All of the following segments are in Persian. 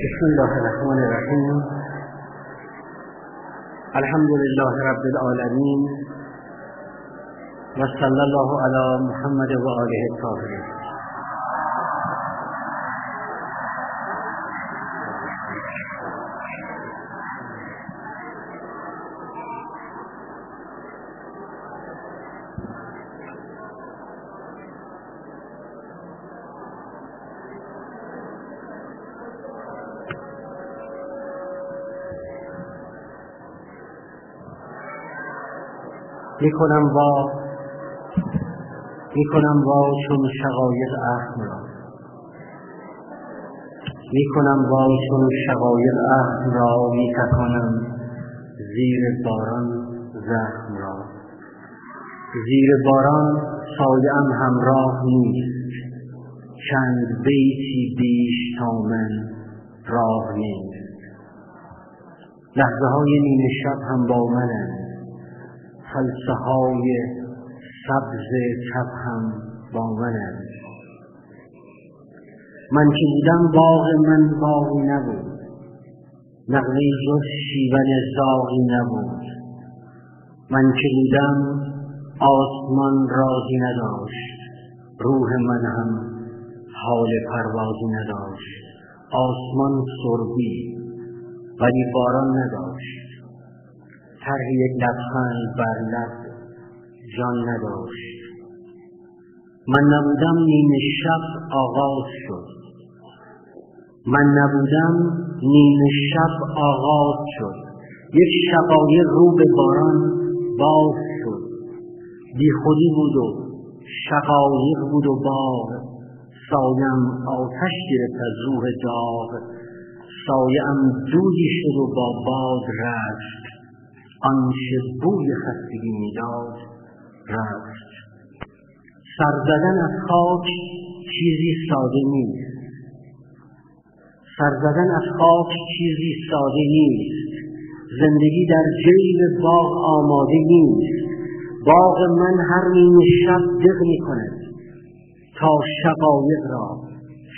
بسم الله الرحمن الرحیم الحمد لله رب العالمین و صلی الله علی محمد و آله الطاهرین می‌کنم وا می‌کنم وا چون شقایق اخم را. می‌کنم وا چون شقایق اخم را میتکانم زیر باران زخم را. زیر باران سایه همراه نیست. چند بیتی بیش تا من راه نیست. لحظه های نیمه شب هم با منند فلسه های سبز چپ هم با منند من که بودم باغ من باغی نبود. نقوه جز شیون زاغی نبود. من که بودم آسمان رازی نداشت. روح من هم حال پروازی نداشت. آسمان سربی ولی باران نداشت. طرح یک لبخند بر لب جان نداشت. من نبودم نیمه شب آغاز شد. من نبودم نیمه شب آغاز شد. یک شقایق رو به باران باز شد. بی خودی بود و شقایق بود و باغ. سایم آتش گرفت از روح داغ. سایم دودی شد و با باد رفت آنچه بوی خستگی می‌داد رفت. سر زدن از خاک چیزی ساده نیست. سر زدن از خاک چیزی ساده نیست. زندگی در جیب باغ آماده نیست. باغ من هر نیمه شب دق می کند تا شقایق را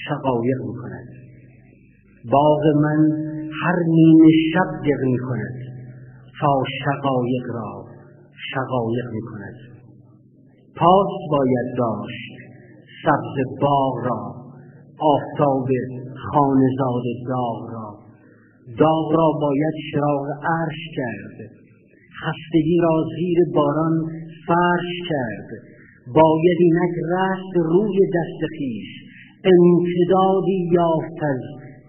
شقایق می کند باغ من هر نیمه شب دق می کند تا شقایق را شقایق می کند پاس باید داشت سبز باغ را آفتاب خانزاد داغ را. داغ را باید چراغ عرش کرد. خستگی را زیر باران فرش کرد. باید اینک رست روی دست خیش. امتدادی یافت از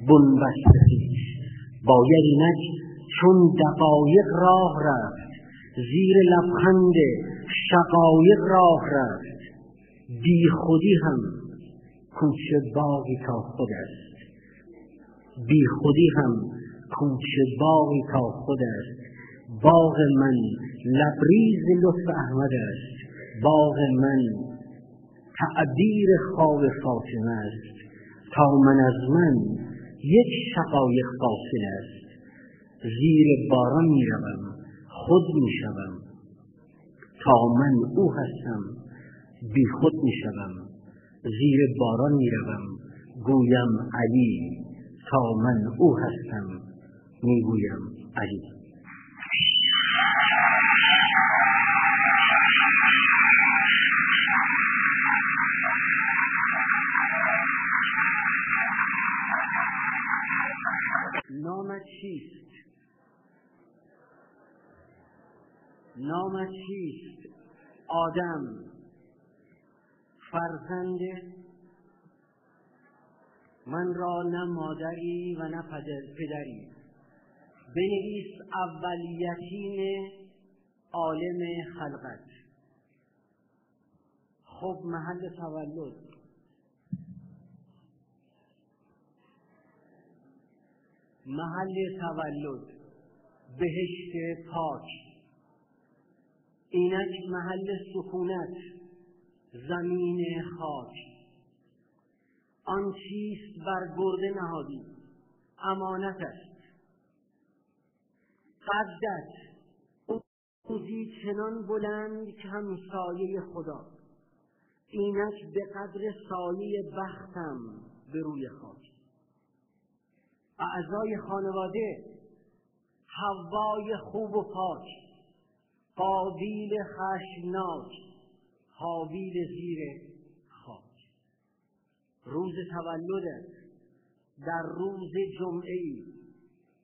بنبست خیش. باید اینک چون دقایق راه رفت زیر لبخند شقایق راه رفت. بی خودی هم کوچه باغی تا خود است. بی خودی هم کوچه باغی تا خود است. باغ من لبریز لطف احمد است. باغ من تعبیر خواب فاطمه است. تا من از من یک شقایق فاصله است. زیر باران می روم خود می شوم تا من او هستم بی خود می شوم زیر باران می روم گویم علی تا من او هستم می گویم علی. نامت چیست؟ نامت چیست؟ آدم. فرزند. من را نه مادری و نه پدری. بنویس اولیتین عالم خلقت. خب محل تولد. محل تولد. بهشت پاک. اینک محل سکونت زمین خاک. آن چیست بر گرده نهادی؟ امانت است. قدت. اوزی چنان بلند که هم سایه خدا. اینک به قدر سایه بختم به روی خاک. اعضای خانواده هوای خوب و پاک. قابیل خشمناک حاویل زیر خاک. روز تولدت در روز جمعه ای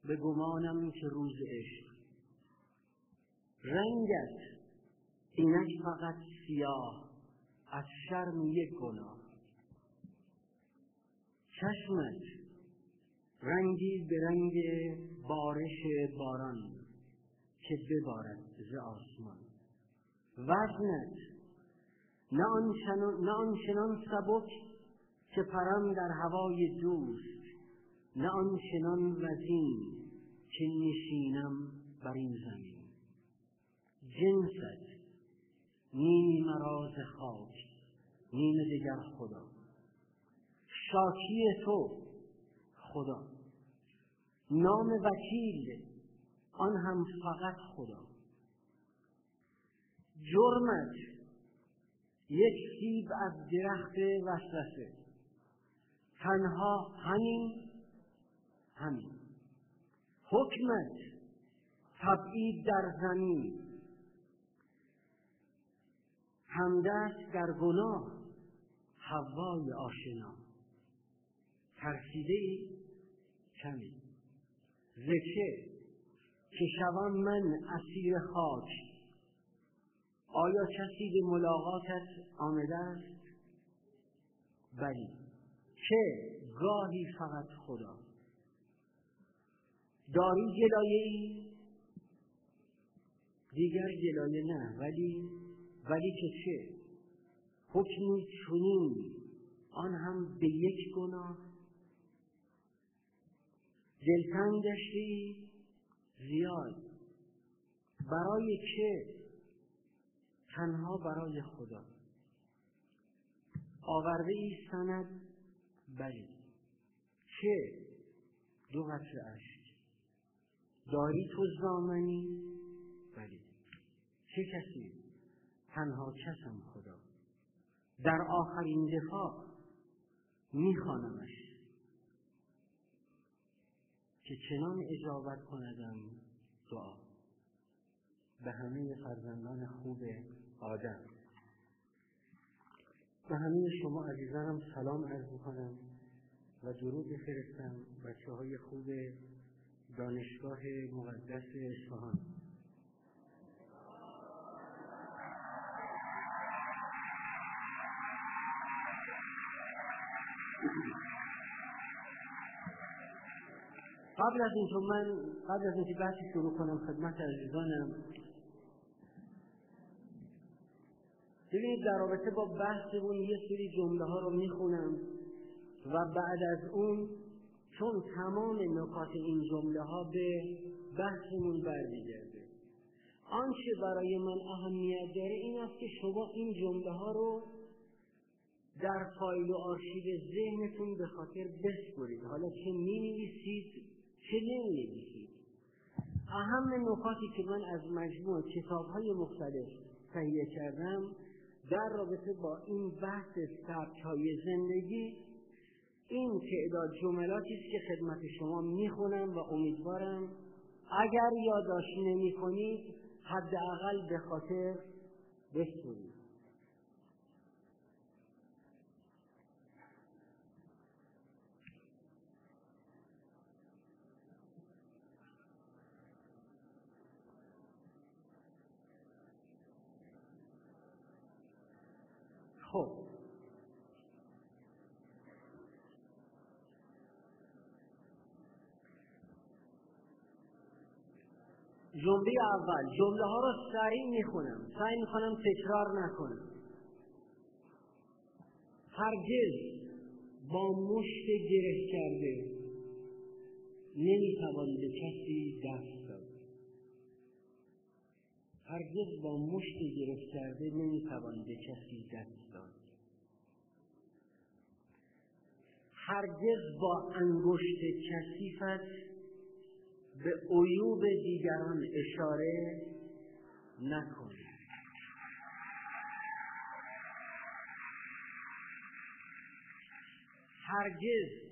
به گمانم که روز عشق. رنگت اینک فقط سیاه از شرم یک گناه. چشمت رنگی به رنگ بارش باران. که ببارد ز آسمان. وزنت نه آنچنان سبک که پرم در هوای دوست نه آنچنان وزین که نشینم بر این زمین. جنست نیمی مراز خاک نیم دیگر خدا. شاکی تو خدا. نام وکیل آن هم فقط خدا. جرمت یک سیب از درخت وسوسه. تنها همین همین. حکمت تبعید در زمین. همدست در گناه هوای آشنا. ترسیده کمی. زچه که شوم من اسیر خاک. آیا کسی به ملاقاتت آمده است؟ بلی که گاهی فقط خدا. داری گلایه ای؟ دیگر گلایه نه ولی ولی که چه؟ حکمی چنین آن هم به یک گناه. دلتنگ گشتی زیاد. برای که تنها برای خدا. آورده ای سند بلی که دو قطر اشک. داری تو زامنی؟ بلی چه کسی؟ تنها کسم خدا. در آخرین دفاع میخوانمش. که چنان اجابت کندم دعا. به همه فرزندان خوب آدم. به همه شما عزیزانم سلام عرض می‌کنم و درود بفرستم بچه های خوب دانشگاه مقدس اصفهان. قبل از اینکه من قبل از اینکه بحثی شروع کنم خدمت عزیزانم. ببینید در رابطه با بحثمون یه سری جمله ها رو می‌خونم و بعد از اون چون تمام نکات این جمله ها به بحثمون برمیگرده. آنچه برای من اهمیت داره این است که شما این جمله ها رو در فایل و آرشیو ذهنتون به خاطر بسپرید. حالا چه می نویسید نمی نویسید اهم نکاتی که من از مجموع کتاب های مختلف تهیه کردم در رابطه با این بحث سبک های زندگی این تعداد جملاتی است که خدمت شما می‌خونم و امیدوارم اگر یادداشت نمی کنید حداقل به خاطر بسپرید خب جمله اول. جمله ها رو سریع می‌خونم. سعی می‌کنم تکرار نکنم. هرگز با مشت گره کرده نمی‌توان به کسی دست داد. هرگز با مشت گرفت کرده نمی‌توان به کسی دست داد. هرگز با انگشت کثیفت به عیوب دیگران اشاره نکن هرگز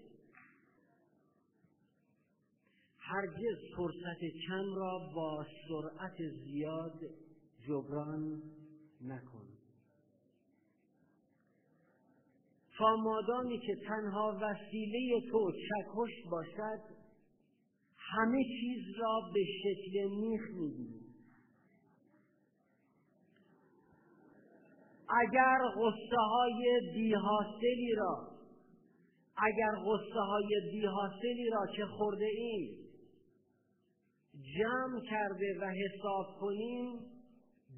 هرگز فرصت کم را با سرعت زیاد جبران نکن. تا مادامی که تنها وسیله تو چکش باشد همه چیز را به شکل میخ می‌گیری اگر غصه های بیحاصلی را اگر غصه های بیحاصلی را که خورده ایم جمع کرده و حساب کنیم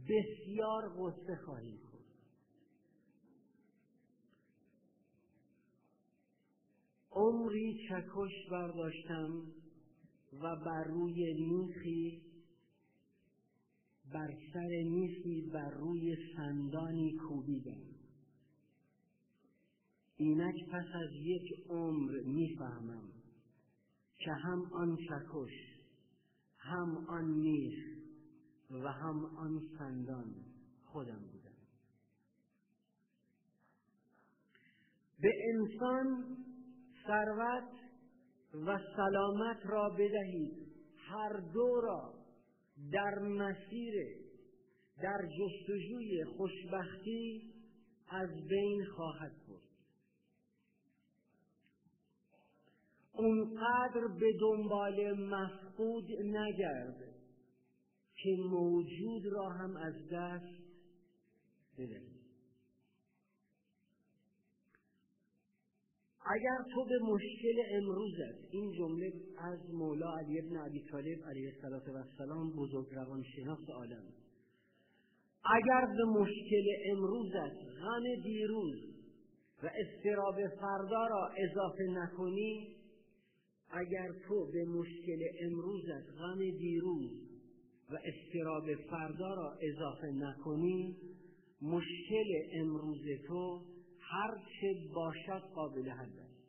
بسیار غصه خواهیم خورد. عمری چکش برداشتم. و بر روی میخی بر سر میخی بر روی سندانی کوبیدم. اینک پس از یک عمر می‌فهمم که هم آن چکش هم آن میخ و هم آن سندان خودم بودم. به انسان ثروت و سلامت را بدهید. هر دو را در مسیر در جستجوی خوشبختی از بین خواهد برد. اونقدر به دنبال مفقود نگرد که موجود را هم از دست بدهی اگر تو به مشکل امروزت این جمله از مولا علی ابن عبی طالب علیه السلام بزرگ روانشناس عالم. اگر به مشکل امروزت غم دیروز و استراب فردا را اضافه نکنی اگر تو به مشکل امروزت غم دیروز و استراب فردا را اضافه نکنی مشکل امروز تو هر چه باشد قابل حل است.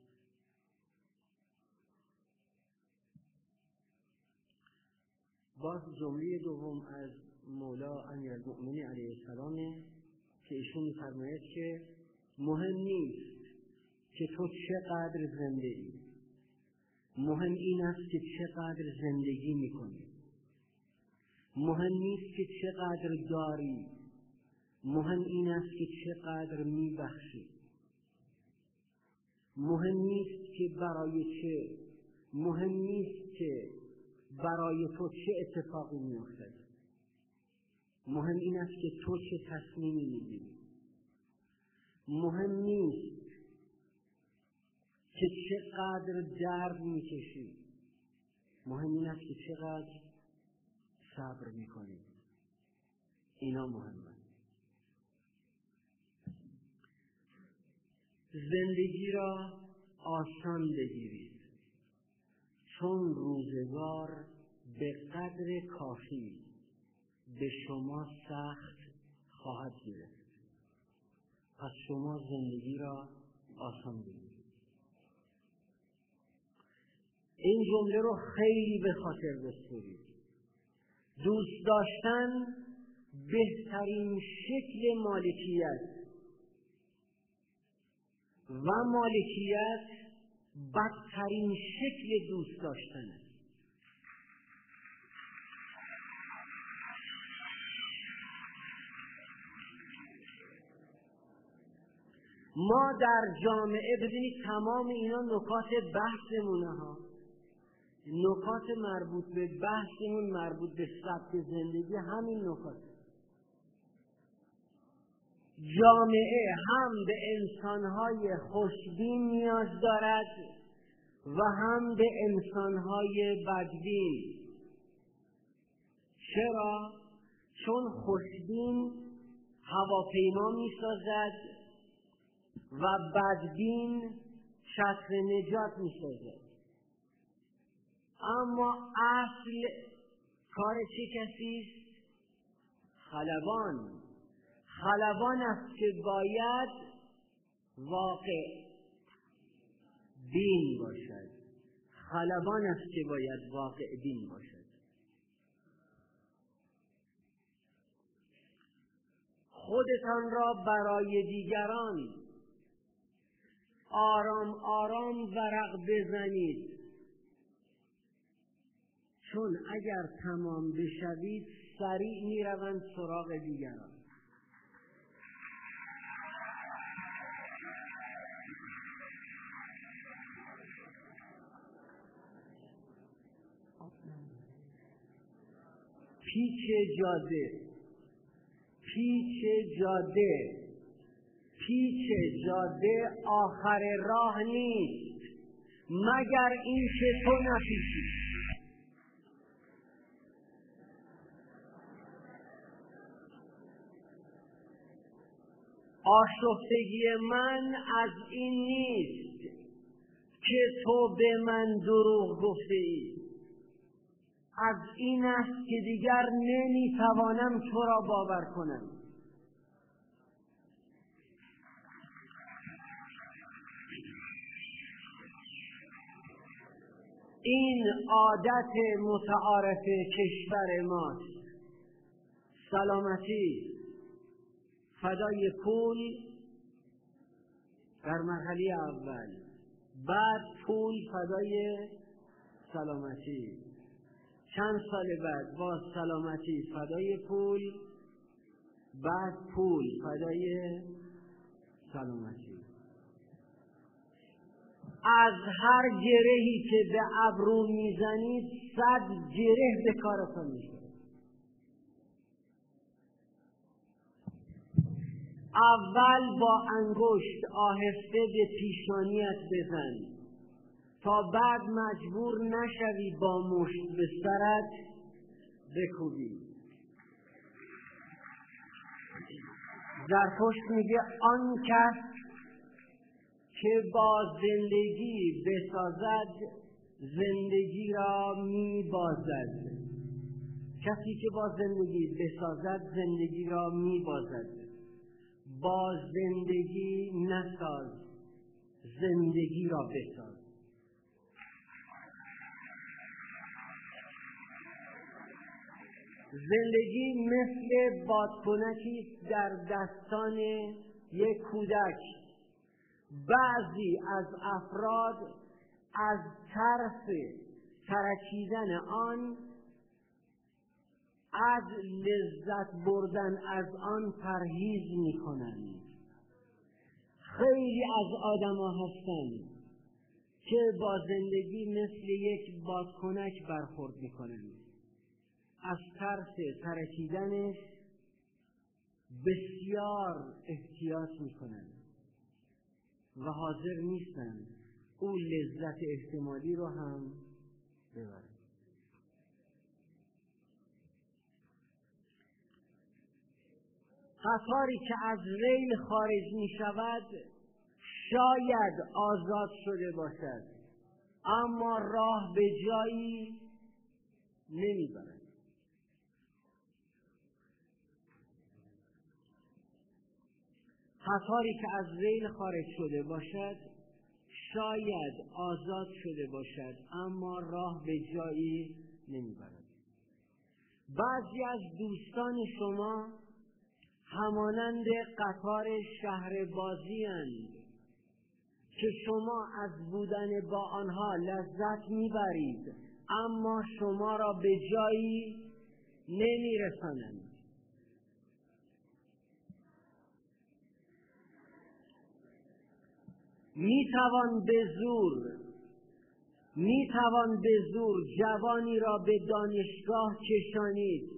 باز جمله دوم از مولا امیرالمؤمنین علیه السلام که ایشون میفرماید که مهم نیست که تو چقدر زنده ای. مهم این است که چقدر زندگی می‌کنی. مهم نیست که چقدر داری. مهم این است که چقدر میبخشی. مهم نیست که برای چه مهم نیست که برای تو چه اتفاقی میافتد مهم این است که تو چه تصمیمی می‌گیری. مهم نیست که چقدر درد می‌کشی. مهم این است که چقدر صبر می‌کنی. اینا مهمه. زندگی را آسان بگیرید. چون روزگار به قدر کافی به شما سخت خواهد گرفت. پس شما زندگی را آسان بگیرید. این جمله رو خیلی به خاطر بسپرید. دوست داشتن بهترین شکل مالکیت و مالکیت بدترین شکل دوست داشتن است. ما در جامعه ببینید تمام اینا نکات بحثمونه ها. نکات مربوط به بحثمون مربوط به سبک زندگی همین نکات. جامعه هم به انسانهای خوشبین نیاز دارد و هم به انسانهای بدبین. چرا؟ چون خوشبین هواپیما می‌سازد و بدبین شطر نجات می‌سازد. اما اصل کار چه کسی است؟ خلبان. خلبان است که باید واقع دین باشد. خلبان است که باید واقع دین باشد. خودتان را برای دیگران آرام آرام ورق بزنید. چون اگر تمام بشوید سریع می‌روند سراغ دیگران. پیچ جاده پیچ جاده پیچ جاده آخر راه نیست. مگر اینکه تو نپیچی آشفتگی من از این نیست که تو به من دروغ گفته ای از این است که دیگر نمی‌توانم تو را باور کنم. این عادت متعارف کشور ماست. سلامتی فدای پول در مرحله اول. بعد پول فدای سلامتی. چند سال بعد با سلامتی فدای پول بعد پول فدای سلامتی. از هر گرهی که به ابرو می‌زنید صد گره به کارتان میشه اول با انگشت آهسته به پیشانیت بزن. تا بعد مجبور نشوی با مشت به سرت بکوبی. زرتشت میگه آن کس که با زندگی بسازد زندگی را میبازد. کسی که با زندگی بسازد زندگی را میبازد. با زندگی نساز زندگی را بساز. زندگی مثل بادکنکی در دستان یک کودک. بعضی از افراد از ترس ترکیدن آن از لذت بردن از آن پرهیز می‌کنند. خیلی از آدما هستند که با زندگی مثل یک بادکنک برخورد می‌کنند. از ترس ترکیدنش بسیار احتیاط می‌کنند و حاضر نیستند او لذت احتمالی رو هم ببرند قطاری که از ریل خارج می شود شاید آزاد شده باشد اما راه به جایی نمی‌برد. قطاری که از ریل خارج شده باشد شاید آزاد شده باشد اما راه به جایی نمی‌برد. بعضی از دوستان شما همانند قطار شهر بازی که شما از بودن با آنها لذت می‌برید اما شما را به جایی نمیرسانند. می‌توان به زور می‌توان به زور جوانی را به دانشگاه کشانید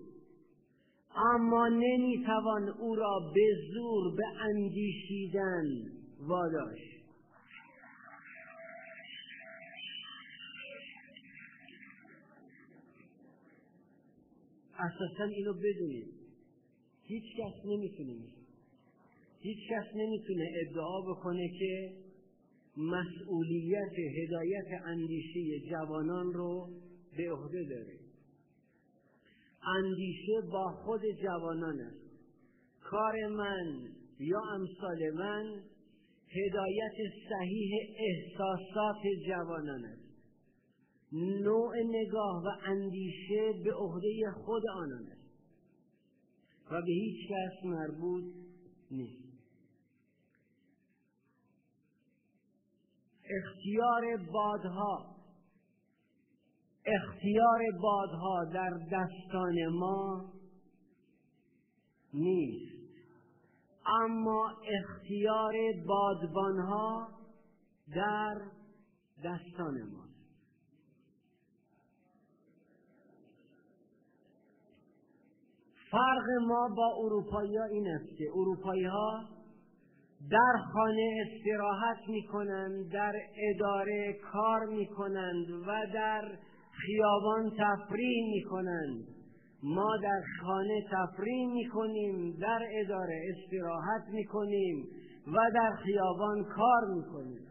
اما نمی‌توان او را به زور به اندیشیدن واداشت. اساسا اینو بدونید هیچ کس نمی‌تونه هیچ کس نمی‌تونه ادعا بکنه که مسئولیت هدایت اندیشه جوانان رو به عهده داره. اندیشه با خود جوانان است. کار من یا امثال من هدایت صحیح احساسات جوانان است. نوع نگاه و اندیشه به عهده خود آنان است. و به هیچ کس مربوط نیست. اختیار بادها. اختیار بادها در دستان ما نیست. اما اختیار بادبانها در دستان ماست فرق ما با اروپایی ها این است که اروپایی ها در خانه استراحت می کنند در اداره کار می کنند و در خیابان تفریح می کنند ما در خانه تفریح می کنیم در اداره استراحت می کنیم و در خیابان کار می کنیم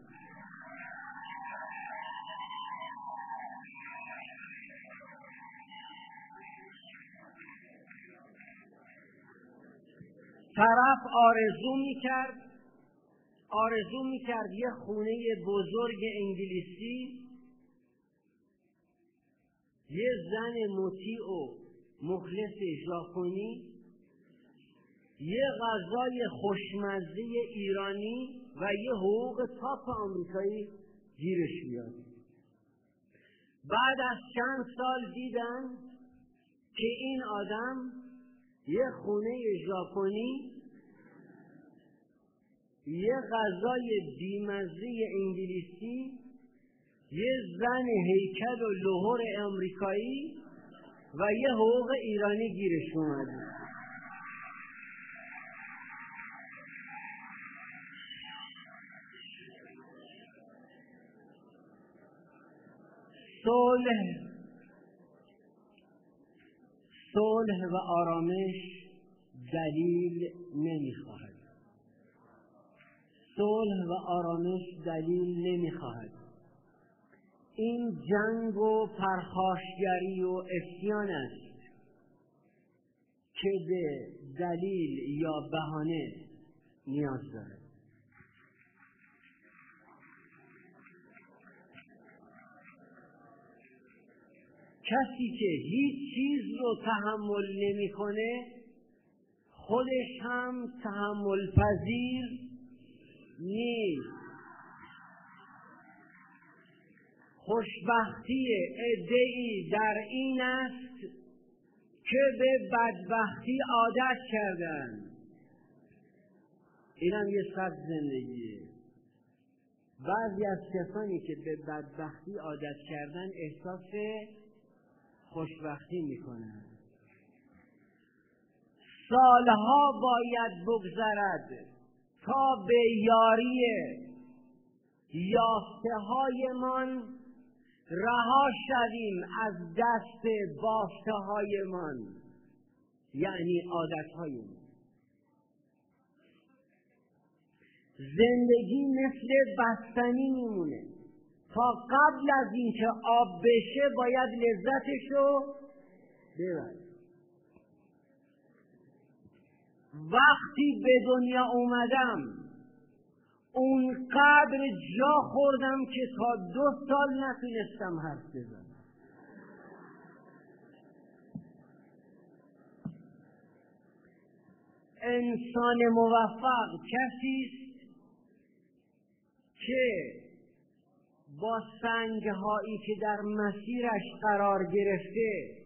طرف آرزو می‌کرد آرزو می‌کرد یه خونه بزرگ انگلیسی یه زن مطیع و مخلص ژاپنی یه غذای خوشمزه ایرانی و یه حقوق تاپ آمریکایی گیرش بیاد بعد از چند سال دیدن که این آدم یه خونه ژاپنی یه غذای بیمزه انگلیسی یه زن هیکل و لهور امریکایی و یه حقوق ایرانی گیرش اومده. صلح. صلح و آرامش دلیل نمی‌خواهد صلح و آرامش دلیل نمی‌خواهد. این جنگ و پرخاشگری و اسیان است که به دلیل یا بهانه نیاز دارد. کسی که هیچ چیز رو تحمل نمی‌کنه خودش هم تحمل پذیر نیست. خوشبختی ادعی در این است که به بدبختی عادت کردن. اینم یه سبز زندگیه. بعضی از کسانی که به بدبختی عادت کردن احساس خوشبختی می‌کنند سالها باید بگذرد. تا به یاری یافته هایمان رها شویم از دست بافته هایمان یعنی عادت هایمان زندگی مثل بستنی میمونه. تا قبل از اینکه آب بشه باید لذتش رو ببرد وقتی به دنیا اومدم اونقدر جا خوردم که تا دو سال نتونستم حرف بزنم. انسان موفق کسی است که با سنگهایی که در مسیرش قرار گرفته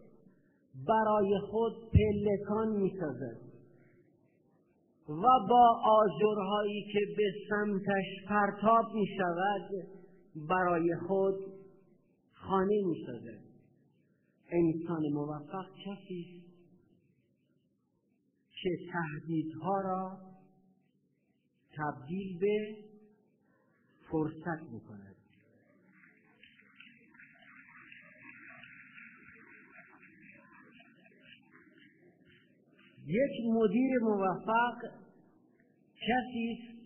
برای خود پلکان می‌سازد. و با آجرهایی که به سمتش پرتاب می شود برای خود خانه می انسان موفق کسی است که تهدیدها را تبدیل به فرصت می کند یک مدیر موفق کسی است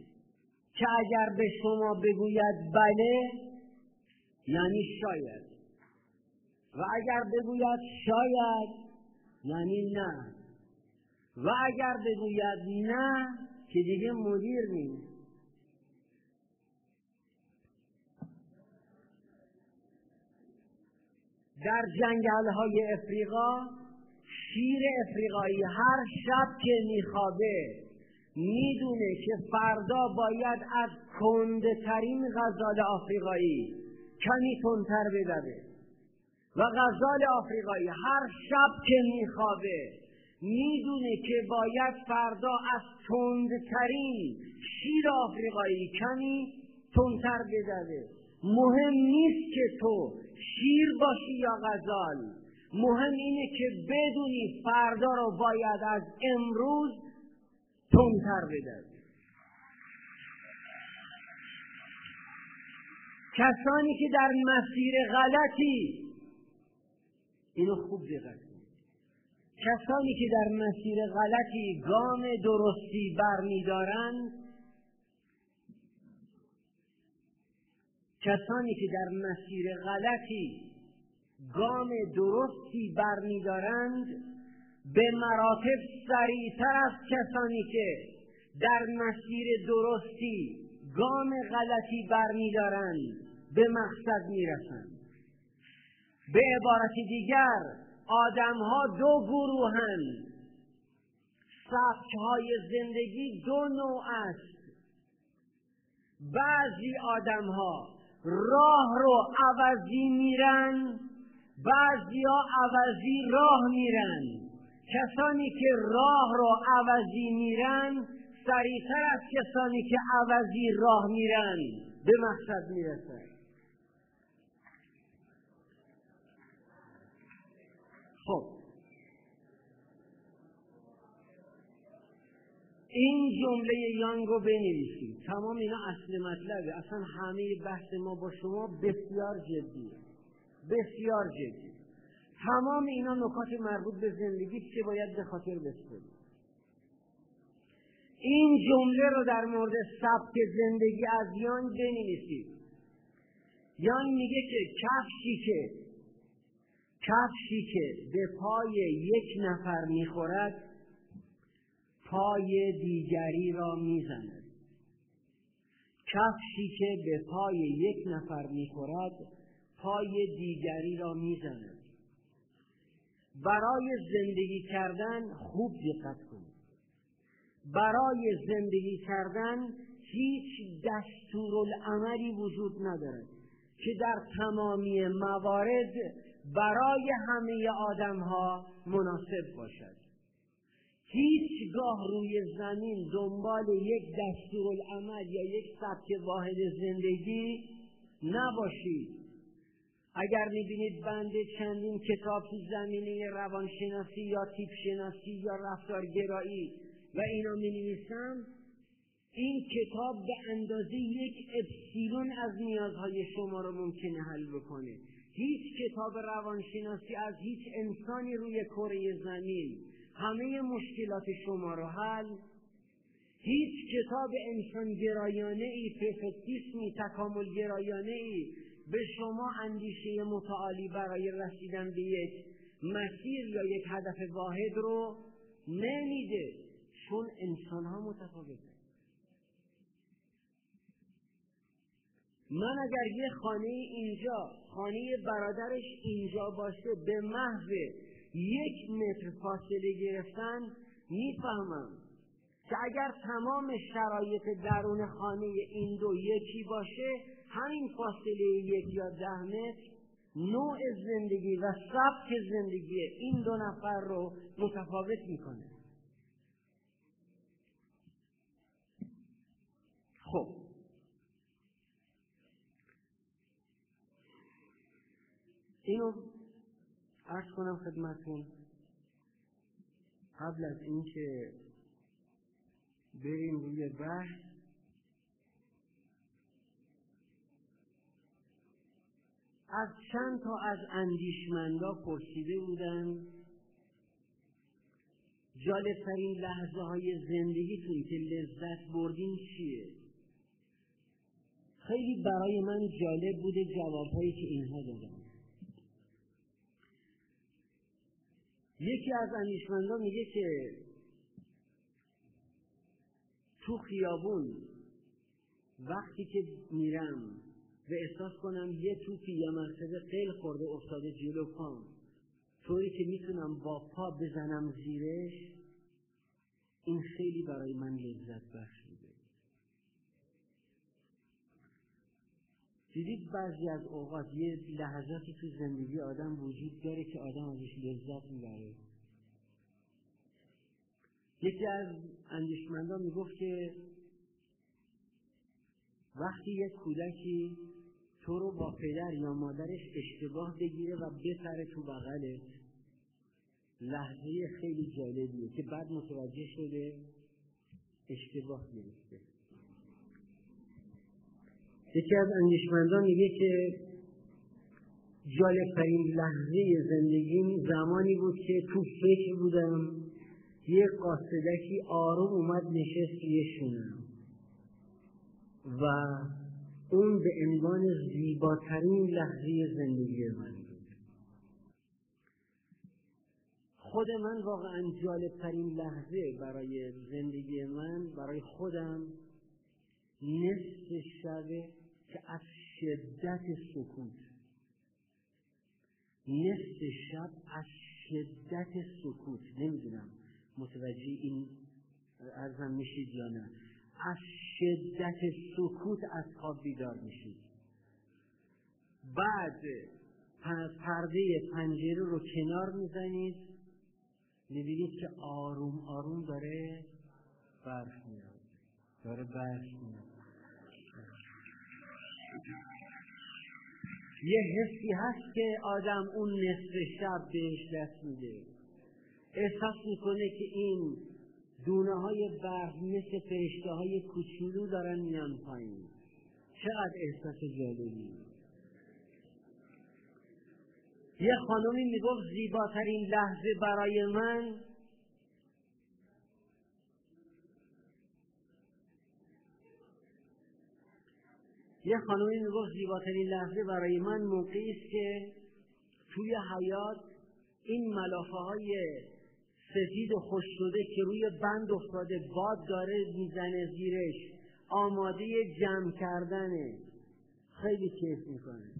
که اگر به شما بگوید بله یعنی شاید. و اگر بگوید شاید یعنی نه. و اگر بگوید نه که دیگه مدیر نیست. در جنگل های افریقا شیر افریقایی هر شب که میخوابه می‌دونه که فردا باید از کنده ترین غزال آفریقایی کمی تندتر بدوه و غزال آفریقایی هر شب که میخوابه می‌دونه که باید فردا از تندترین شیر آفریقایی کمی تندتر بزده مهم نیست که تو شیر باشی یا غزال. مهم اینه که بدونی فردا رو باید از امروز تندتر بدهد کسانی که در مسیر غلطی اینو خوب دقت کسانی که در مسیر غلطی گام درستی برمیدارند کسانی که در مسیر غلطی گام درستی برمیدارند به مراتب سریعتر از کسانی که در مسیر درستی گام غلطی برمیدارند به مقصد می‌رسند. به عبارت دیگر آدمها دو گروهند های زندگی دو نوع است. بعضی آدمها راه رو عوضی میرن بعضی ها عوضی راه میرن. کسانی که راه رو عوضی میرن سریعتر از کسانی که عوضی راه میرن. به مقصد می‌رسن. خب. این جمله یانگ رو بنویسید تمام اینا اصل مطلبه. اصلا همه بحث ما با شما بسیار جدیه. بسیار جدی. تمام اینا نکات مربوط به زندگی که باید به خاطر بسپرید این جمله رو در مورد سبک زندگی از یان بنویسید. یان میگه که کفشی که کفشی که به پای یک نفر می‌خورد پای دیگری را می‌زند. کفشی که به پای یک نفر می‌خورد پای دیگری را می‌زند برای زندگی کردن خوب دقت کنید. برای زندگی کردن هیچ دستورالعملی وجود ندارد که در تمامی موارد برای همه آدم ها مناسب باشد. هیچگاه روی زمین دنبال یک دستورالعمل یا یک سبک واحد زندگی نباشید. اگر می‌بینید بنده چندین کتاب تو زمینه روانشناسی یا تیپ شناسی یا رفتارگرایی و اینا می نویسم این کتاب به اندازه یک اپسیلون از نیازهای شما رو ممکنه حل بکنه. هیچ کتاب روانشناسی از هیچ انسانی روی کره زمین همه مشکلات شما رو حل. هیچ کتاب انسان گرایانه ای پرفکتیسمی تکامل گرایانه ای به شما اندیشه متعالی برای رسیدن به یک مسیر یا یک هدف واحد رو نمیده. چون انسان ها متفاوته من اگر یه خانه اینجا خانه برادرش اینجا باشه به محض یک متر فاصله گرفتن می‌فهمم که اگر تمام شرایط درون خانه این دو یکی باشه همین فاصله یک یا ده متر نوع زندگی و سبک زندگی این دو نفر رو متفاوت می‌کنه. خب. اینو عرض کنم خدمتون. قبل از اینکه بریم روی بحث از چند تا از اندیشمندا پرسیده بودن. جالبترین لحظه های زندگیتون که لذت بردین چیه؟ خیلی برای من جالب بوده جوابهایی که اینها دادن. یکی از انیشمندا میگه که تو خیابون وقتی که میرم و احساس کنم یه توپی یا مرتبه قیل خورده افتاده جلو پام. طوری که می‌تونم با پا بزنم زیرش این خیلی برای من لذت بخش بوده دیدید بعضی از اوقات یه لحظاتی تو زندگی آدم وجود داره که آدم ازش لذت می‌بره. یکی از اندیشمندان می‌گفت که وقتی یک کودکی تو رو با پدر یا مادرش اشتباه بگیره و بپره تو بغلت لحظه خیلی جالبیه که بعد متوجه شده اشتباه گرفته یکی از اندیشمندان میگه که جالبترین لحظه زندگیم زمانی بود که تو فکر بودم یه قاصدکی آروم اومد نشست روی شونم. و اون به عنوان زیباترین لحظه زندگی من بود. خود من واقعا جالبترین لحظه برای زندگی من برای خودم نصف شبه که از شدت سکوت. نصف شب از شدت سکوت. نمی‌دونم متوجه این ارزم میشید یا نه. از شدت سکوت از خواب بیدار میشید بعد پرده پنجره رو کنار می‌زنید. می‌بینید که آروم آروم داره برف میاد داره برف میاد یه حسی هست که آدم اون نصف شب بهش دست میده. احساس می‌کنه که این دونه های برف مثل فرشته های کوچولو دارن میان پایین. چقدر احساس جالبی. یه خانمی می‌گفت زیباترین لحظه برای من یه خانمی می‌گفت زیباترین لحظه برای من موقعی است که توی حیات این ملافه های سفید و خوش شده که روی بند افتاده باد داره می‌زنه زیرش. آماده جمع کردنه خیلی کیف می‌کنه.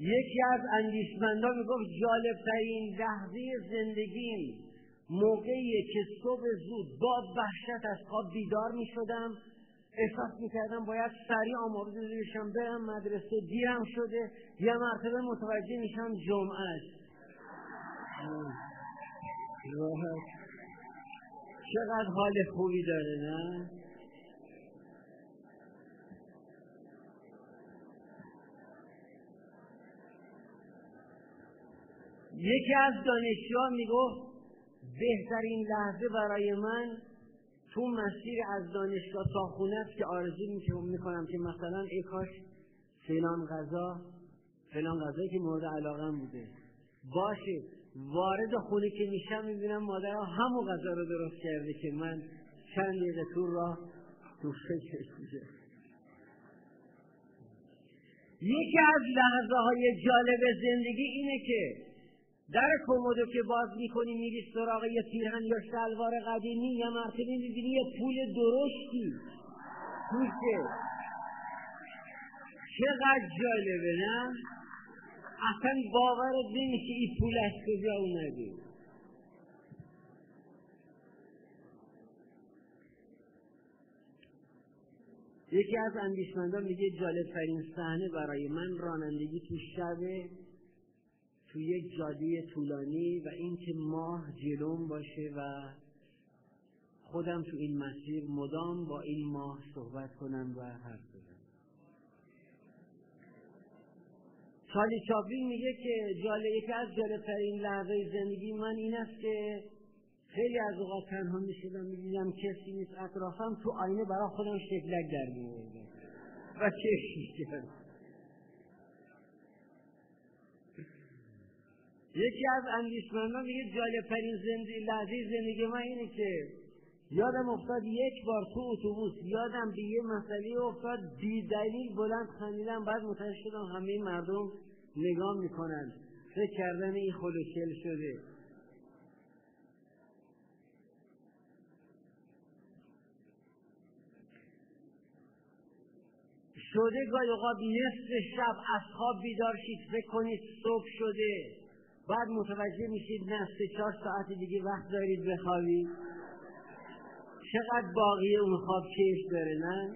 یکی از اندیشمندان می‌گفت جالبترین لحظه زندگیم موقعی که صبح زود با وحشت از خواب بیدار می‌شدم. احساس می‌کردم باید سریع آماده بشم. برم مدرسه دیرم شده یه مرتبه متوجه میشم جمعه است. چقدر حال خوبی داره نه؟ یکی از دانشجوها می‌گفت بهترین لحظه برای من تو مسیر از دانشگاه تا خونه است که آرزو می‌کنم که مثلا ای کاش فلان غذا فلان غذایی که مورد علاقه بوده باشه. وارد خونه که میشم می‌بینم مادر همون غذا رو درست کرده که من چند دقیقه تو راه تو فکرش بوده. یکی از لحظه های جالب زندگی اینه که در کمدو که باز می‌کنی میری سراغ یه پیرهن یا شلوار قدیمی یه مرتبه می‌بینی یه پول درشتی. توشه چقدر جالبه نه؟ اصلا باورت نمیشه این پول از کجا اومده. یکی از اندیشمندان میگه جالب ترین صحنه برای من رانندگی تو شبه تو یک جاده طولانی و اینکه ماه جلوم باشه و خودم تو این مسیر مدام با این ماه صحبت کنم و حرف بزنم. چالی چاپلین میگه که جالب یکی از جالبترین لحظه زندگی من این است که خیلی از اوقات تنها می‌شدم می‌دیدم کسی نیست اطرافم تو آینه برای خودم شکلک در میوردم و چشم می‌کردم یکی از اندیشمندان میگه جالبترین زندگی لحظه زندگی من اینه که یادم افتاد یک بار تو اتوبوس یادم به یه مسئله افتاد بی دلیل بلند خندیدم بعد متوجه شدم همه مردم نگاه می‌کنن. فکر کردن این خلوچل شده. شده گاهی اوقات نصف شب از خواب بیدار شید فکر کنید صبح شده. بعد متوجه میشید نه سه چهار ساعت دیگه وقت دارید بخوابید چقدر باقی اون خواب کش داره نه.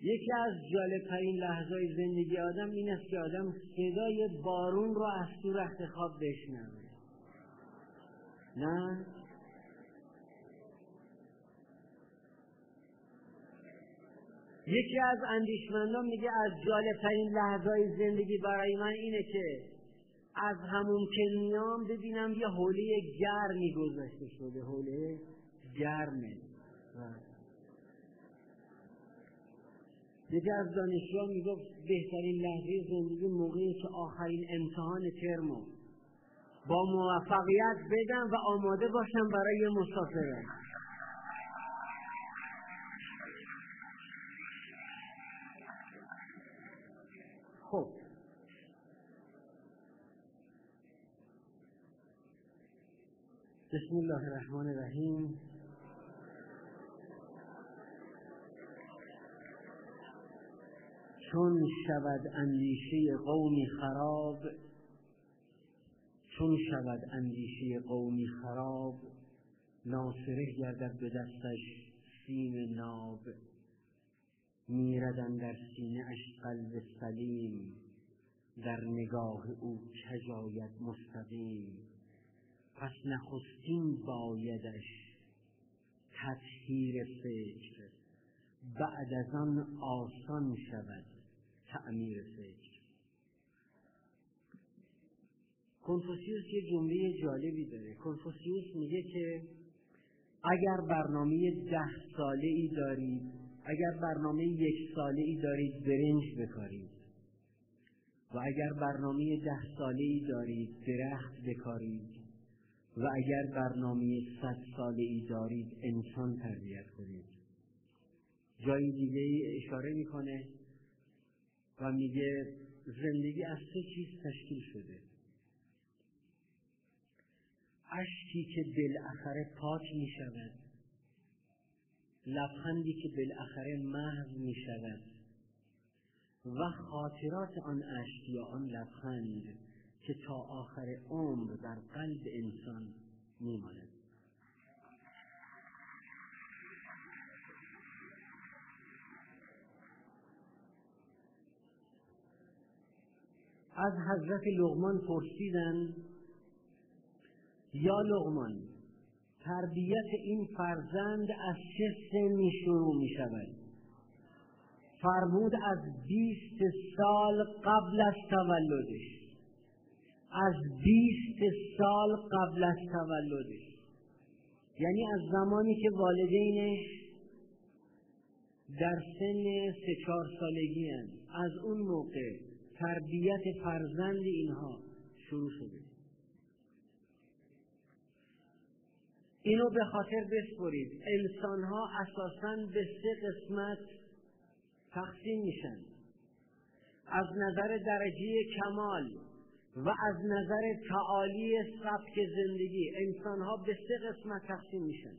یکی از جالبترین لحظه زندگی آدم این است که آدم صدای بارون رو از تو رخت خواب بشنوه نه. یکی از اندیشمندان میگه از جالبترین لحظه زندگی برای من اینه که از همون که میام ببینم یه حوله گرمی گذاشته شده حوله گرمه یکی از دانشجوها می‌گفت بهترین لحظه زندگی موقعی که آخرین امتحان ترمو با موفقیت بدم و آماده باشم برای مسافرت. خب. بسم الله الرحمن الرحیم. چون شود اندیشه قومی خراب چون شود اندیشه قومی خراب ناصره گردد به دستش سیم ناب. میردن در سینه اش قلب سلیم در نگاه او کجاید مستقیم. پس نخستین بایدش تطهیر فکر بعد از آن آسان شود تعمیر فکر. کنفوسیوس یه جمله جالبی داره. کنفوسیوس میگه که اگر برنامه ده ساله ای دارید اگر برنامه یک ساله ای دارید برنج بکارید. و اگر برنامه ده ساله ای دارید درخت بکارید. و اگر برنامه صد ساله ای دارید انسان تربیت کنید. جای دیگه اشاره می‌کنه و میگه زندگی از سه چیز تشکیل شده. اشکی که بالاخره پاک می شود لبخندی که بالاخره محو می شود و خاطرات آن اشک یا آن لبخند که تا آخر عمر در قلب انسان میماند. از حضرت لغمان پرسیدن یا لغمان تربیت این فرزند از چه سنی شروع می شود فرمود از بیست سال قبل از تولدش. از بیست سال قبل از تولدش. یعنی از زمانی که والدینش در سن سه چهار سالگی از اون موقع تربیت فرزند اینها شروع شده. اینو به خاطر بسپرید. انسان ها اساسا به سه قسمت تقسیم میشن. از نظر درجه کمال و از نظر تعالی سبک زندگی انسان ها به سه قسمت تقسیم میشن.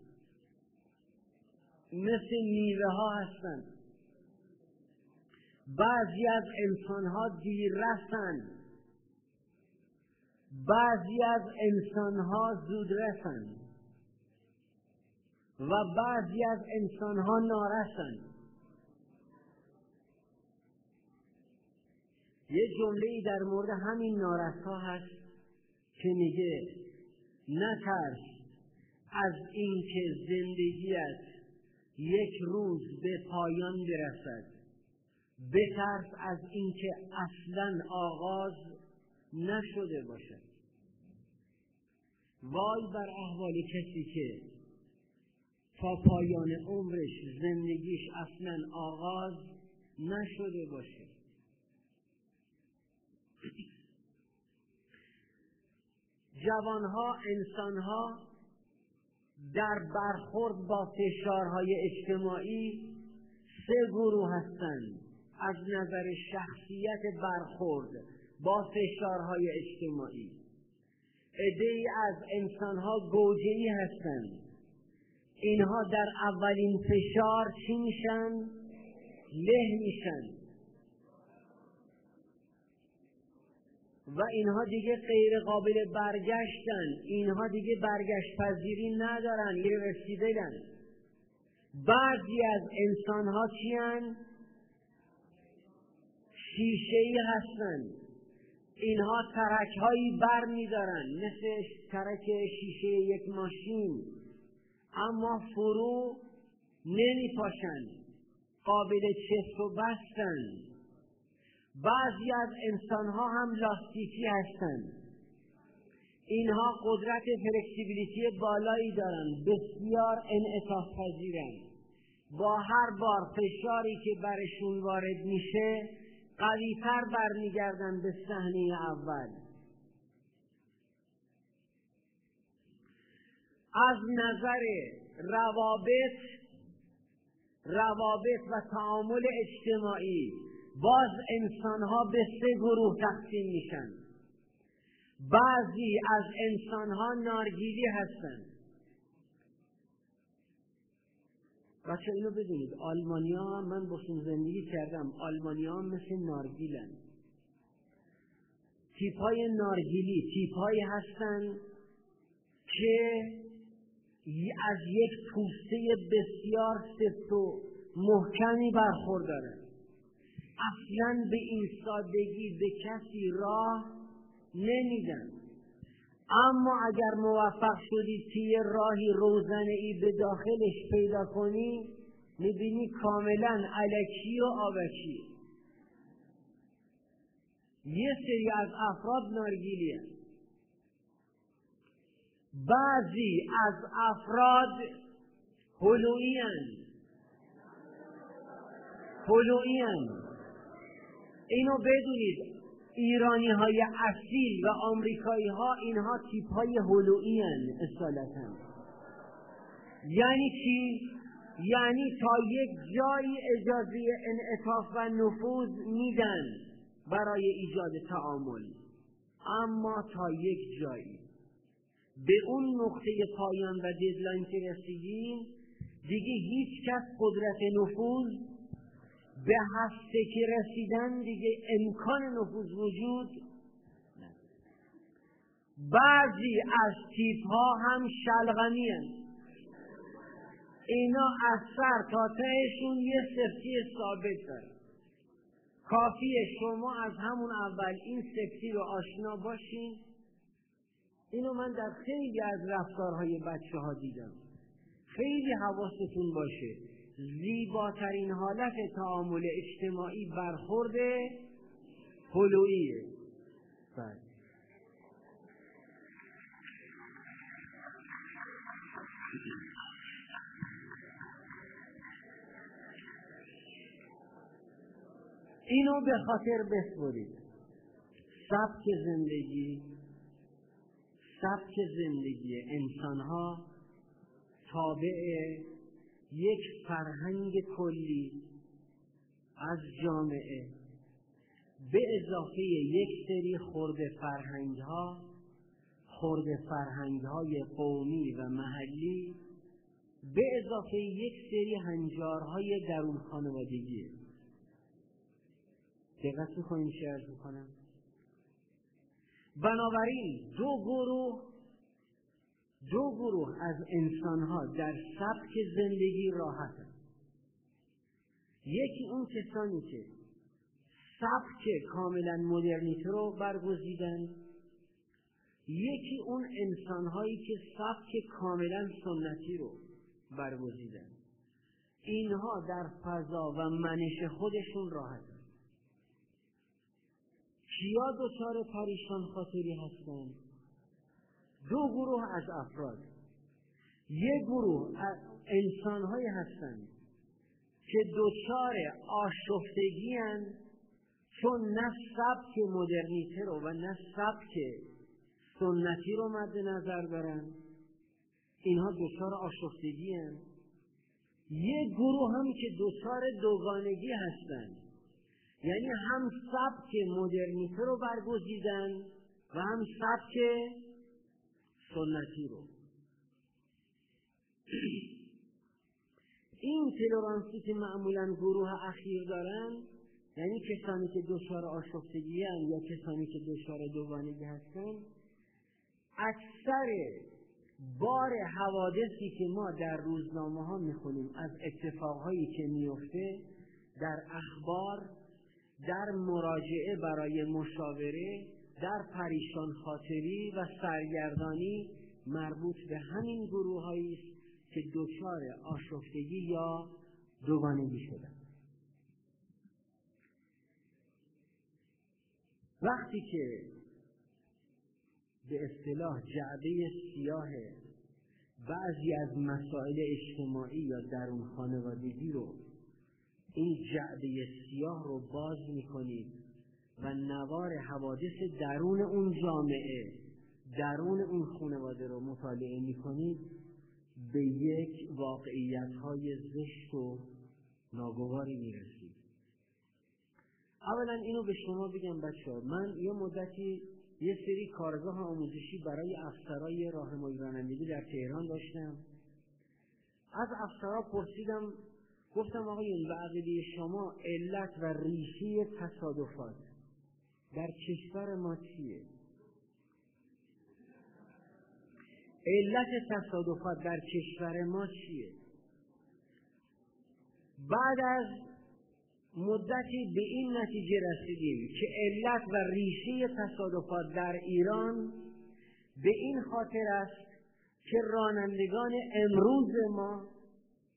مثل میوه ها هستند بعضی از انسانها رسن بعضی از انسانها رسن و بعضی از انسانها نارسن یه جمله در مورد همین نارسها هست که میگه نترس از اینکه زندگیت یک روز به پایان برسد. بترس از اینکه اصلا آغاز نشده باشد. وای بر احوال کسی که تا پایان عمرش زندگیش اصلا آغاز نشده باشه. جوانها انسانها در برخورد با فشارهای اجتماعی سه گروه هستند. از نظر شخصیت برخورد با فشارهای اجتماعی. ای از انسانها گوجهی هستند. اینها در اولین فشار چی میشن؟ له میشن. و اینها دیگه غیر قابل برگشتن. اینها دیگه برگشت پذیری ندارن ایرورسیبلن بعضی از انسان ها چیان شیشه ای هستن. اینها ترک هایی بر میدارن مثل ترک شیشه یک ماشین. اما فرو نمی پاشن قابل چست و بستن. بعضی از انسان ها هم لاستیکی هستند اینها قدرت فلکسیبیلیتی بالایی دارند بسیار انعطاف پذیرند با هر بار فشاری که برشون وارد میشه قویتر برمیگردن به صحنه اول. از نظر روابط روابط و تعامل اجتماعی باز انسان ها به سه گروه تقسیم میشن. بعضی از انسان ها نارگیلی هستند بچه اینو بدونید آلمانیا من باشون زندگی کردم آلمانیا مثل نارگیلن. تیپ های نارگیلی تیپ هستن که از یک پوسته بسیار سفت و محکمی برخوردارن اصلا به این سادگی به کسی راه نمیدن. اما اگر موفق شدی توی راهی روزنه ای به داخلش پیدا کنی می‌بینی کاملا علکی و آبکی یه سری از افراد نارگیلی بعضی از افراد هلوئی هلوئی اینو بدونید ایرانی های اصیل و آمریکایی ها اینها تیپ های هلوئی اصالتا. یعنی چی؟ یعنی تا یک جایی اجازه انعطاف و نفوذ میدن برای ایجاد تعامل. اما تا یک جایی. به اون نقطه پایان و ددلاین که رسیدیم دیگه هیچ کس قدرت نفوذ به هسته که رسیدن دیگه امکان نفوذ وجود بعضی از تیپ ها هم شلغمی اینا از سر تا تهشون یه سفتی ثابت داره. کافیه شما از همون اول این سفتی رو آشنا باشین. اینو من در خیلی از رفتارهای بچه ها دیدم. خیلی حواستون باشه. زیباترین حالت تعامل اجتماعی برخورد هلوئیه. بله. اینو به خاطر بسپرید. سبک زندگی سبک زندگی انسان ها تابع یک فرهنگ کلی از جامعه. به اضافه یک سری خورد فرهنگ ها خورد فرهنگ های قومی و محلی به اضافه یک سری هنجارهای درون خانوادگی. دقت می‌کنیم چه ارز بنابراین دو گروه دو گروه از انسانها در سبک زندگی راحتن. یکی اون کسانی که سبک کاملا مدرنیته رو برگزیدن. یکی اون انسانهایی که سبک کاملا سنتی رو برگزیدن. اینها در فضا و منش خودشون راحتن. کیا دچار پریشان خاطری هستند. دو گروه از افراد. یک گروه انسانهایی هستند که دچار آشفتگی چون نه سبک مدرنیته رو و نه سبک سنتی رو مد نظر دارن اینها دچار آشفتگی هن. یک گروه هم که دچار دوگانگی هستند. یعنی هم سبک مدرنیته رو برگزیدن و هم سبک سنتی رو. این تلورانسی که معمولا گروه اخیر دارن یعنی کسانی که دچار آشفتگی یا کسانی که دچار دوگانگی هستن اکثر بار حوادثی که ما در روزنامه ها می‌خونیم از اتفاقهایی که میفته در اخبار در مراجعه برای مشاوره در پریشان خاطری و سرگردانی مربوط به همین گروه است که دچار آشفتگی یا دوگانگی شدن. وقتی که به اصطلاح جعبه سیاه بعضی از مسائل اجتماعی یا درون خانوادگی رو این جعبه سیاه رو باز می‌کنید و نوار حوادث درون اون جامعه درون اون خانواده رو مطالعه می‌کنید به یک واقعیت های زشت و ناگواری می‌رسید اولا اینو به شما بگم بچه من یه مدتی یه سری کارگاه آموزشی برای افسرای راهنمایی رانندگی در تهران داشتم. از افسرا پرسیدم گفتم آقایون به عقیده شما علت و ریشه تصادفات در کشور ما چیه؟ علت تصادفات در کشور ما چیه؟ بعد از مدتی به این نتیجه رسیدیم که علت و ریشه تصادفات در ایران به این خاطر است که رانندگان امروز ما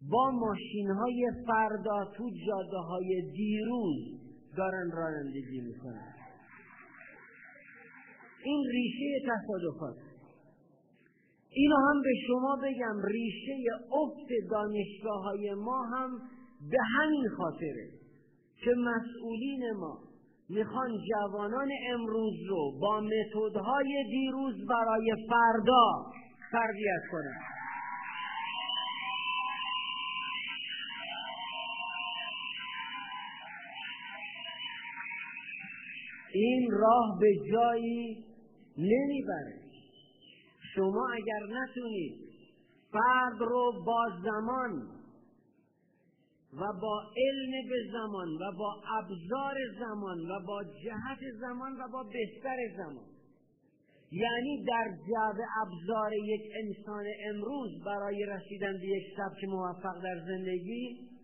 با ماشین های فردا تو جاده های دیروز دارن رانندگی می‌کنن. این ریشه تصادفات. اینو هم به شما بگم ریشه افت دانشگاه های ما هم به همین خاطره که مسئولین ما می‌خوان جوانان امروز رو با متدهای دیروز برای فردا تربیت کنند این راه به جایی نمی‌بره. شما اگر نتونید فرد رو با زمان و با علم به زمان و با ابزار زمان و با جهت زمان و با بستر زمان یعنی در جعب ابزار یک انسان امروز برای رسیدن به یک سبک موفق در زندگی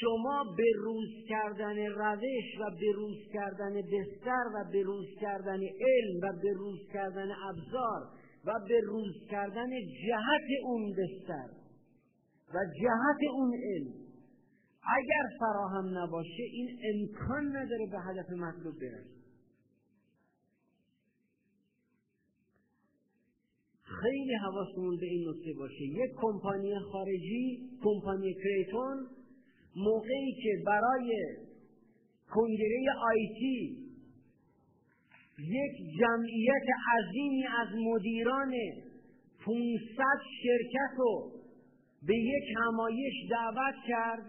شما به روز کردن روش و به روز کردن بستر و به روز کردن علم و به روز کردن ابزار و به روز کردن جهت اون بستر و جهت اون علم اگر فراهم نباشه این امکان نداره به هدف مطلوب برسه. خیلی حواسمون به این نکته باشه. یک کمپانی خارجی کمپانی کریتون موقعی که برای کنگره آیتی یک جمعیت عظیمی از مدیران 500 شرکت رو به یک همایش دعوت کرد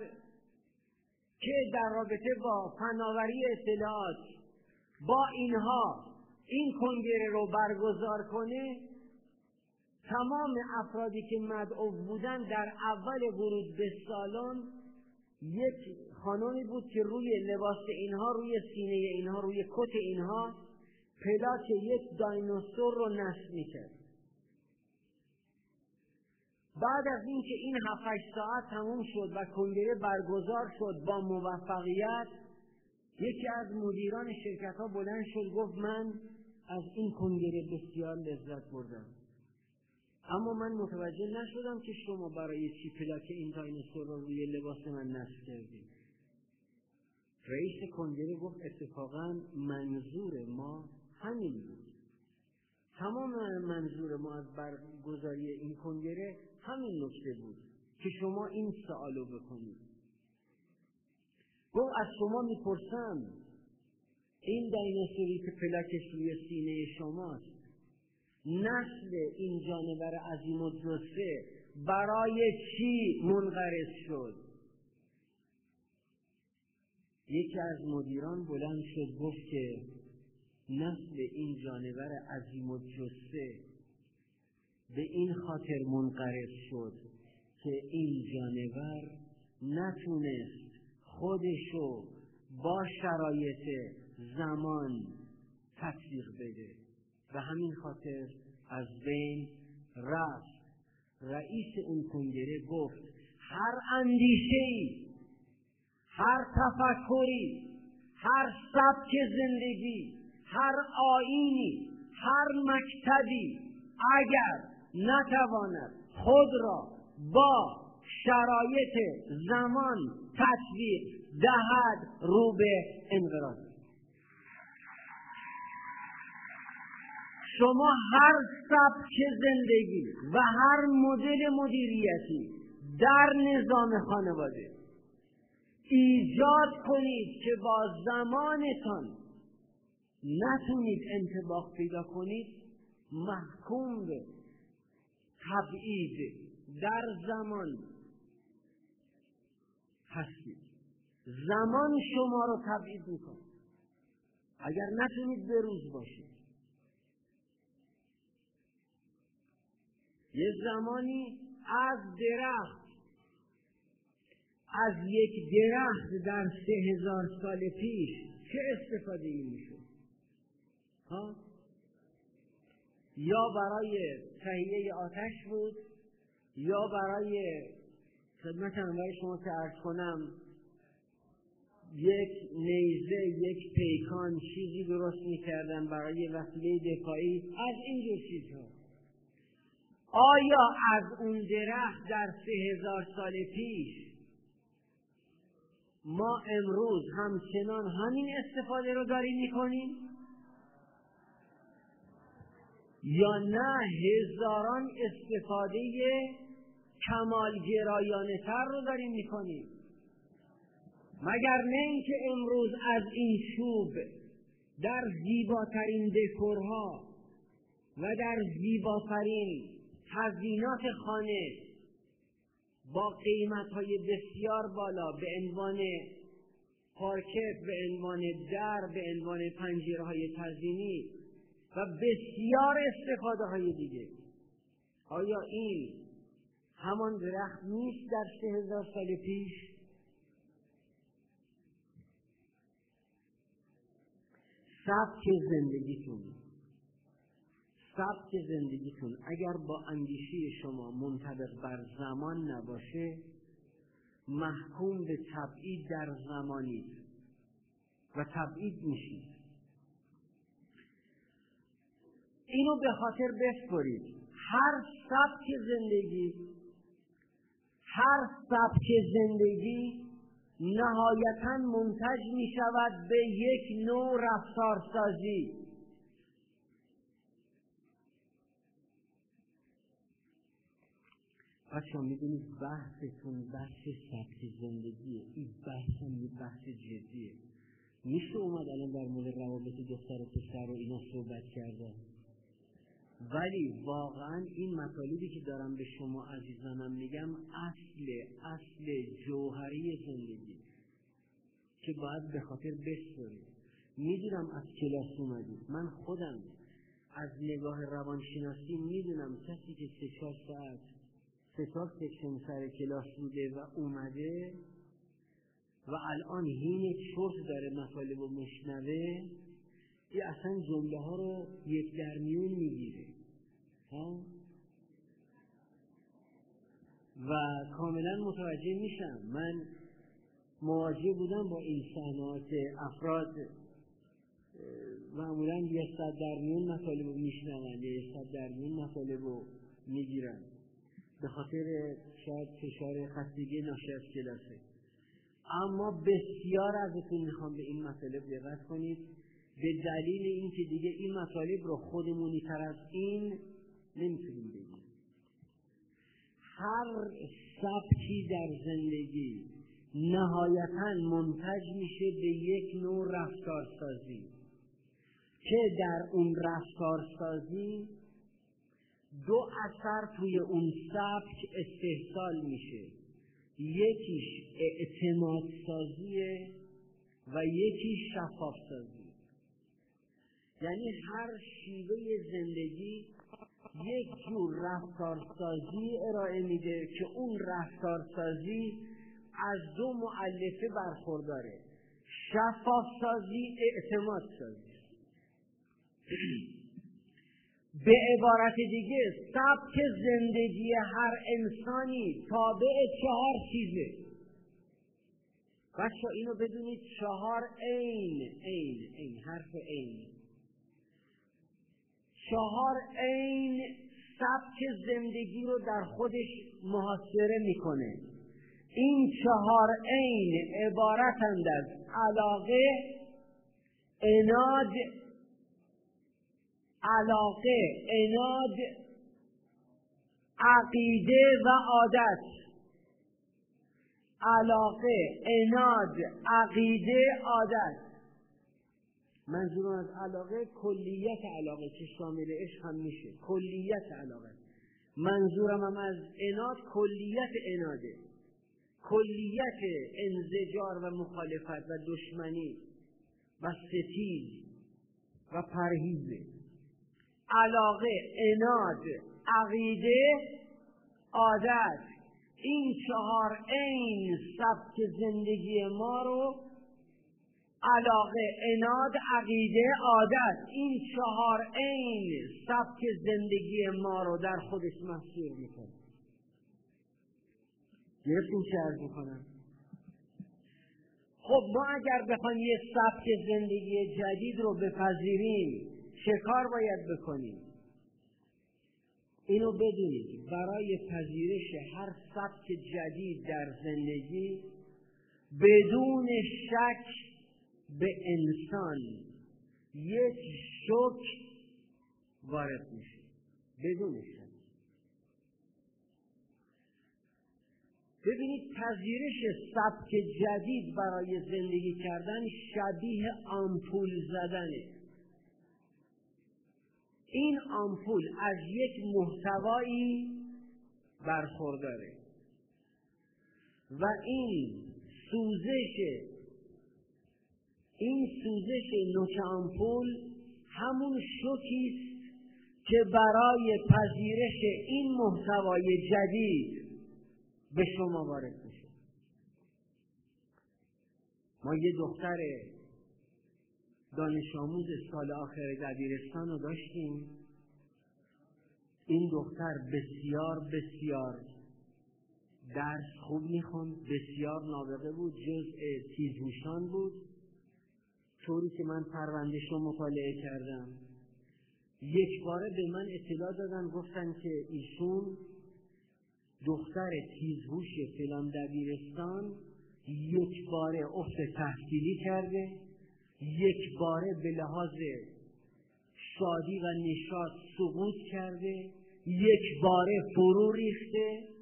که در رابطه با فناوری اطلاعات با اینها این کنگره رو برگزار کنه تمام افرادی که مدعو بودن در اول ورود به سالن یک خانمی بود که روی لباس اینها روی سینه اینها روی کت اینها پلاک یک دایناسور رو نصب می‌کرد. بعد از اینکه این هفت ساعت تموم شد و کنگره برگزار شد با موفقیت یکی از مدیران شرکت ها بلند شد گفت من از این کنگره بسیار لذت بردم. اما من متوجه نشدم که شما برای چی پلاک این دایناسور رو روی لباس من نصب کردید رئیس کنگره گفت اتفاقا منظور ما همین بود. تمام منظور ما از برگزاری این کنگره همین نکته بود که شما این سوالو بکنید. گفت از شما می‌پرسم این دایناسوری که پلاکش روی سینه شماست نسل این جانور عظیم و جسه برای چی منقرض شد؟ یکی از مدیران بلند شد گفت که نسل این جانور عظیم و جسه به این خاطر منقرض شد که این جانور نتونست خودشو با شرایط زمان تطبیق بده. و همین خاطر از بین رفت. رئیس اون کنگره گفت هر اندیشه ای هر تفکری هر سبک زندگی هر آینی هر مکتبی اگر نتواند خود را با شرایط زمان تطبیق دهد رو به انقراض شما هر سبک زندگی و هر مدل مدیریتی در نظام خانواده ایجاد کنید که با زمانتان نتونید انتباق پیدا کنید محکوم به تبعید در زمان هستید. زمان شما رو تبعید می‌کنه اگر نتونید به روز باشید. یه زمانی از درخت از یک درخت در سه هزار سال پیش چه استفاده می‌شد؟ ها؟ یا برای تهیه آتش بود یا برای خدمت برای شما که ارز کنم یک نیزه یک پیکان چیزی درست می‌کردن برای وسیله دفاعی؟ از اینجور چیزها. آیا از اون درخت در سه هزار سال پیش ما امروز همچنان همین استفاده رو داریم می‌کنیم؟ یا نه هزاران استفاده کمالگرایانه تر رو داریم می‌کنیم؟ مگر نه اینکه امروز از این چوب در زیباترین دکورها و در زیباترین تزینات خانه با قیمت های بسیار بالا به عنوان پارکت به عنوان در به عنوان پنجره های تزینی و بسیار استفاده های دیگه. آیا این همان درخت نیست در سه هزار سال پیش؟ سبک زندگیتون. سبک زندگیتون اگر با اندیشه شما منطبق بر زمان نباشه محکوم به تبعید در زمانید و تبعید میشید. اینو به خاطر بسپرید. هر سبک زندگی هر سبک زندگی نهایتا منتج می شود به یک نوع رفتارسازی. بچه می‌دونید بحثتون بحث سبک زندگیه. این بحث هم یه بحث جدیه. میشه اومد الان در مورد روابط دختر و پسر و اینا صحبت کردن؟ ولی واقعا این مطالبی که دارم به شما عزیزانم میگم اصل اصل جوهری زندگی که باید به خاطر بسپرید می‌دونم از کلاس اومدید. من خودم از نگاه روانشناسی می‌دونم کسی که سه چهار ساعت تا سکشن سر کلاس بوده و اومده و الان هین چرت داره مطالب و مشنوه این اصلا جمله ها رو یک در میون می‌گیره. ها؟ و کاملا متوجه میشم. من مواجه بودم با این صحنات افراد معمولا یه صد در میون مطالب رو یه صد در میون مطالب رو به خاطر شاید فشار خستگی ناشی از کلاسه. اما بسیار ازتون می‌خوام به این مطالب دقت کنید. به دلیل اینکه دیگه این مطالب رو خودمونی تر از این نمی‌تونیم بگیم. هر سبکی در زندگی نهایتا منتج میشه به یک نوع رفتارسازی. که در اون رفتارسازی دو اثر توی اون سبک استحصال میشه. یکیش اعتماد سازیه و یکی شفاف سازی یعنی هر شیوه زندگی یک جور رفتارسازی ارائه میده که اون رفتارسازی از دو معلفه برخورداره. شفاف سازی اعتماد سازی به عبارت دیگه سبک زندگی هر انسانی تابع چهار چیزه. بچه اینو بدونید چهار عین عین عین حرف عین. چهار عین سبک زندگی رو در خودش محاصره می‌کنه. این چهار عین عبارتند از علاقه اناد علاقه اناد عقیده و عادت. علاقه اناد عقیده عادت. منظورم از علاقه کلیت علاقه که شامل عشق هم میشه. کلیت علاقه. منظورم هم از اناد کلیت اناده کلیت انزجار و مخالفت و دشمنی و ستیز و پرهیزه. علاقه اناد عقیده عادت. این چهار عین سبک زندگی ما رو علاقه اناد عقیده عادت. این چهار عین سبک زندگی ما رو در خودش محصول می‌کنه. گرفتیم چه ارز می‌کنم؟ خب ما اگر بخوایم یه سبک زندگی جدید رو بپذیریم چه کار باید بکنیم؟ اینو بدونید برای پذیرش هر سبک جدید در زندگی بدون شک به انسان یک شک وارد میشه. بدون شک. ببینید پذیرش سبک جدید برای زندگی کردن شبیه آمپول زدنه. این آمپول از یک محتوایی برخورداره. و این سوزش این سوزش نوک آمپول همون شوکی است که برای پذیرش این محتوای جدید به شما وارد میشه. ما یه دختر دانش آموز سال آخر دبیرستان رو داشتیم. این دختر بسیار بسیار درس خوب می‌خوند بسیار نابغه بود جزء تیزهوشان بود. طوری که من پروندش رو مطالعه کردم. یک باره به من اطلاع دادن گفتن که ایشون دختر تیزهوش فلان دبیرستان یک باره افت تحصیلی کرده. یک باره به لحاظ شادی و نشاط سقوط کرده یک باره فرو ریخته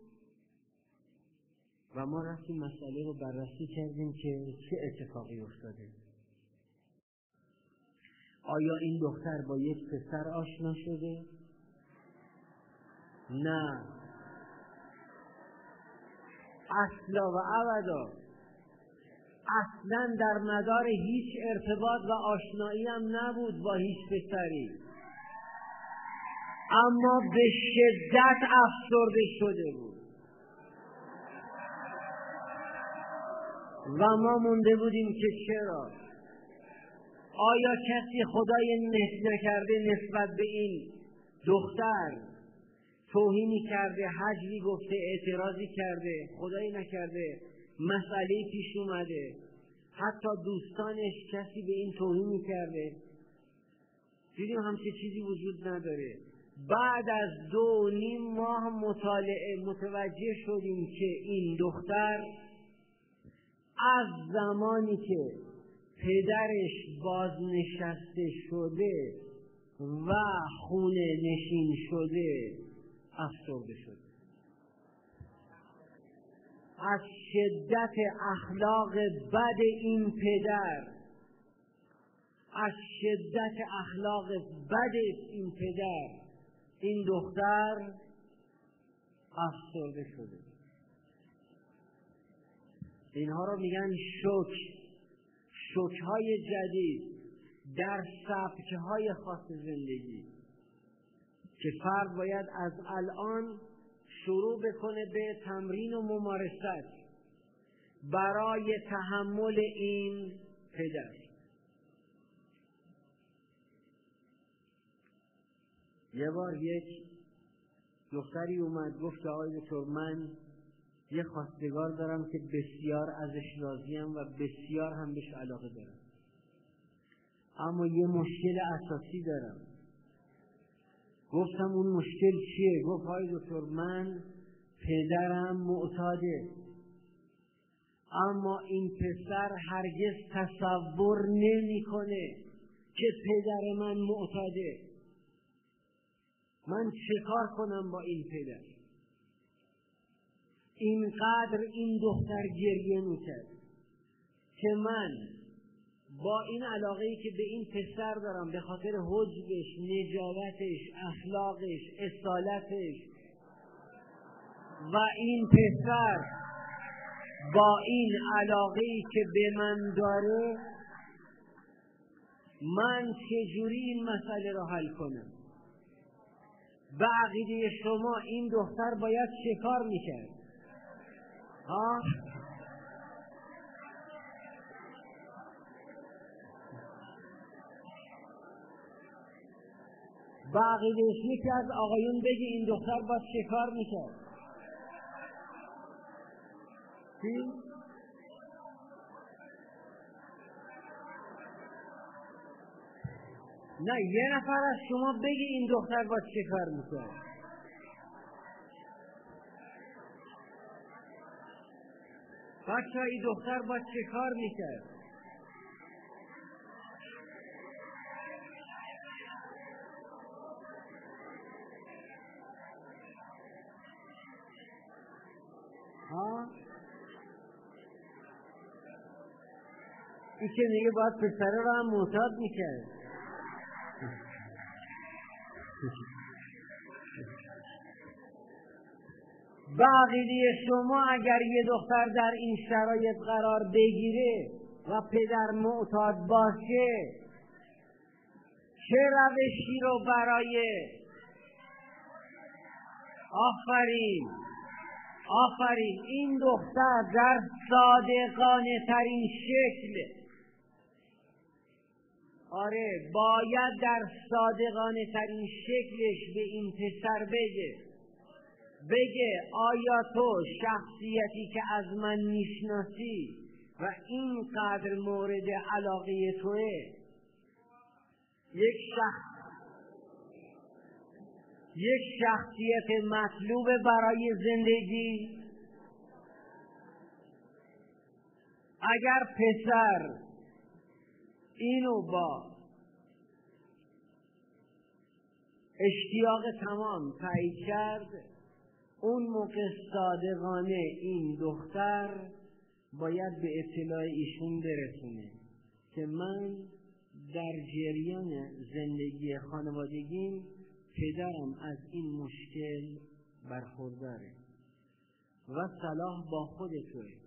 و ما رفتیم مسئله رو بررسی کردیم که چه اتفاقی افتاده آیا این دختر با یک پسر آشنا شده؟ نه اصلا و ابدا اصلا در مدار هیچ ارتباط و آشنایی هم نبود با هیچ پسری. اما به شدت افسرده شده بود. و ما مونده بودیم که چرا؟ آیا کسی خدای نه نکرده نسبت به این دختر توهینی کرده حجبی گفته اعتراضی کرده خدایی نکرده؟ مسئله پیش اومده. حتی دوستانش کسی به این توهینی کرده دیدیم همچه چیزی وجود نداره. بعد از دو نیم ماه مطالعه متوجه شدیم که این دختر از زمانی که پدرش بازنشسته شده و خونه نشین شده افسرده شده. از شدت اخلاق بد این پدر. از شدت اخلاق بد این پدر. این دختر افسرده شده. اینها رو میگن شک شکهای جدید در سبکهای خاص زندگی. که فرد باید از الان شروع بکنه به تمرین و ممارست. برای تحمل این پدر. یه بار یک دختری اومد گفت آقای دکتر من یه خواستگار دارم که بسیار ازش راضیم و بسیار هم بهش علاقه دارم. اما یه مشکل اساسی دارم. گفتم اون مشکل چیه؟ گفت های دکتر من پدرم معتاده. اما این پسر هرگز تصور نمی‌کنه که پدر من معتاده. من چه کار کنم با این پدر؟ اینقدر این دختر گریه می‌کرد که من با این علاقه ای که به این پسر دارم به خاطر حجبش نجابتش اخلاقش اصالتش و این پسر با این علاقه که به من داره من چجوری این مسئله را حل کنم؟ به عقیده شما این دختر باید چه کار می‌کرد؟ ها؟ به عقیدهش یکی از آقایون بگی این دختر باید چه کار می‌کرد؟ چی؟ نه یه نفر از شما بگی این دختر باید چه کار می‌کرد بچه این دختر باید چه کار می‌کرد؟ ها؟ که میگه باید پسره رو هم معتاد می‌کرد. به شما اگر یه دختر در این شرایط قرار بگیره و پدر معتاد باشه چه روشی رو برای آفرین آفرین. این دختر در صادقانه ترین شکل آره باید در صادقانه ترین شکلش به این پسر بگه. بگه آیا تو شخصیتی که از من می‌شناسی و اینقدر مورد علاقه توه؟ یک شخص یک شخصیت مطلوب برای زندگی. اگر پسر اینو با اشتیاق تمام تایید کرد. اون موقع صادقانه این دختر باید به اطلاع ایشون برسونه که من در جریان زندگی خانوادگیم پدرم از این مشکل برخورداره و صلاح با خودتوه.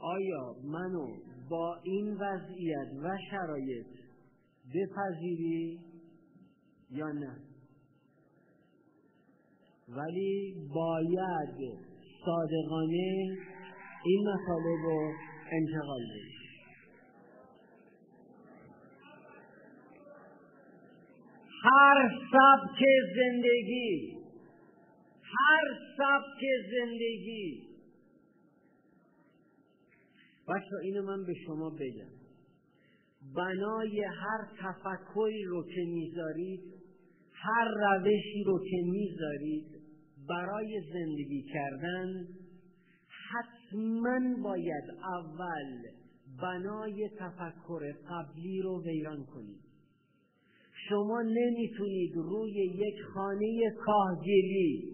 آیا منو با این وضعیت و شرایط بپذیری یا نه؟ ولی باید صادقانه این مطالب رو انتقال بدی. هر سبک زندگی هر سبک زندگی بچه اینو من به شما بگم. بنای هر تفکری رو که می‌ذارید هر روشی رو که می‌ذارید برای زندگی کردن حتما باید اول بنای تفکر قبلی رو ویران کنید. شما نمی‌تونید روی یک خانه کاهگلی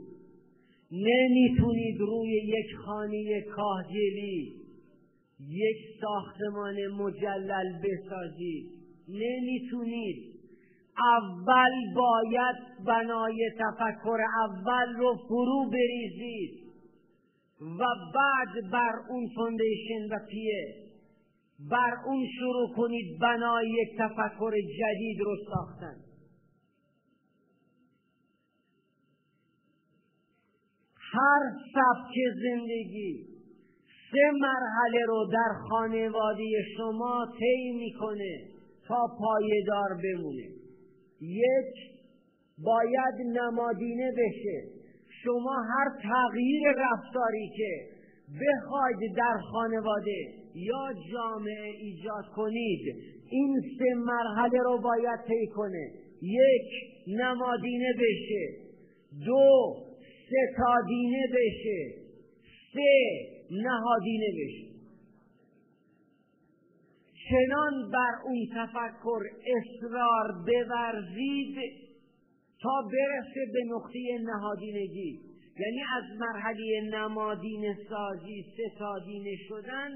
نمی‌تونید روی یک خانه کاهگلی یک ساختمان مجلل بسازید. نمی‌تونید. اول باید بنای تفکر اول رو فرو بریزید و بعد بر اون فوندیشن و پیه بر اون شروع کنید بنای یک تفکر جدید رو ساختن. هر سبک زندگی سه مرحله رو در خانواده شما طی می‌کنه تا پایدار بمونه. یک باید نمادینه بشه. شما هر تغییر رفتاری که بخواید در خانواده یا جامعه ایجاد کنید این سه مرحله رو باید طی کنه. یک نمادینه بشه. دو ستادینه بشه. سه نهادینه بشه چنان بر اون تفکر اصرار بورزید تا برسه به نقطه نهادینگی. یعنی از مرحله نمادین سازی ستادینه شدن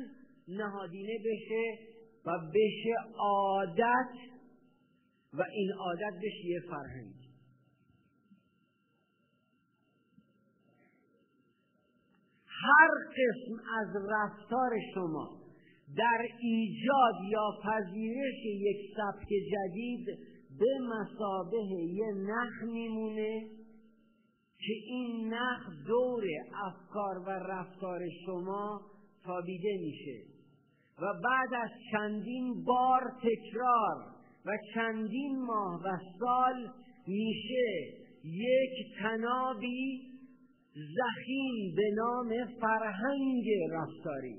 نهادینه بشه و بشه عادت و این عادت بشه یه فرهنگ. هر قسم از رفتار شما در ایجاد یا پذیرش یک سبک جدید به مسابه یه نخ میمونه که این نخ دور افکار و رفتار شما تابیده میشه و بعد از چندین بار تکرار و چندین ماه و سال میشه یک تنابی زخیم به نام فرهنگ رفتاری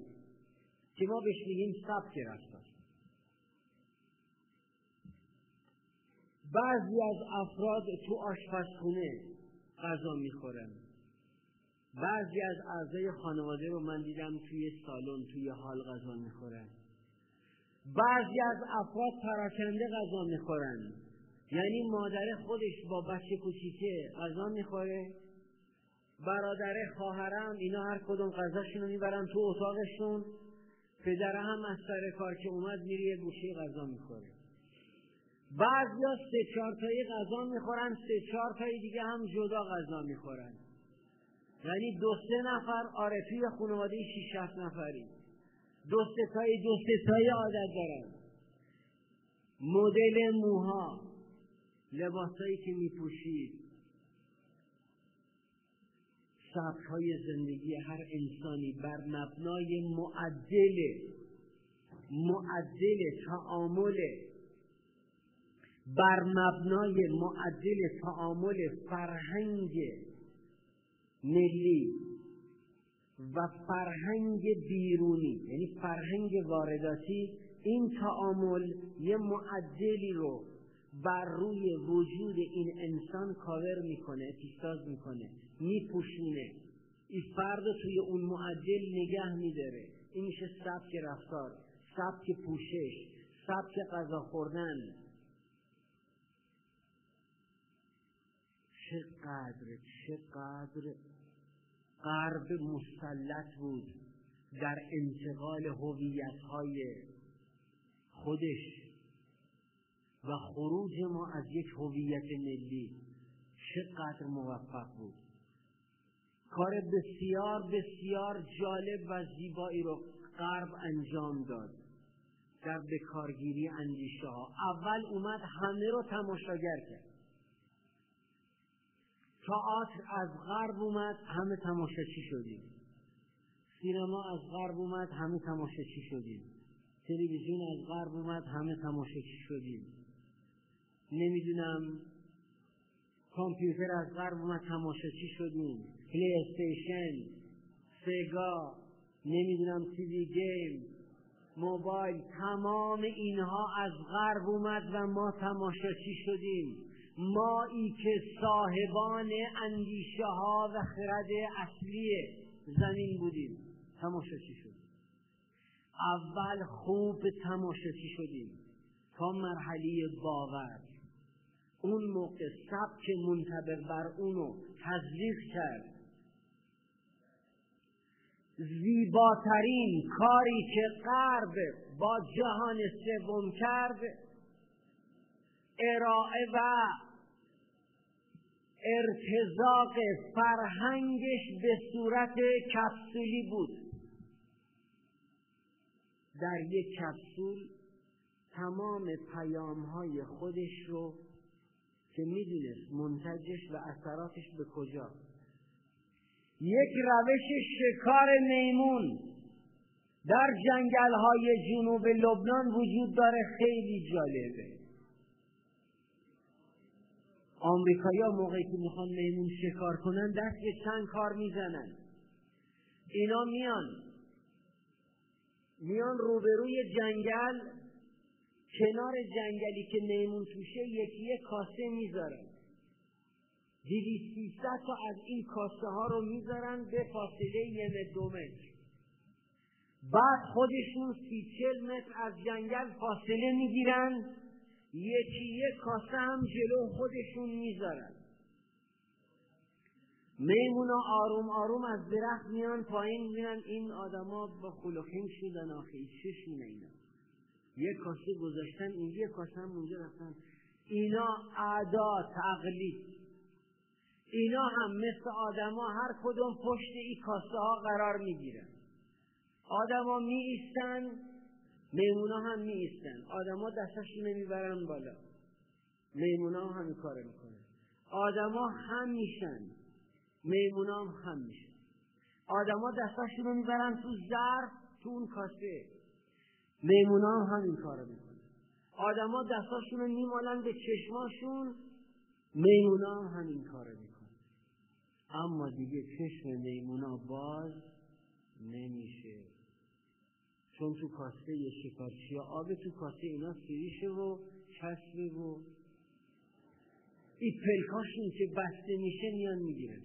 که ما بهش میگیم سبک رفتار بعضی از افراد تو آشپزخونه غذا می‌خورن. بعضی از اعضای خانواده رو من دیدم توی سالن توی حال غذا می‌خورن. بعضی از افراد پراکنده غذا می‌خورن. یعنی مادر خودش با بچه کوچیکه غذا می‌خوره. برادر خواهرم اینا هر کدوم غذاشون رو می‌برن تو اتاقشون. پدر هم از سر کار که اومد میری یه گوشه غذا می‌خوره. بعضیا سه چهار تایی غذا می‌خورن سه چهار تایی دیگه هم جدا غذا می‌خورن. یعنی دو سه نفر توی خانواده شیش هفت نفری. دو سه تایی دو سه تایی عادت دارن. مدل موها لباسایی که میپوشید. سبک های زندگی هر انسانی بر مبنای معدل معدل تعامل بر مبنای معدل تعامل فرهنگ ملی و فرهنگ بیرونی یعنی فرهنگ وارداتی این تعامل یه معدلی رو بر روی وجود این انسان کاور می‌کنه اپیستاز می‌کنه. میپوشونه. این فرد توی اون معدل نگه میداره. این میشه سبک رفتار سبک پوشش سبک غذا خوردن. چقدر چقدر غرب مسلط بود در انتقال هویت های خودش و خروج ما از یک هویت ملی. چقدر موفق بود. کار بسیار بسیار جالب و زیبایی رو غرب انجام داد. در بکارگیری اندیشه ها اول اومد همه رو تماشاگر کرد. تئاتر از غرب اومد همه تماشاچی شدیم. سینما از غرب اومد همه تماشاچی شدیم. تلویزیون از غرب اومد همه تماشاچی شدیم. نمی‌دونم کامپیوتر از غرب اومد تماشاچی شدیم. پلی استیشن سگا نمی‌دونم TV game موبایل تمام اینها از غرب اومد و ما تماشاچی شدیم. مایی که صاحبان اندیشه ها و خرد اصلی زمین بودیم تماشاچی شدیم. اول خوب تماشاچی شدیم تا مرحله باور. اون موقع سبک منطبق بر اونو تزریق کرد. زیباترین کاری که غرب با جهان سوم کرد ارائه و ارتزاق فرهنگش به صورت کپسولی بود. در یک کپسول تمام پیام های خودش رو که می‌دونست منتجش و اثراتش به کجا یک روش شکار میمون. در جنگل های جنوب لبنان وجود داره خیلی جالبه. آمریکایی موقعی که می‌خوان میمون شکار کنن دست به چند کار می‌زنن. اینا میان. میان روبروی جنگل. کنار جنگلی که میمون توشه یکی یک کاسه می‌ذارن. دیویست تا از این کاسه ها رو می‌ذارن به فاصله یه دو متر. بعد خودشون سی چل متر از جنگل فاصله می‌گیرن. یکی یک کاسه هم جلو خودشون می‌ذارن. میمونا آروم آروم از درخت میان پایین میرن. این آدما با خلوخین شدن آخه چشونه اینا. یک کاسه گذاشتن این یک کاسه هم اونجا رفتن. اینا اعدا تقلید. اینا هم مثل آدما هر کدوم پشت این کاسه ها قرار می‌گیرن. آدما می ایستن میمونا هم می ایستن آدما دستشون می‌برن بالا. میمونا هم همین کار می‌کنن. آدما هم میشن. میمونا هم هم میشن. آدما دستشون رو تو ظرف تو اون کاسه. میمونا هم همین کار می‌کنن. آدما دستاشون رو میمالن به چشماشون میمونا هم همین کار می‌کنن. اما دیگه چشم میمونا باز نمیشه. چون تو کاسه شکارچی آب تو کاسه اینا سریشه و چسبه و این پلکاشون که بسته میشه میان می‌گیرن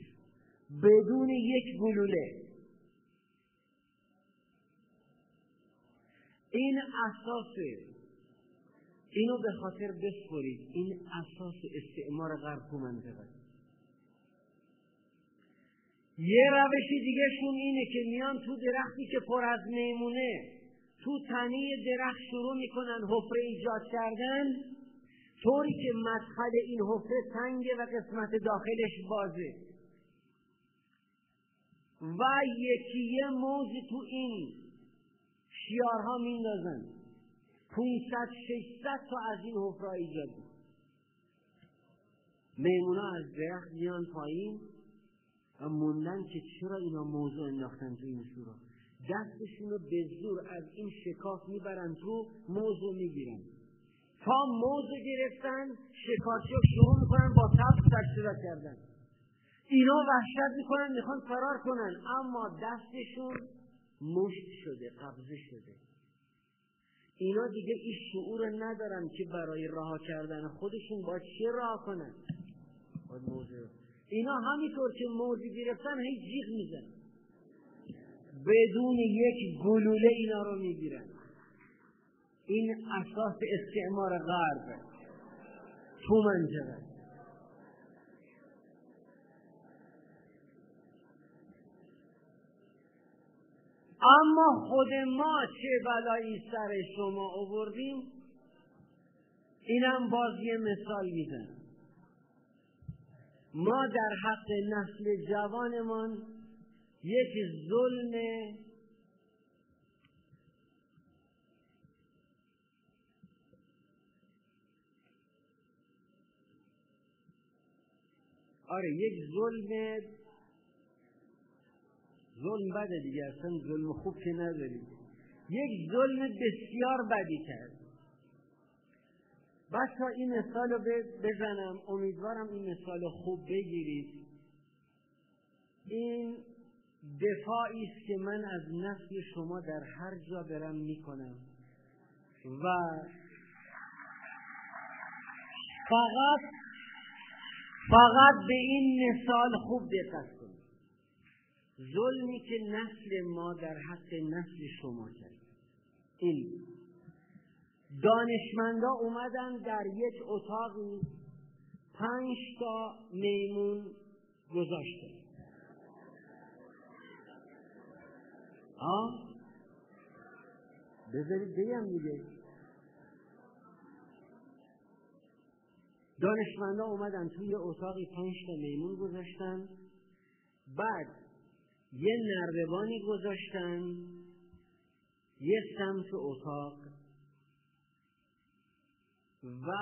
بدون یک گلوله. این اساس اینو به خاطر بسپرید. این اساس استعمار غرب تو منطقه. یه روش دیگه شون اینه که میان تو درختی که پر از میمونه تو تنی درخت شروع می‌کنن حفره ایجاد کردن طوری که مدخل این حفره تنگه و قسمت داخلش بازه. و یکی یه موز تو این شیارها میندازن. 500 600 تا از این حفره ایجاد میمونا از درخت میان پایین. و موندن که چرا اینا موضوع انداختن تو این سورا. دستشون رو به زور از این شکاف می‌برن تو موضوع می‌گیرن. تا موضوع گرفتن شکارچی شروع می‌کنن با تب تشتیرا کردن. اینا وحشت می‌کنن می‌خوان فرار کنن. اما دستشون مشت شده قبضه شده. اینا دیگه این شعور ندارن که برای رها کردن خودشون با چه راه کنن؟ باید موضوع اینا همینطور که موضوع گرفتن هی جیغ میزن بدون یک گلوله اینا رو می‌گیرن. این اساس استعمار غرب. تو منطقه. اما خود ما چه بلایی سر شما آوردیم؟ اینم باز یه مثال می‌زنم. ما در حق نسل جوانمان یک ظلم آره یک ظلم ظلم بده دیگه اصلا ظلم خوب که نداریم. یک ظلم بسیار بدی کرد. بس این مثال رو بزنم امیدوارم این مثال خوب بگیرید. این دفاعی است که من از نسل شما در هر جا برم می‌کنم. و فقط فقط به این مثال خوب دقت کنید. ظلمی که نسل ما در حق نسل شما کرد. این. دانشمندا اومدن در یک اتاقی پنج تا میمون گذاشتن آه بذارید بگم دیگه. دانشمندا اومدن توی اتاقی پنج تا میمون گذاشتن. بعد یه نردبانی گذاشتن. یه سمت اتاق. و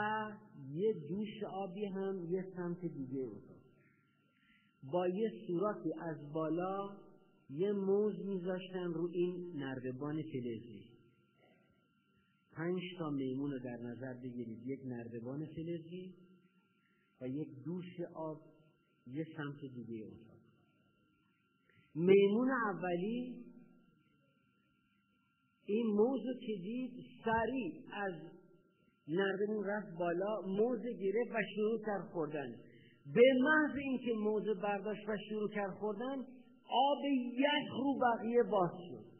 یه دوش آبی هم یه سمت دیگه اتاق با یه صورتی از بالا یه موز میذاشتن رو این نردبان فلزی. پنج تا میمون رو در نظر بگیرید. یک نردبان فلزی و یک دوش آب یه سمت دیگه اتاق میمون اولی این موز که دید سریع از نردبون رفت بالا موز گرفت و شروع کرد خوردن. به محض اینکه موز برداشت و شروع کرد خوردن آب یک رو بقیه باز شد.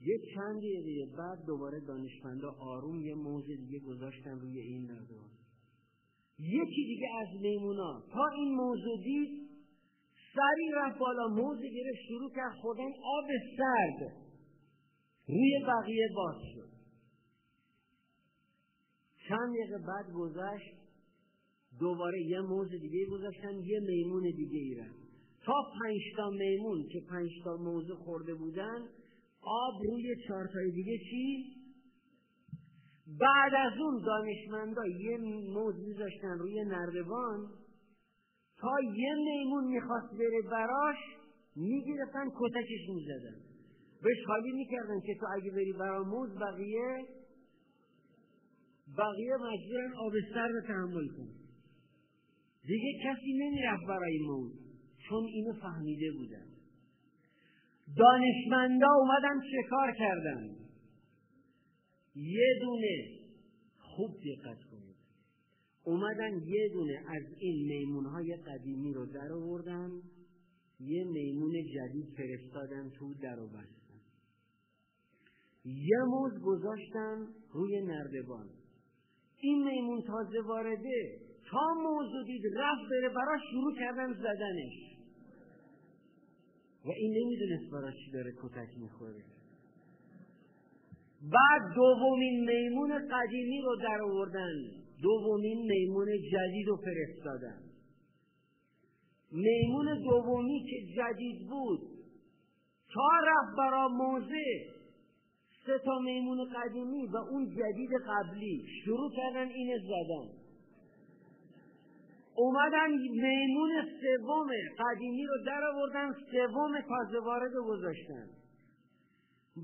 یه چند دقیقه بعد دوباره دانشمندا آروم یه موز دیگه گذاشتن روی این نردبان یکی دیگه از میمونا تا این موضوع دید سری رفت بالا موز گرفت شروع کرد خوردن آب سرد روی بقیه باز شد چند دقیقه بعد گذشت دوباره یه موز دیگه گذاشتن یه میمون دیگه ای رفت تا پنجتا میمون که پنجتا موزه خورده بودن آب روی چارتای دیگه چی؟ بعد از اون دانشمندا یه موز میذاشتن روی نردبان تا یه میمون می‌خواست بره براش می‌گرفتن کتکش می‌زدن. بهش خالی می‌کردن که تو اگه بری برا موز بقیه بقیه مجبورن آب رو تحمل کن دیگه کسی نمی‌رفت برای موز چون اینو فهمیده بودن. دانشمندا اومدن شکار کردن؟ یه دونه خوب دقت اومدن یه دونه از این میمونهای قدیمی رو در آوردن یه میمون جدید فرستادن تو در و بستن یه موز گذاشتن روی نردبان. این میمون تازه وارده تا موضوع دید رفت بره براش شروع کردن زدنش. و این نمی‌دونست براش چی داره کتک می‌خوره. بعد دومین میمون قدیمی رو در آوردن. دومین میمون جدید رو فرستادن. میمون دومی که جدید بود تا رفت برا موزه. سه تا میمون قدیمی و اون جدید قبلی. شروع کردن اینه زدن. اومدن میمون سوم قدیمی رو در آوردن سوم تازه وارد گذاشتن.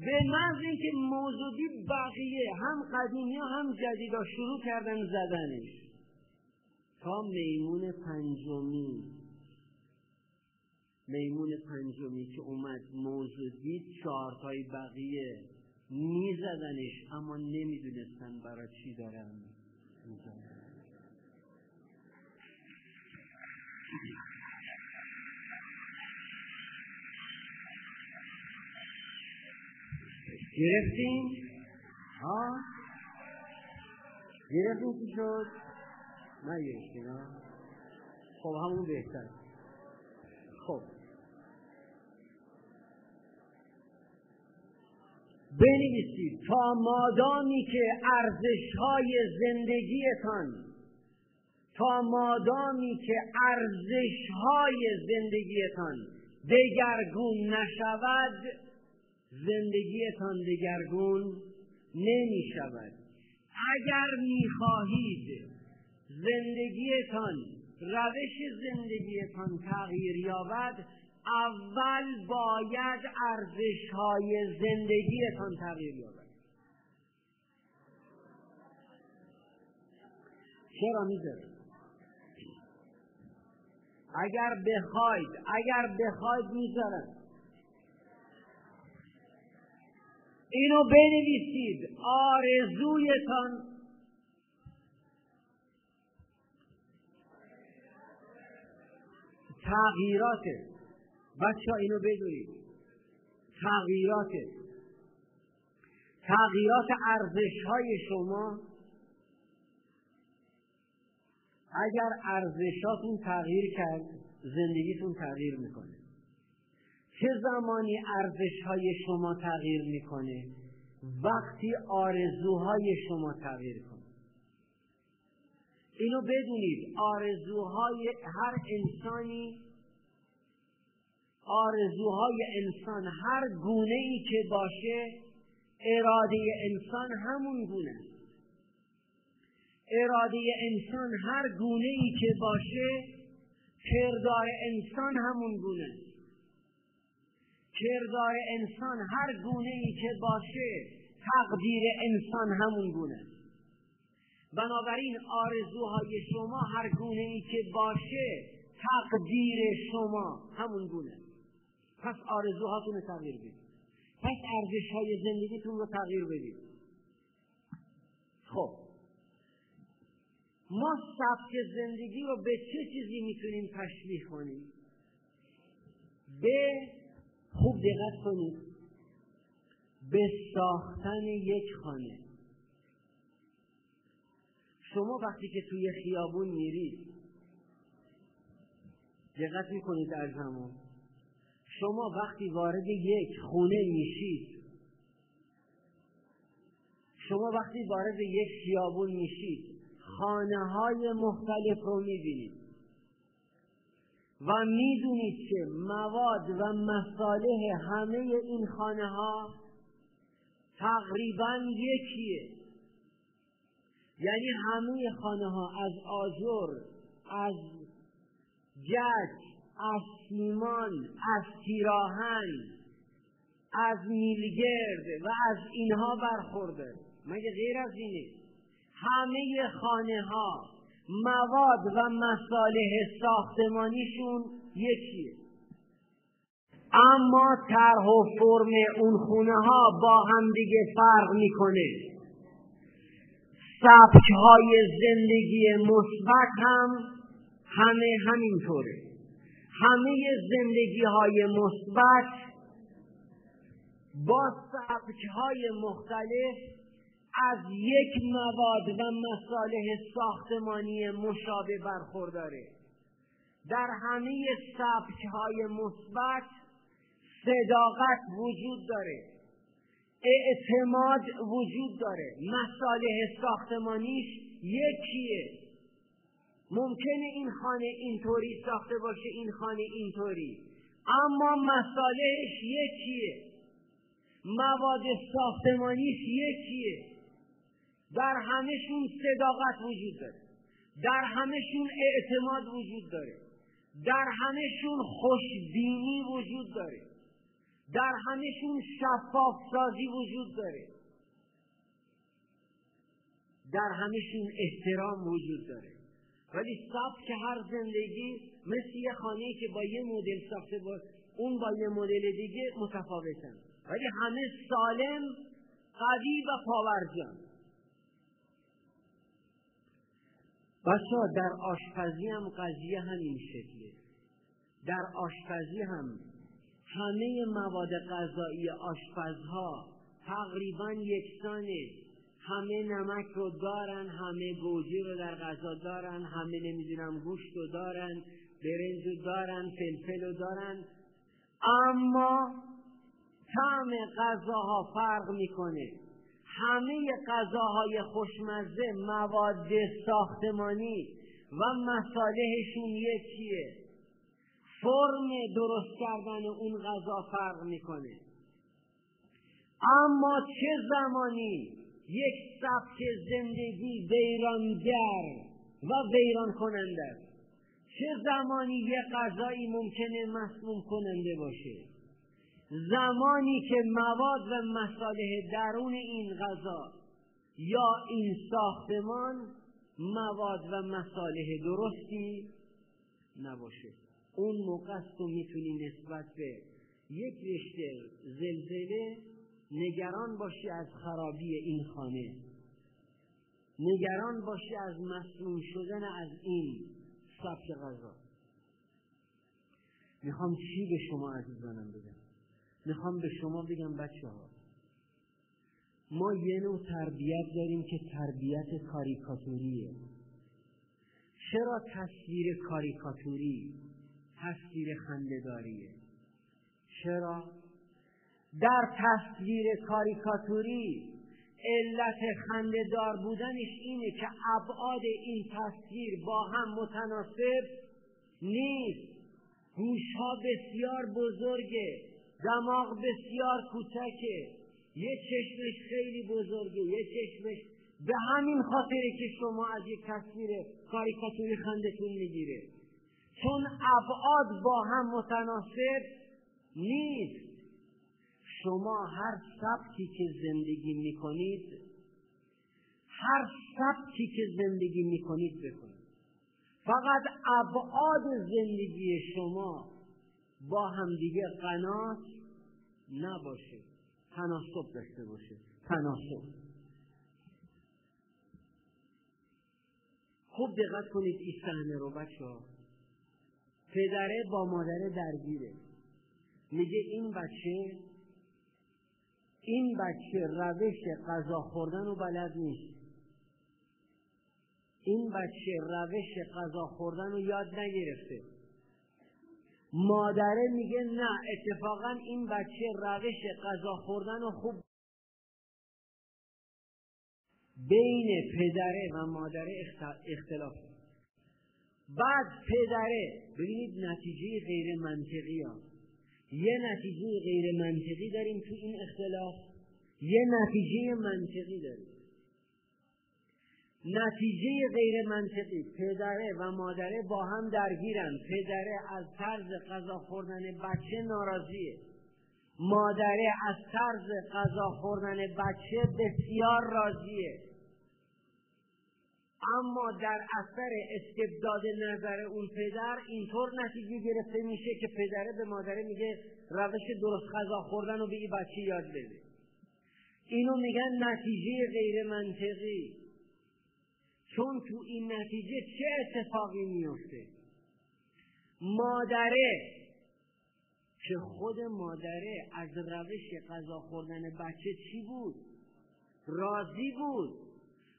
به محض اینکه موجودی بقیه هم قدیمی هم جدیدا شروع کردن زدنش. تا میمون پنجمی. میمون پنجمی که اومد موجودی چهارتای بقیه میزدنش اما نمی‌دونستن برای چی دارن. می‌زدن گرفتیم؟ ها؟ گرفتیم چی شد؟ نگرفتیم ها؟ خب همون بهتر. خب. بنویسید. تا مادامی که ارزش های زندگیتان تا مادامی که ارزش های زندگیتان دگرگون نشود زندگیتان دگرگون نمی شود اگر می خواهید زندگیتان روش زندگیتان تغییر یابد اول باید ارزش های زندگیتان تغییر یابد. چرا می‌ذاره اگر بخواید اگر بخواید می‌ذارن اینو بنویسید. آرزویتان. تغییرات بچه ها اینو بدونید. تغییرات تغییرات ارزش های شما. اگر ارزشاتون تغییر کرد زندگیتون تغییر می‌کنه. چه زمانی ارزش های شما تغییر می‌کنه؟ وقتی آرزوهای شما تغییر کنه. اینو بدونید آرزوهای هر انسانی آرزوهای انسان هر گونه ای که باشه اراده انسان همون گونه است. اراده انسان هر گونه ای که باشه کردار انسان همون گونه کردار انسان هر گونه ای که باشه تقدیر انسان همون گونه. بنابراین آرزوهای شما هر گونه ای که باشه تقدیر شما همون گونه. پس آرزوهاتون رو تغییر بدید. پس ارزش های زندگیتون رو تغییر بدید. خب. ما سبک زندگی رو به چه چیزی می‌تونیم تشبیه کنیم؟ به خوب دقت کنید. به ساختن یک خانه. شما وقتی که توی خیابون میرید دقت می‌کنید در زمان شما وقتی وارد یک خونه میشید شما وقتی وارد یک خیابون میشید خانه های مختلف رو می‌بینید. و می‌دونید که مواد و مصالح همه این خانه ها تقریبا یکیه. یعنی همه خانه ها از آجر از جج از سیمان از تیراهن از میلگرد و از اینها برخورده. مگه غیر از اینه؟ همه خانه ها مواد و مصالح ساختمانیشون یکیه. اما طرح و فرم اون خونه ها با هم دیگه فرق می‌کنه. سبک های زندگی مثبت هم همه همینطوره. همه زندگی های مثبت با سبک های مختلف از یک مواد و مصالح ساختمانی مشابه برخورداره. در همه سبک های مثبت صداقت وجود داره. اعتماد وجود داره. مصالح ساختمانیش یکیه. ممکنه این خانه اینطوری ساخته باشه این خانه اینطوری. اما مصالحش یکیه. مواد ساختمانیش یکیه. در همشون صداقت وجود داره. در همشون اعتماد وجود داره. در همشون خوشبینی وجود داره. در همشون شفاف سازی وجود داره. در همشون احترام وجود داره. ولی سبک که هر زندگی مثل یه خانه که با یه مدل ساخته با اون با یه مدل دیگه متفاوتن. ولی همه سالم قوی و پاورجان. بچه در آشپزی هم قضیه همین شکله در آشپزی هم همه مواد غذایی آشپزها تقریبا یکسانه. همه نمک رو دارن همه گوجه رو در غذا دارن همه نمی‌دونم گوشت رو دارن برنج رو دارن فلفل رو دارن. اما طعم غذاها فرق می‌کنه. همه غذاهای خوشمزه مواد ساختمانی و مصالحشون یکیه. فرم درست کردن اون غذا فرق می‌کنه. اما چه زمانی یک سبک زندگی ویرانگر و ویران کننده است؟ چه زمانی یک غذایی ممکنه مسموم کننده باشه؟ زمانی که مواد و مصالح درون این غذا یا این ساختمان مواد و مصالح درستی نباشه. اون موقع تو می‌تونی نسبت به یک رشته زلزله نگران باشی از خرابی این خانه. نگران باشی از مسموم شدن از این سبک غذا. می‌خوام چی به شما عزیزانم بگم؟ می‌خوام به شما بگم بچه ها ما یه نوع تربیت داریم که تربیت کاریکاتوریه. چرا تصویر کاریکاتوری تصویر خندهداریه؟ چرا؟ در تصویر کاریکاتوری علت خندهدار بودنش اینه که ابعاد این تصویر با هم متناسب نیست. گوشها بسیار بزرگه. دماغ بسیار کوچکه. یه چشمش خیلی بزرگه یه چشمش به همین خاطره که شما از یک تصویر کاریکاتوری خندتون می‌گیره. چون ابعاد با هم متناسب نیست. شما هر سبکی که زندگی می‌کنید هر سبکی که زندگی می‌کنید بکنید. فقط ابعاد زندگی شما با همدیگه قنات نباشه. تناسب داشته باشه. تناسب. خوب دقت کنید این صحنه رو بچه ها پدره با مادره درگیره. میگه این بچه این بچه روش غذا خوردن رو بلد نیست. این بچه روش غذا خوردن رو یاد نگرفته. مادره میگه نه اتفاقا این بچه روش غذا خوردن رو خوب بین پدره و مادره اختلاف بعد پدره ببینید نتیجه غیر منطقی ها. یه نتیجه غیر منطقی داریم تو این اختلاف یه نتیجه منطقی داریم. نتیجه غیر منطقی پدره و مادره با هم درگیرن. پدره از طرز غذا خوردن بچه ناراضیه. مادره از طرز غذا خوردن بچه بسیار راضیه. اما در اثر استبداد نظر اون پدر اینطور نتیجه گرفته میشه که پدره به مادره میگه روش درست غذا خوردن رو به این بچه یاد بده. اینو میگن نتیجه غیر منطقی چون تو این نتیجه چه اتفاقی میفته مادره که خود مادره از روش غذا خوردن بچه چی بود؟ راضی بود.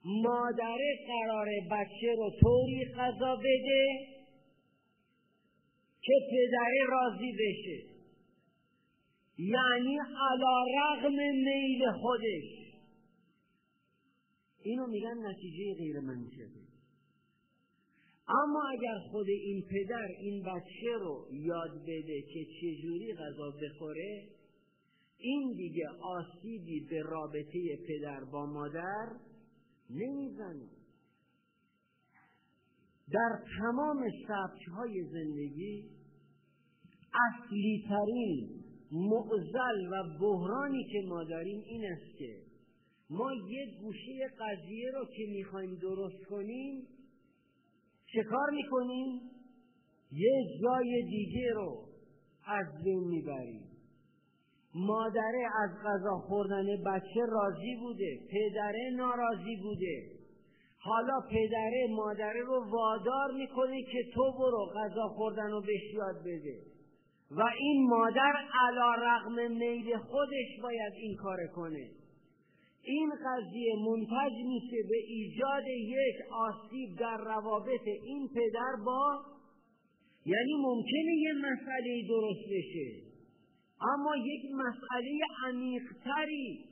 مادره قرار بچه رو طوری غذا بده که پدره راضی بشه. یعنی علا رغم میل خودش. اینو میگن نتیجه غیر منطقی اما اگر خود این پدر این بچه رو یاد بده که چجوری غذا بخوره این دیگه آسیبی به رابطه پدر با مادر نمی‌زنه. در تمام های زندگی اصلی ترین معزل و بحرانی که ما داریم این است که ما یک گوشه قضیه رو که می‌خوایم درست کنیم چه کار می‌کنیم؟ یه جای دیگه رو از بین می‌بریم. مادره از غذا خوردن بچه راضی بوده پدره ناراضی بوده. حالا پدره مادره رو وادار می‌کنه که تو برو غذا خوردن رو بهش یاد بده. و این مادر علا رغم میل خودش باید این کار کنه. این قضیه منتج میشه به ایجاد یک آسیب در روابط این پدر با یعنی ممکنه یه مسئله درست بشه. اما یک مسئله عمیقتری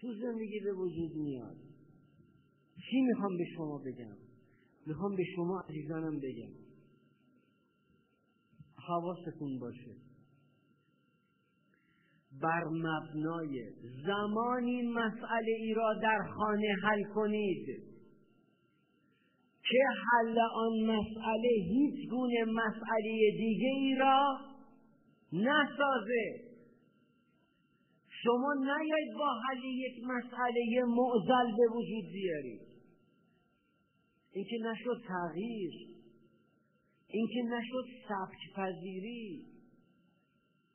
تو زندگی به وجود میاد. چی می‌خوام به شما بگم؟ می‌خوام به شما عزیزانم بگم. حواستون باشه. بر مبنای زمانی مسئله ای را در خانه حل کنید. که حل آن مسئله هیچ گونه مسئله دیگه ای را نسازه. شما نیاید با حل یک مسئله معزل به وجود بیارید اینکه نشد تغییر اینکه نشد سبک پذیری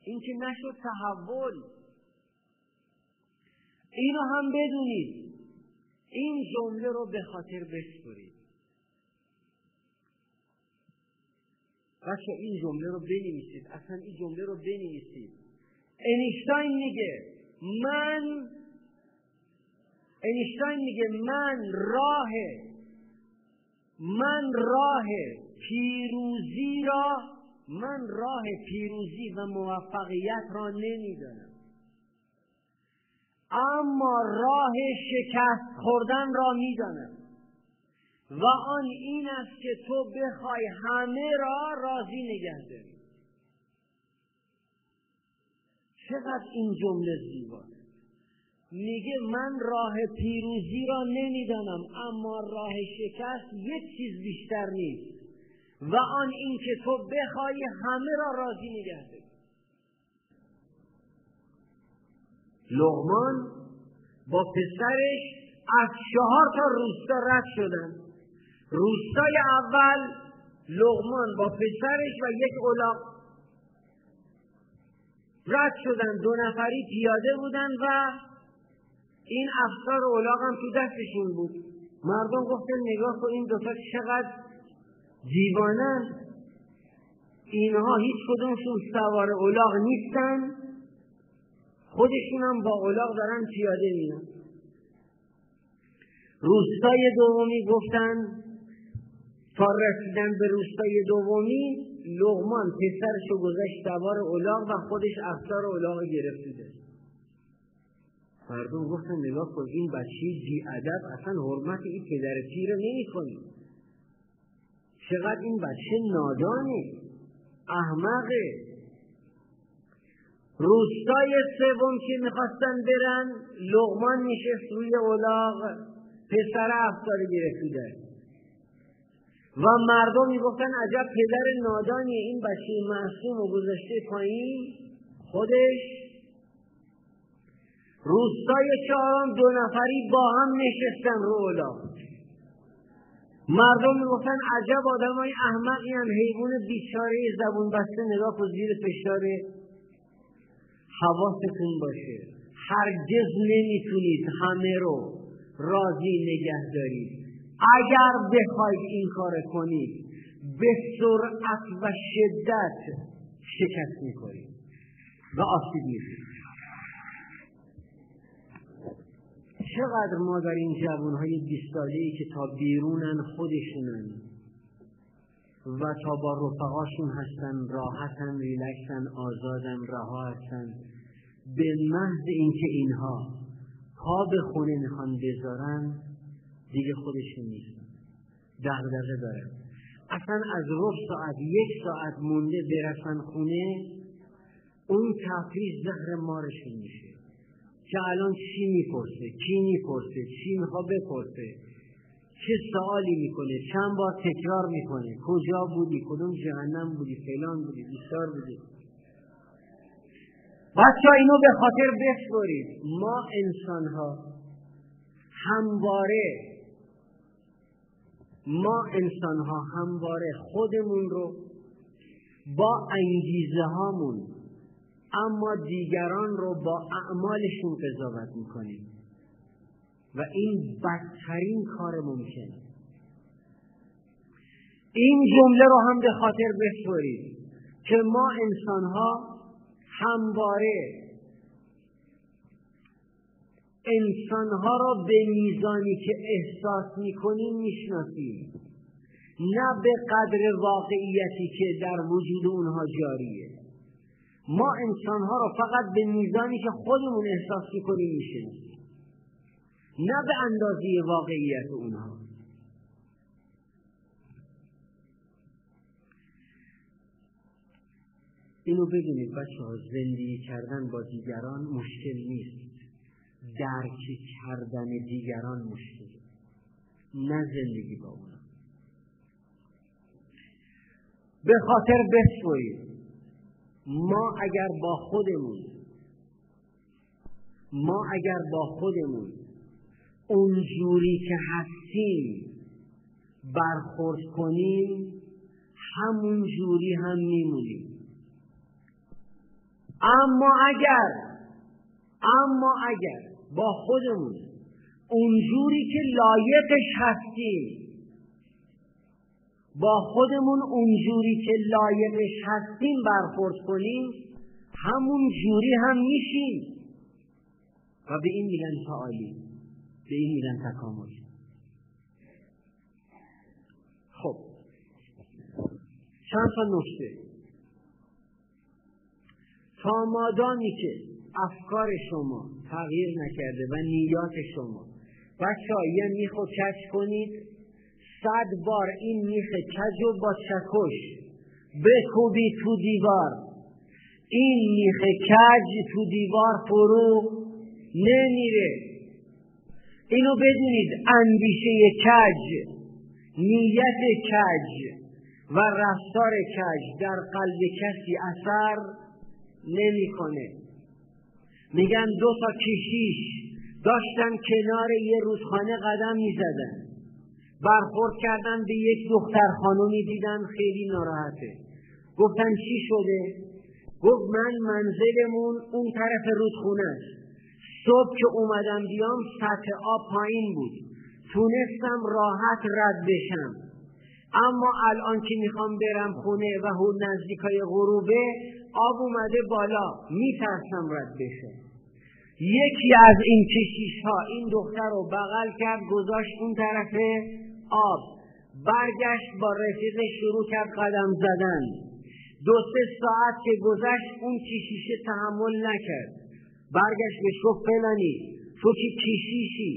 اینکه نشد تحول. اینو هم بدونید. این جمله رو به خاطر بسپرید. بچه این جمله رو بنویسید. اصلا این جمله رو بنویسید. انیشتاین میگه من انیشتاین میگه من راه من راه پیروزی را من راه پیروزی و موفقیت را نمی‌دانم. اما راه شکست خوردن را می‌دانم. و آن این است که تو بخوای همه را راضی نگه داری. چقدر این جمله زیباست. میگه من راه پیروزی را نمی‌دانم اما راه شکست یک چیز بیشتر نیست. و آن اینکه تو بخوای همه را راضی نگه لغمان با پسرش از چهار تا روستا رد شدن. روستای اول لغمان با پسرش و یک اولاق رد شدن. دو نفری پیاده بودن و این افسار اولاغ هم تو دستشون بود. مردم گفتن نگاه کن این دوتا چقدر دیوانن اینها هیچ کدومشون سوار اولاغ نیستن. خودشون هم با اولاغ دارن پیاده میان روستای دومی گفتن تا رسیدن به روستای دومی لغمان پسرشو گذشت سوار اولاغ و خودش افسار اولاغ گرفته مردم گفتن نگاه کن این بچه بی ادب اصلا حرمت این پدر پیر نمی کنی چقدر این بچه نادانه. احمقه. روستای سوم که می‌خواستن برن لغمان نشست روی اولاغ پسر افطار گرفتیده و مردم می‌گفتن عجب پدر نادانی این بچه معصوم و گذاشته پایین. خودش. روستای چهارم دو نفری با هم نشستن رو اولا مردم می‌گفتن عجب آدم های احمقی هم حیوان بیچاره زبون بسته نگاه و زیر فشار حواستون باشه. هرگز نمی‌تونید همه رو راضی نگه دارید اگر بخواید این کار کنید به سرعت و شدت شکست می‌کنید و آسیب می‌کنید چقدر ما در این جوانهای بیست که تا بیرونن خودشونن و تا با رفقاشون هستن راحتن ریلکسن آزادن رها هستن به محض اینکه اینها پا به خونه می‌خوان بذارن دیگه خودشون نیستن. دغدغه دارن. اصلا از رب ساعت یک ساعت مونده برسن خونه اون تفریز زهر مارشون میشه. که الان چی می‌پرسه؟ کی می‌پرسه؟ چی می‌خواد بپرسه؟ چه سوالی می‌کنه؟ چند بار تکرار می‌کنه؟ کجا بودی؟ کدوم جهنم بودی؟ فلان بودی؟ بیشتر بودی؟ بچه اینو به خاطر بسپرید ما انسان ها همواره ما انسان ها همواره خودمون رو با انگیزه هامون اما دیگران رو با اعمالشون قضاوت می‌کنیم. و این بدترین کار ممکنه این جمله رو هم به خاطر بسپرید که ما انسان ها همواره انسان ها را به میزانی که احساس می‌کنیم می‌شناسیم. نه به قدر واقعیتی که در وجود اونها جاریه. ما انسان ها رو فقط به میزانی که خودمون احساس می‌کنیم می‌شناسیم نه به اندازه واقعیت اونها. اینو بدونید بچه ها زندگی کردن با دیگران مشکل نیست. درک کردن دیگران مشکل. نه زندگی با اونا به خاطر بسوید ما اگر با خودمون ما اگر با خودمون اونجوری که هستیم برخورد کنیم همون جوری هم میمونیم. اما اگر اما اگر با خودمون اونجوری که لایقش هستیم با خودمون اونجوری که لایقش هستیم برخورد کنیم همون جوری هم میشیم. و به این میگن تعالی به این میگن تکامل. خب. چند تا نکته. تا مادامی که افکار شما تغییر نکرده و نیات شما بچه ها یه میخو کش کنید. صد بار این میخ کج و با چکش بکوبی تو دیوار. این میخ کج تو دیوار فرو نمیره. اینو بدونید اندیشه کج نیت کج و رفتار کج در قلب کسی اثر نمی‌کنه. میگن دو تا کشیش داشتن کنار یه رودخانه قدم می‌زدن. برخورد کردن به یک دختر خانومی دیدن خیلی ناراحته. گفتن چی شده؟ گفت من منزلمون اون طرف رودخونه است. صبح که اومدم بیام سطح آب پایین بود. تونستم راحت رد بشم. اما الان که می‌خوام برم خونه و نزدیکای غروبه آب اومده بالا. میترسم رد بشه. یکی از این کشیش ها این دختر رو بغل کرد گذاشت اون طرف آب. برگشت با رفیق شروع کرد قدم زدن. دو سه ساعت که گذشت اون کشیشه تحمل نکرد. برگشت به گفت فلانی تو که کشیشی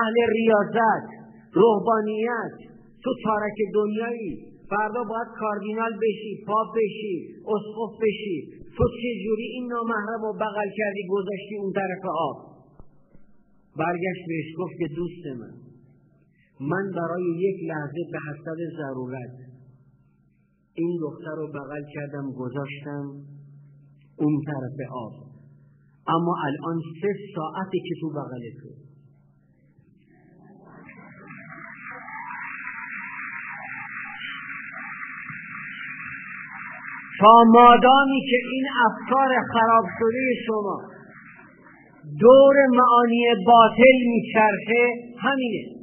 اهل ریاضت روحانیت. تو تارک دنیایی. فردا باید کاردینال بشی پاپ بشی اسقف بشی. تو چجوری این نامحرم رو بغل کردی گذاشتی اون طرف آب؟ برگشت بهش گفت که دوست من. من برای یک لحظه به حسب ضرورت این دختر رو بغل کردم گذاشتم اون طرف آب. اما الان سه ساعتی که تو بغل تو تا مادامی که این افکار خراب شده شما دور معانی باطل میچرخه همینه.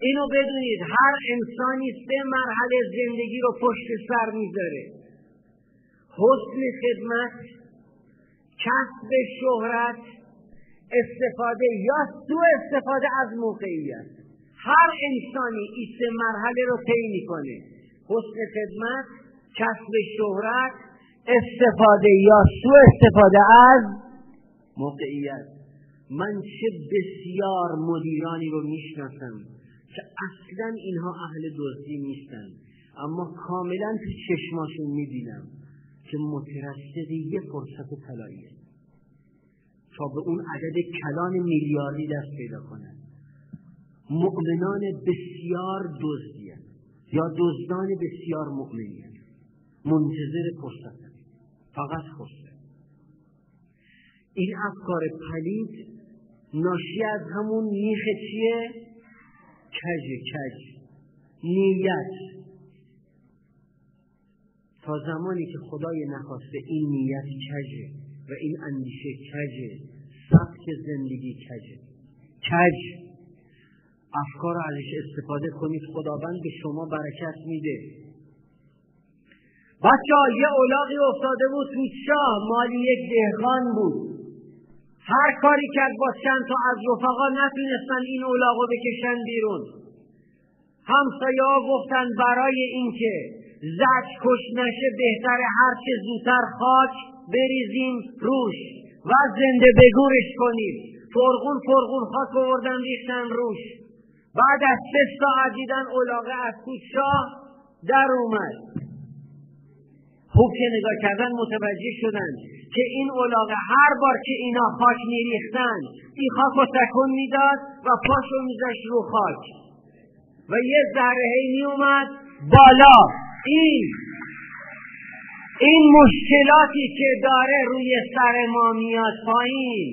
اینو بدونید هر انسانی سه مرحله زندگی رو پشت سر می‌ذاره. حسن خدمت کسب شهرت استفاده یا سو استفاده از موقعیت. هر انسانی این سه مرحله رو طی می‌کنه. حسن خدمت کسب شهرت استفاده یا سو استفاده از موقعیت. من چه بسیار مدیرانی رو می‌شناسم. که اصلا اینها اهل دزدی نیستن. اما کاملا تو چشماشون می‌بینم که مترصد یه فرصت طلاییه. تا به اون عدد کلان میلیاردی دست پیدا کنن مؤمنان بسیار دزدیه یا دزدان بسیار مؤمنیه. منتظر فرصت. فقط فرصت. این افکار پلید ناشی از همون نیخ چیه؟ کج کج نیت. تا زمانی که خدای نخواسته این نیت کجه و این اندیشه کجه سبک زندگی کجه. کج. افکار ازش استفاده کنید خداوند به شما برکت میده. بچه یه اولاقی افتاده بود تو شاه مالی یک دهقان بود. هر کاری کرد با چند تا از رفقا نتونستن این اولاغو بکشن بیرون. همسایه ها گفتن برای اینکه زج کش نشه بهتر هرچه زودتر خاک بریزیم روش و زنده بگورش کنیم. فرغون فرغون خاک بردن ریختن روش. بعد از سه ساعت دیدن اولاغه از شاه در اومد. خوب که نگاه کردن متوجه شدن که این اولاغه هر بار که اینا خاک میریختن این خاک رو تکون می‌داد و پاشو میذاشت رو خاک. و یه ذره می اومد بالا. این این مشکلاتی که داره روی سر ما میاد پایین.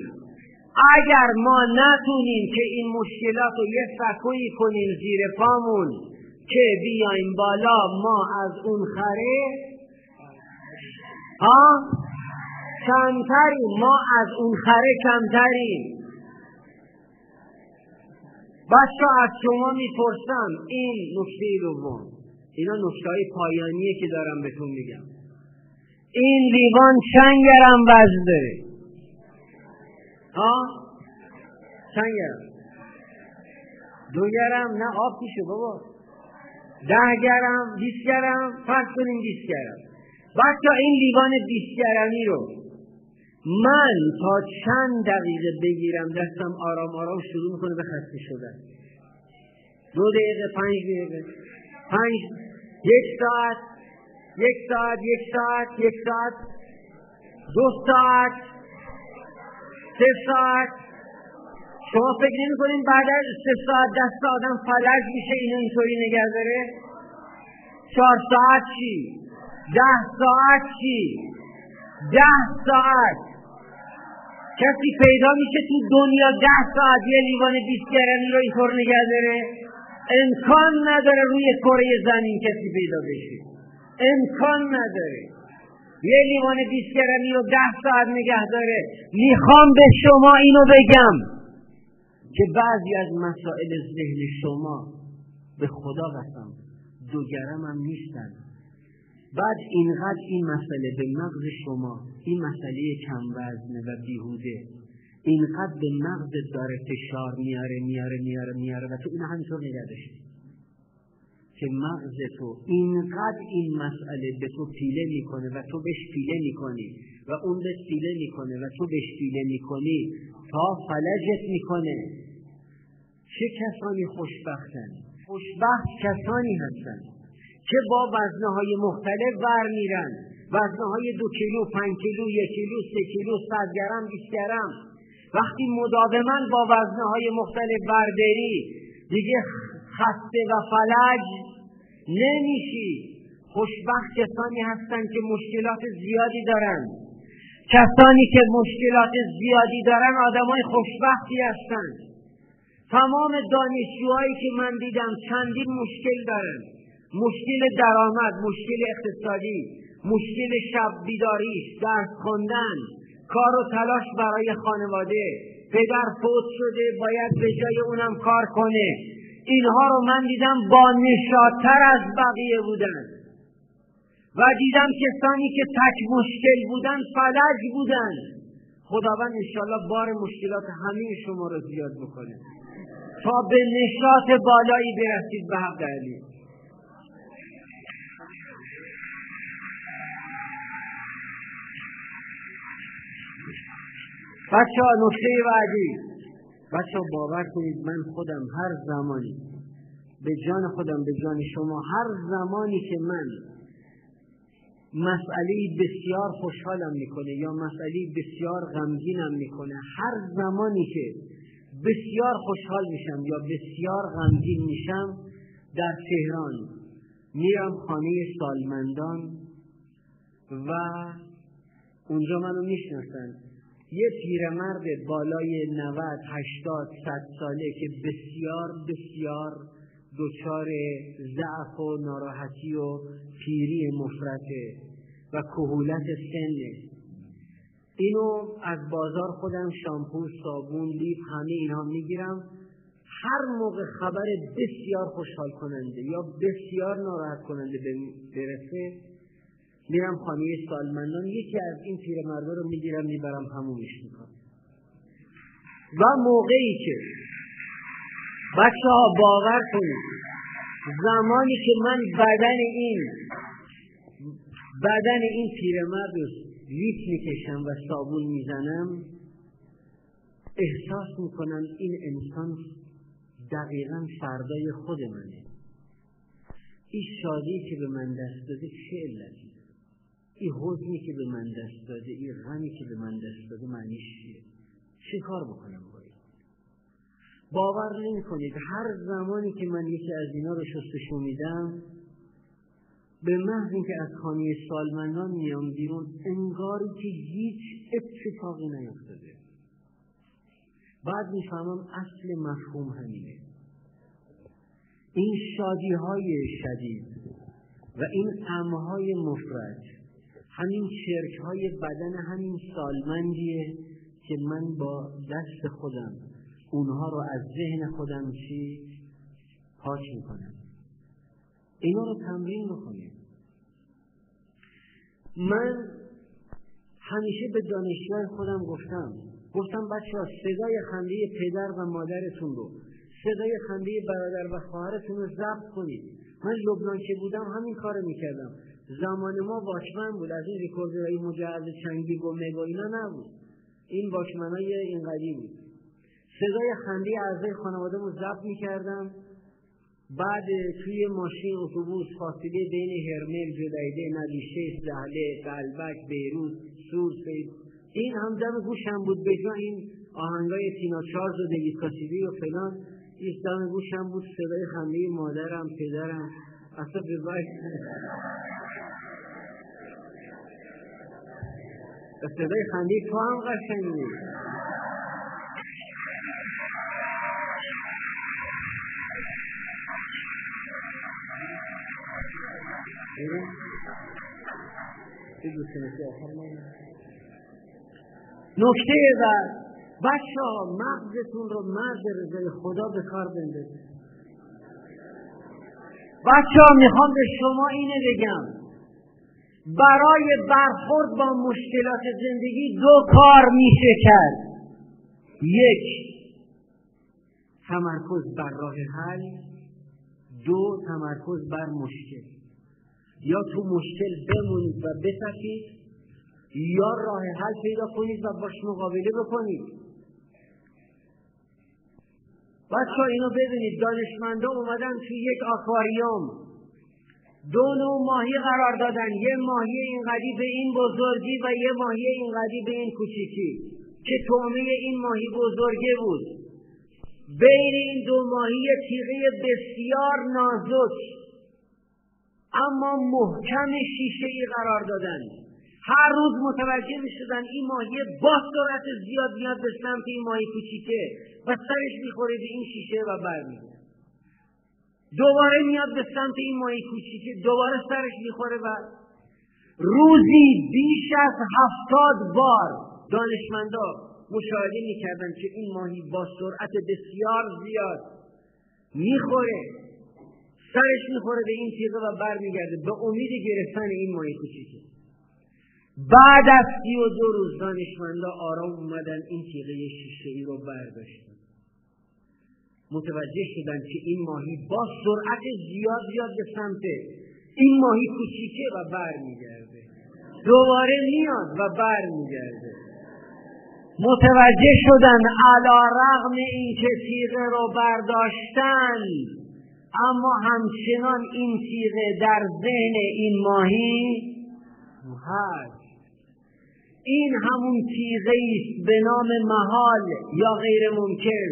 اگر ما نتونیم که این مشکلات رو یه سکویی کنیم زیر پامون که بیایم بالا ما از اون خره ها؟ کمتریم. ما از اون خره کمتریم. بچه از شما می‌پرسم این نکته دوم. اینا نکته های پایانیه که دارم بهتون میگم. این لیوان چند گرم وزن داره ها؟ چند گرم دو گرم نه آب پیشه بابا. ده گرم بیست گرم فرض کنیم بیست گرم بچه این لیوان بیستگرمی رو. من تا چند دقیقه بگیرم دستم آرام آرام شروع می‌کنه به خسته شدن. دو دقیقه پنج دقیقه. پنج یک ساعت یک ساعت یک ساعت یک ساعت. دو ساعت. سه ساعت. شما فکر نمی کنیم بعد از سه ساعت دست آدم فلج میشه اینو اینطوری نگه داره؟ چهار ساعت چی؟ ده ساعت چی؟ ده ساعت. کسی پیدا میشه تو دنیا ده ساعت یه لیوان بیست گرمی رو اینطور نگه داره؟ امکان نداره روی کره زمین کسی پیدا بشه. امکان نداره. یه لیوان بیست گرمی رو ده ساعت نگه داره. می‌خوام به شما اینو بگم که بعضی از مسائل ذهن شما به خدا قسم دو گرم هم نیستن. بعد اینقدر این مسئله به مغز شما این مسئله کم وزنه و بیهوده اینقدر به مغز داره فشار میاره میاره میاره میاره و تو این همینطور نگه که مغز تو اینقدر این مسئله به تو پیله می‌کنه و تو بهش پیله می‌کنی و اون بهش پیله می‌کنه و تو بهش پیله می‌کنی تا فلجت می‌کنه. چه کسانی خوشبختن؟ خوشبخت کسانی هستن. که با وزنه های مختلف ور میرن وزنه های دو کیلو، پنج کیلو، یک کیلو، سه کیلو، صد گرم، بیست گرم. وقتی مداوما با وزنه های مختلف برداری دیگه خسته و فلج نمیشی. خوشبخت کسانی هستند که مشکلات زیادی دارن. کسانی که مشکلات زیادی دارن آدمای خوشبختی هستند تمام دانشجوهایی که من دیدم چندین مشکل دارن. مشکل درآمد مشکل اقتصادی مشکل شب بیداریش درس خواندن کار و تلاش برای خانواده. پدر فوت شده باید به جای اونم کار کنه. اینها رو من دیدم با نشادتر از بقیه بودن. و دیدم کسانی که تک مشکل بودن فلج بودن. خداوند انشالله بار مشکلات همه شما رو زیاد بکنه. تا به نشاط بالایی برسید به حق بچه ها نکته بعدی. بچه ها باور کنید من خودم هر زمانی به جان خودم به جان شما هر زمانی که من مسئله بسیار خوشحالم می‌کنه یا مسئله بسیار غمگینم می‌کنه هر زمانی که بسیار خوشحال میشم یا بسیار غمگین میشم در تهران میرم خانه سالمندان و اونجا منو می‌شناسن. یه پیرمرد بالای 90 80 100 ساله که بسیار بسیار دچار ضعف و ناراحتی و پیری مفرته و کهولت سنه. اینو از بازار خودم شامپو صابون لیف همه اینها می‌گیرم. هر موقع خبر بسیار خوشحال کننده یا بسیار ناراحت کننده برسه میرم خانه سالمندان یکی از این پیرمردا رو می‌گیرم می‌برم همونش می‌کنم. و موقعی که بچه ها باور کنید زمانی که من بدن این بدن این پیرمرد رو لیف می‌کشم و صابون می‌زنم احساس می‌کنم این انسان دقیقا فردای خود منه. این شادی که به من دست داده چه علتی این حزنی که به من دست داده این غمی که به من دست داده معنیش چیه؟ چه کار بکنم باید باور نمی کنید هر زمانی که من یکی از اینا رو شستشو میدم به محض اینکه از خانه سالمندان میام بیرون انگاری که هیچ اتفاقی نیفتاده. بعد می‌فهمم اصل مفهوم همینه. این شادی های شدید و این امهای مفرد همین شرک های بدن همین سالمندیه که من با دست خودم اونها رو از ذهن خودم چی پاک می‌کنم. اینا رو تمرین بکنیم. من همیشه به دانشجوی خودم گفتم. گفتم بچه ها صدای خنده پدر و مادرتون رو صدای خنده برادر و خواهرتون رو ضبط کنید. من لبنان که بودم همین کار می‌کردم. زمان ما واکمن بود. از این ریکوردرهای مجهز چنگی و مگا اینا نبود. این های این قدیم بود. صدای خنده اعضای خانواده رو ضبط می‌کردم. بعد توی ماشین اتوبوس فاصله بین هرمل جدیده ندیشه زهله قلبک بیروت سور این هم دم گوشم بود. به این آهنگای تینا چارز و دیوید کاسیدی و فلان این دم گوشم بود. صدای خنده مادرم پدرم. اصلا به باید صدای خنده تو هم نکته بعد. بچه ها مغزتون رو مغز رضای خدا به کار بندازید. بچه ها می‌خوام به شما اینه بگم. برای برخورد با مشکلات زندگی دو کار میشه کرد. یک تمرکز بر راه حل. دو تمرکز بر مشکل. یا تو مشکل بمونید و بتفید یا راه حل پیدا کنید و باش مقابله بکنید. بچه اینو ببینید دانشمندا اومدن توی یک آکواریوم. دو نوع ماهی قرار دادن. یه ماهی اینقدی به این بزرگی و یه ماهی اینقدی به این کوچیکی. که تومه این ماهی بزرگه بود. بین این دو ماهی تیغه بسیار نازک. اما محکم شیشه ای قرار دادن. هر روز متوجه می شدن این ماهی با سرعت زیاد میاد به سمت این ماهی کوچیکه و سرش می‌خوره به این شیشه و برمیگرده. دوباره میاد به سمت این ماهی کوچیکه دوباره سرش می‌خوره و روزی بیش از هفتاد بار دانشمندا مشاهده می‌کردن که این ماهی با سرعت بسیار زیاد می‌خوره. سرش می‌خوره به این تیغه و برمیگرده. به امید گرفتن این ماهی کوچیکه. بعد از سی و دو روز دانشمندا آرام اومدن این تیغه شیشه ای رو برداشتن. متوجه شدن که این ماهی با سرعت زیاد زیاد به سمت. این ماهی کوچیکه و برمیگرده. دوباره میاد و برمیگرده. متوجه شدن علا رغم اینکه تیغه رو برداشتن اما همچنان این تیغه در ذهن این ماهی هست این همون تیغه است به نام محال یا غیر ممکن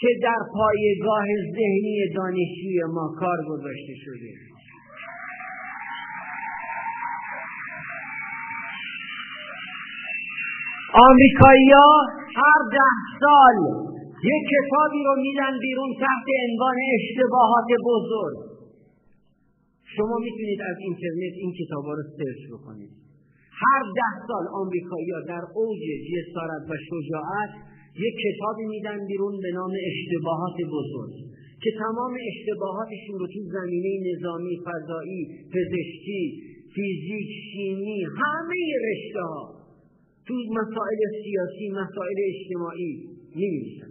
که در پایگاه ذهنی دانشجوی ما کار گذاشته شده. آمریکایی هر ده سال یک کتابی رو میدن بیرون تحت عنوان اشتباهات بزرگ. شما می‌تونید از اینترنت این کتابا رو سرچ بکنید. هر ده سال آمریکایی‌ها در اوج جسارت و شجاعت یک کتابی میدن بیرون به نام اشتباهات بزرگ که تمام اشتباهاتشون رو تو زمینه نظامی فضایی پزشکی فیزیک شیمی همه رشته ها تو مسائل سیاسی مسائل اجتماعی می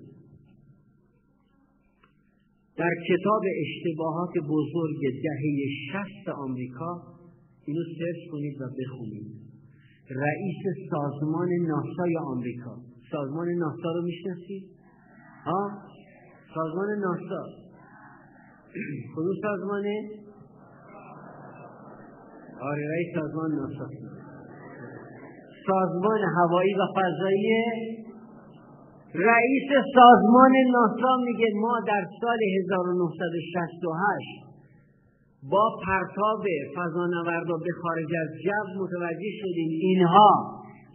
در کتاب اشتباهات بزرگ دهه شست آمریکا اینو سرچ کنید و بخونید. رئیس سازمان ناسای آمریکا سازمان ناسا رو می‌شناسید؟ ها؟ سازمان ناسا کدوم سازمانه؟ آره رئیس سازمان ناسا سازمان هوایی و فضایی رئیس سازمان ناسا میگه ما در سال 1968 با پرتاب فضانوردا به خارج از جو متوجه شدیم. اینها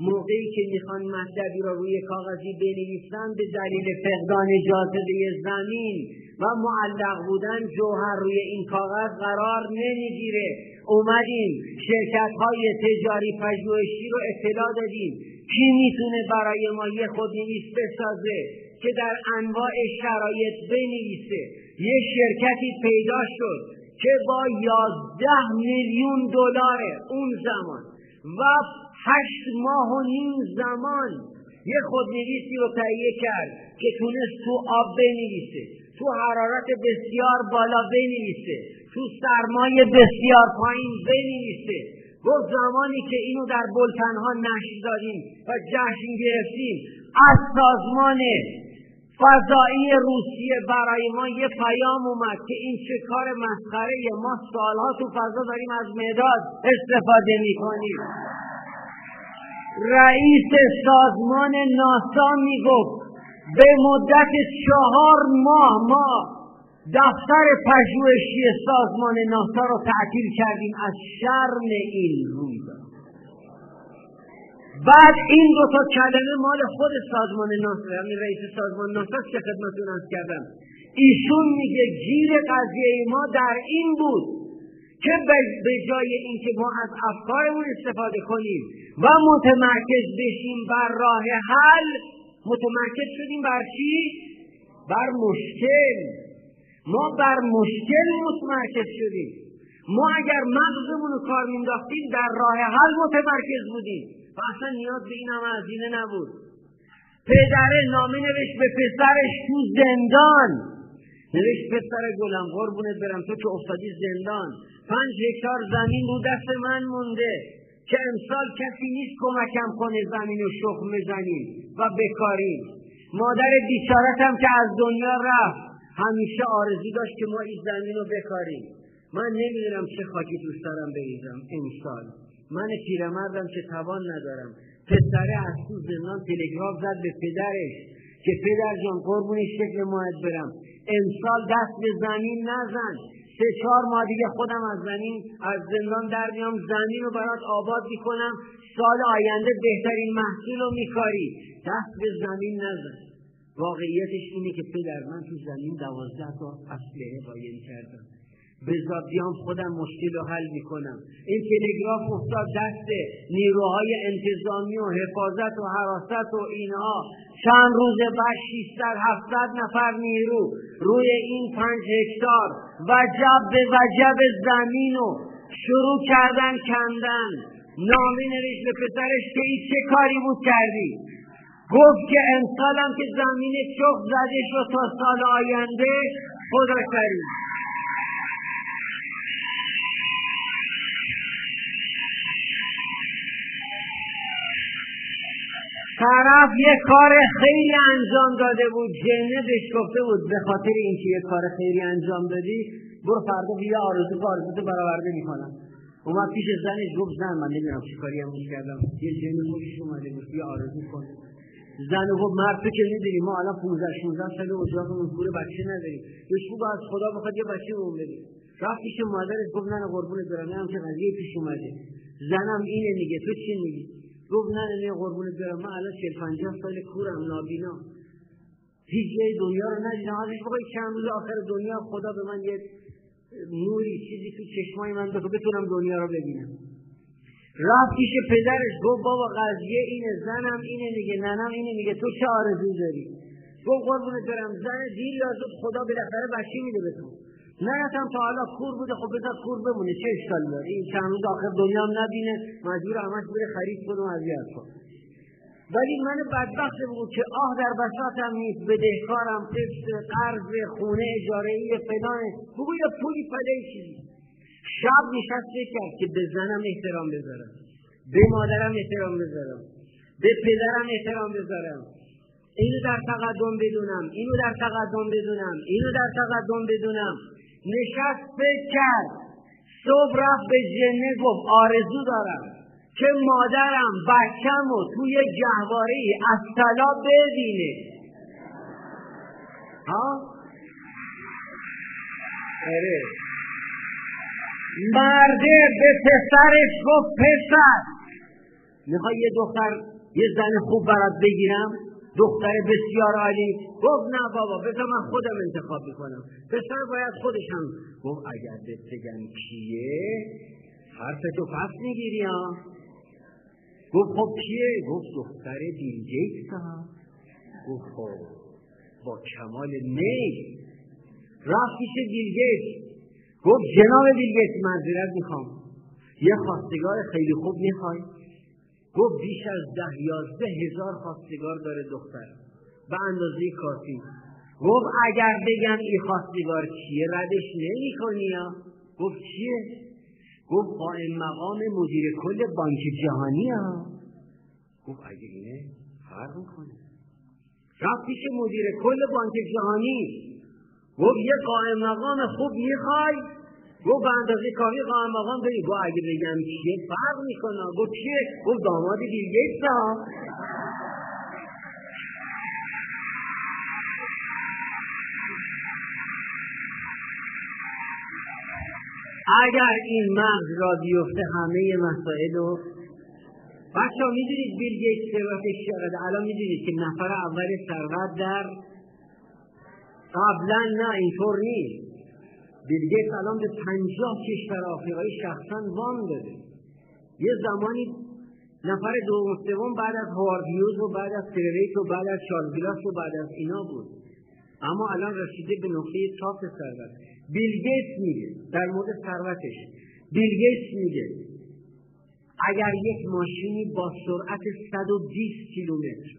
موقعی که می‌خوان مطلبی را روی کاغذی بنویسن به دلیل فقدان جاذبه زمین و معلق بودن جوهر روی این کاغذ قرار نمی‌گیره. اومدیم شرکت های تجاری پژوهشی رو اطلاع دادیم. کی می‌تونه برای ما یه خودنویس بسازه که در انواع شرایط بنویسه؟ یه شرکتی پیدا شد. که با یازده میلیون دلار اون زمان و هشت ماه و نیم زمان یه خودنویسی رو تهیه کرد که تونست تو آب بنویسه تو حرارت بسیار بالا بنویسه تو سرمایه بسیار پایین بنویسه. گفت زمانی که اینو در بلتنها نشر دادیم و جشن گرفتیم از سازمان فضایی روسیه برای ما یه پیام اومد که این چه کار مسخره ما سالها تو فضا داریم از مداد استفاده می‌کنیم. رئیس سازمان ناسا می‌گفت به مدت چهار ماه ما دفتر پژوهشی سازمان ناسا رو تعطیل کردیم از شرم این رویداد بعد این دو تا کلمه مال خود سازمان ناسا یعنی رئیس سازمان ناسا که خدمتتون از کردم. ایشون میگه گیر قضیه ما در این بود که به جای اینکه ما از افکارمون استفاده کنیم و متمرکز بشیم بر راه حل متمرکز شدیم بر چی؟ بر مشکل. ما بر مشکل متمرکز شدیم. ما اگر مغزمون رو کار مینداختیم در راه حل متمرکز بودیم. و اصلا نیاز به این هم هزینه نبود. پدره نامه نوشت به پسرش تو زندان. نوشت پسر گلم قربونت برم تو که افتادی زندان. پنج هکتار زمین رو دست من مونده. که امسال کسی نیست کمکم کنه زمین و شخم بزنیم و بکاریم مادر بیچارتم که از دنیا رفت همیشه آرزو داشت که ما این زمین رو بکاریم. من نمی‌دونم چه خاکی دوست دارم بریزم امسال من پیرمردم که توان ندارم. پسره از تو زندان تلگراف زد به پدرش که پدر جان قربونی شکل ماهد برم. امسال دست به زمین نزن. سه چهار ماه دیگه خودم از زمین از زندان در میام. زمین رو برات آباد می‌کنم. سال آینده بهترین محصول رو میکاری. دست به زمین نزن. واقعیتش اینه که پدر من تو زمین دوازده تا اسلحه قایم کردم. بذار بیام خودم مشکل رو حل می‌کنم. این تلگراف افتاد دست نیروهای انتظامی و حفاظت و حراست و اینها. چند روز بعد 600 700 نفر نیرو. روی این پنج هکتار وجب به وجب زمین و شروع کردن کندن. نامی نوشت به پسرش که این چه کاری بود کردی؟ گفت که امسالم که زمین چخ زده شد تا سال آینده. خدا کریم طرف یه کار خیلی انجام داده بود جنه بهش بود به خاطر اینکه یه کار خیلی انجام دادی برو فردا بیا آرزو که آرزو برآورده می‌کنم. اومد پیش زنش گفت زن من نمی‌دونم چه کاری امروز کردم. یه جن خوشش اومده بود بیا آرزو کن. زن گفت مرد تو که می‌دونی ما الان 15 16 سال اجاقمون پول بچه نداریم. بهش بگو از خدا بخواد یه بچه اون بدیم رفت پیش مادرش گفت نه قربونت برم هم که قضیه پیش اومده. زنم اینه میگه تو چی میگی؟ گفت نه نه قربونت برم. من الان 40 50 سال کورم نابینا. هیچ جای دنیا رو ندیدم. ازش بخوای چند روز آخر دنیا خدا به من یه نوری چیزی تو چشمای من بگو بتونم دنیا رو ببینم. رفت پیش پدرش گفت بابا قضیه اینه زنم اینه میگه ننم اینه میگه تو چه آرزو داری؟ گفت قربونت برم. زن دیر زود خدا بالاخره بچه میده به تو. نرفتم تا حالا کور بوده خب بذار کور بمونه. چه اشکال داره؟ این چند روز آخر دنیا هم نبینه. مجبور همش بره خرید کن و اذیت کن ولی من بدبخت بود که آه در بساتم نیست. بدهکارم قسط قرض خونه اجاره ای فلان. بگو یه پولی پله چیزی. شب نشست که به زنم احترام بذارم. به مادرم احترام بذارم. به پدرم احترام بذارم. اینو در تقدم بدونم. اینو در تقدم بدونم. اینو در تقدم بدونم. نشست فکر کرد. صبح رفت به جنه گفت آرزو دارم که مادرم بچم و توی جهواره از طلا ببینه. ها؟ اره مرده به پسرش گفت پسر می‌خوای یه دختر یه زن خوب برات بگیرم؟ دختر بسیار عالی. گفت نه بابا بذار من خودم انتخاب می‌کنم. پسر باید خودش هم گفت اگر بگم کیه حرف تو پس می‌گیری ها. گفت خب کیه؟ گفت دختر بیل گیتس گفت خب با کمال میل. رفت پیش بیل گفت جناب بیل گیتس معذرت می‌خوام. یه خواستگار خیلی خوب می‌خوای. گفت بیش از ده یازده هزار خواستگار داره دختر. به اندازه کافی. گفت اگر بگم این خواستگار چیه ردش نمی کنی یا؟ گفت چیه؟ گفت قائم مقام مدیر کل بانک جهانی ها. گفت اگه اینه فرق می‌کنه. رفت پیش مدیر کل بانک جهانی. گفت یه قائم مقام خوب می‌خوای گفت به اندازه کافی قائم مقام داری گفت اگه بگم چیه فرق می‌کنه. گفت چیه؟ گفت داماد گیتس ها اگر این مغز را بیفته همه مسائل رو بچه ها می‌دونید بیل گیتس ثروتش چقدر؟ الان می‌دونید که نفر اول ثروت در قبلا نه اینطور نیست. بیل گیتس الان به پنجاه کشور آفریقایی شخصا وام داده. یه زمانی نفر دوم سوم بعد از هوارد هیوز و بعد از تریت و بعد از چارلز و بعد از اینا بود. اما الان رسیده به نقطه top ثروت بیل گیتس میگه در مورد ثروتش. بیل گیتس میگه اگر یک ماشینی با سرعت 120 کیلومتر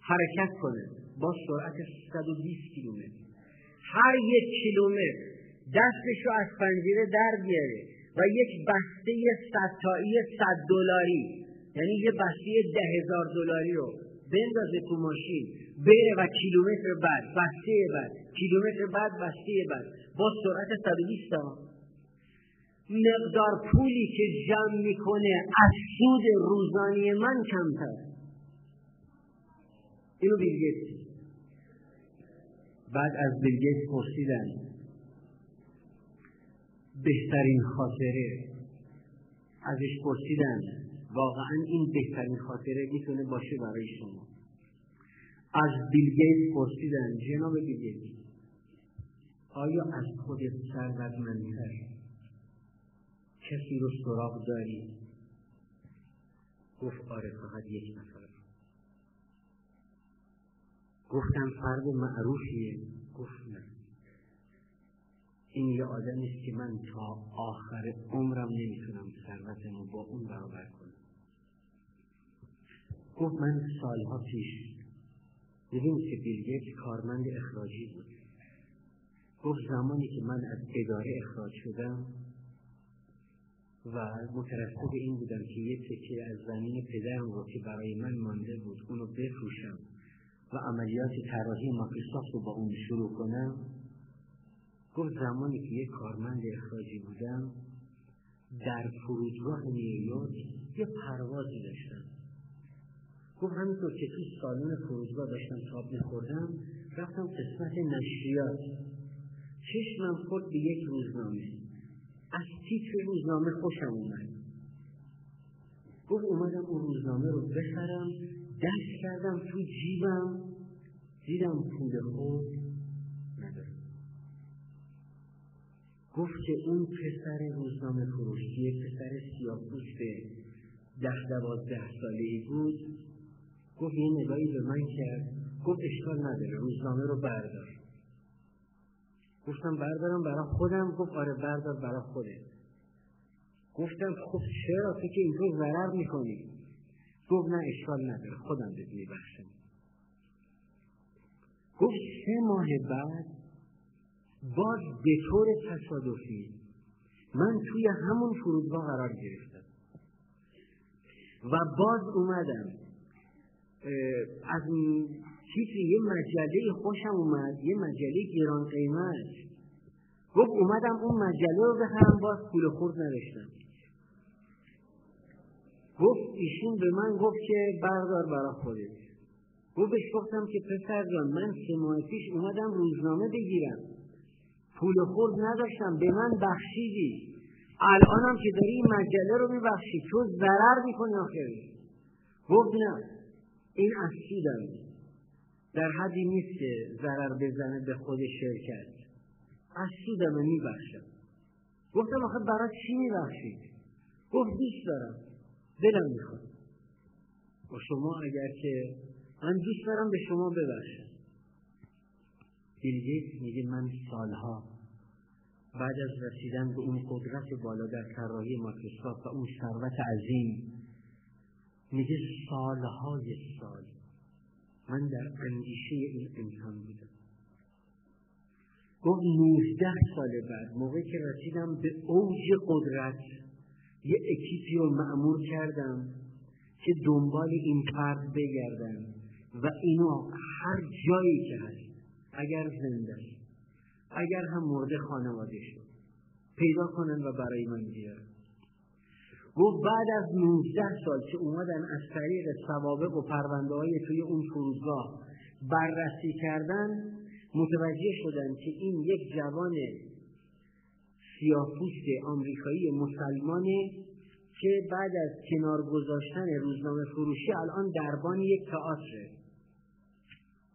حرکت کنه با سرعت 120 کیلومتر هر یک کیلومتر دستش رو از پنجره در بیاره و یک بسته ستایی صد دلاری یعنی یه بسته ده هزار دلاری رو بندازه تو ماشین بره و کیلومتر بعد بسته بعد کیلومتر بعد بسته بعد. با سرعت 120 مقدار پولی که جمع می‌کنه از سود روزانی من کمتر. اینو بیلگیت بعد از بیلگیت پرسیدن بهترین خاطره. ازش پرسیدن. واقعا این بهترین خاطره می‌تونه باشه برای شما. از بیلگیت پرسیدن. جناب بیلگیت آیا از خودت ثروتمندتر کسی رو سراغ داری؟ گفت آره فقط یک نفر. گفتم فرد معروفیه. گفت نه. این یه آدمی است که من تا آخر عمرم نمی‌تونم ثروتمو با اون برابر کنم. گفت من سالها پیش ببینید که بیلگیت کارمند اخراجی بود. گفت زمانی که من از اداره اخراج شدم و مترسد این بودم که یه تکه از زمین پدرم رو که برای من مانده بود اونو بفروشم و عملیات طراحی مایکروسافت رو با اون شروع کنم گفت زمانی که یک کارمند اخراجی بودم در فرودگاه نیویورک یه پروازی داشتم. گفت همینطور که تو سالن فرودگاه داشتم تاب میخوردم رفتم قسمت نشریات. چشمم خود به یک روزنامه. از تیتر روزنامه خوشم اومد. گفت اومدم اون روزنامه رو بخرم دست کردم تو جیبم. دیدم پول خود گفت که اون پسر روزنامه فروشی پسر سیاپوست ده دوازده ساله ای بود گفت یه نگاهی به من کرد. گفت اشکال نداره روزنامه رو بردار. گفتم بردارم برای خودم؟ گفت آره بردار برای خودت. گفتم خب چرا؟ تو که اینطور ضرر می‌کنی. گفت نه اشکال نداره خودم بهت میبخشم. گفت سه ماه بعد باز به طور تصادفی من توی همون فرودگاه قرار گرفتم. و باز اومدم. از تیتر یه مجله خوشم اومد یه مجله گران قیمت. گفت اومدم اون مجله رو بخرم باز پول خورد نداشتم. گفت ایشون به من گفت که بردار برا خودت. گفت بهش گفتم که پسر جان من سه ماه پیش اومدم روزنامه بگیرم. پول خورد نداشتم. به من بخشیدی. الانم که داری این مجله رو میبخشی. تو ضرر می‌کنی آخر گفت نه. این از سودم در حدی نیست که ضرر بزنه به خود شرکت. از سودم میبخشم. گفتم آخه برای چی میبخشید گفت دوست دارم. دلم می‌خواد. و شما اگر که من دوست دارم به شما ببخشم. بیلگیت میگه من سالها بعد از رسیدن به اون قدرت بالا در طراحی مایکروسافت و اون ثروت عظیم میگه سالهای سال من در اندیشه این انسان بودم. گفت نوزده سال بعد موقعی که رسیدم به اوج قدرت یه اکیپی رو معمور کردم که دنبال این فرد بگردم و اینو هر جایی که هست اگر زنده اگر هم مرده خانواده شد پیدا کنن و برای من بیارن گفت بعد از 19 سال که اومدن از طریق سوابق و پرونده های توی اون فرودگاه بررسی کردن متوجه شدن که این یک جوان سیاهپوست آمریکایی مسلمانه که بعد از کنار گذاشتن روزنامه فروشی الان دربان یک تئاتره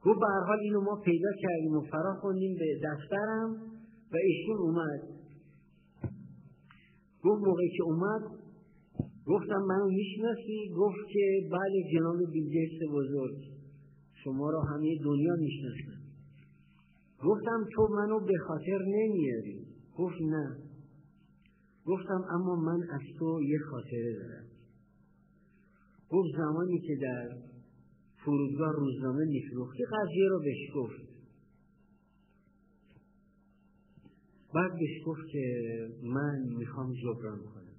گفت به حال اینو ما پیدا کردیم و فرا خوندیم به دفترم و ایشون اومد. گفت موقعی که اومد گفتم منو می‌شناسی؟ گفت که بله جناب بیلگیتس بزرگ شما را همه دنیا می‌شناسن. گفتم تو منو به خاطر نمیاری؟ گفت نه. گفتم اما من از تو یه خاطره دارم. گفت زمانی که در فرودگاه روزنامه میفروختی قضیه رو بهش گفت؟ بعد بهش گفت که من می‌خوام جبران کنم.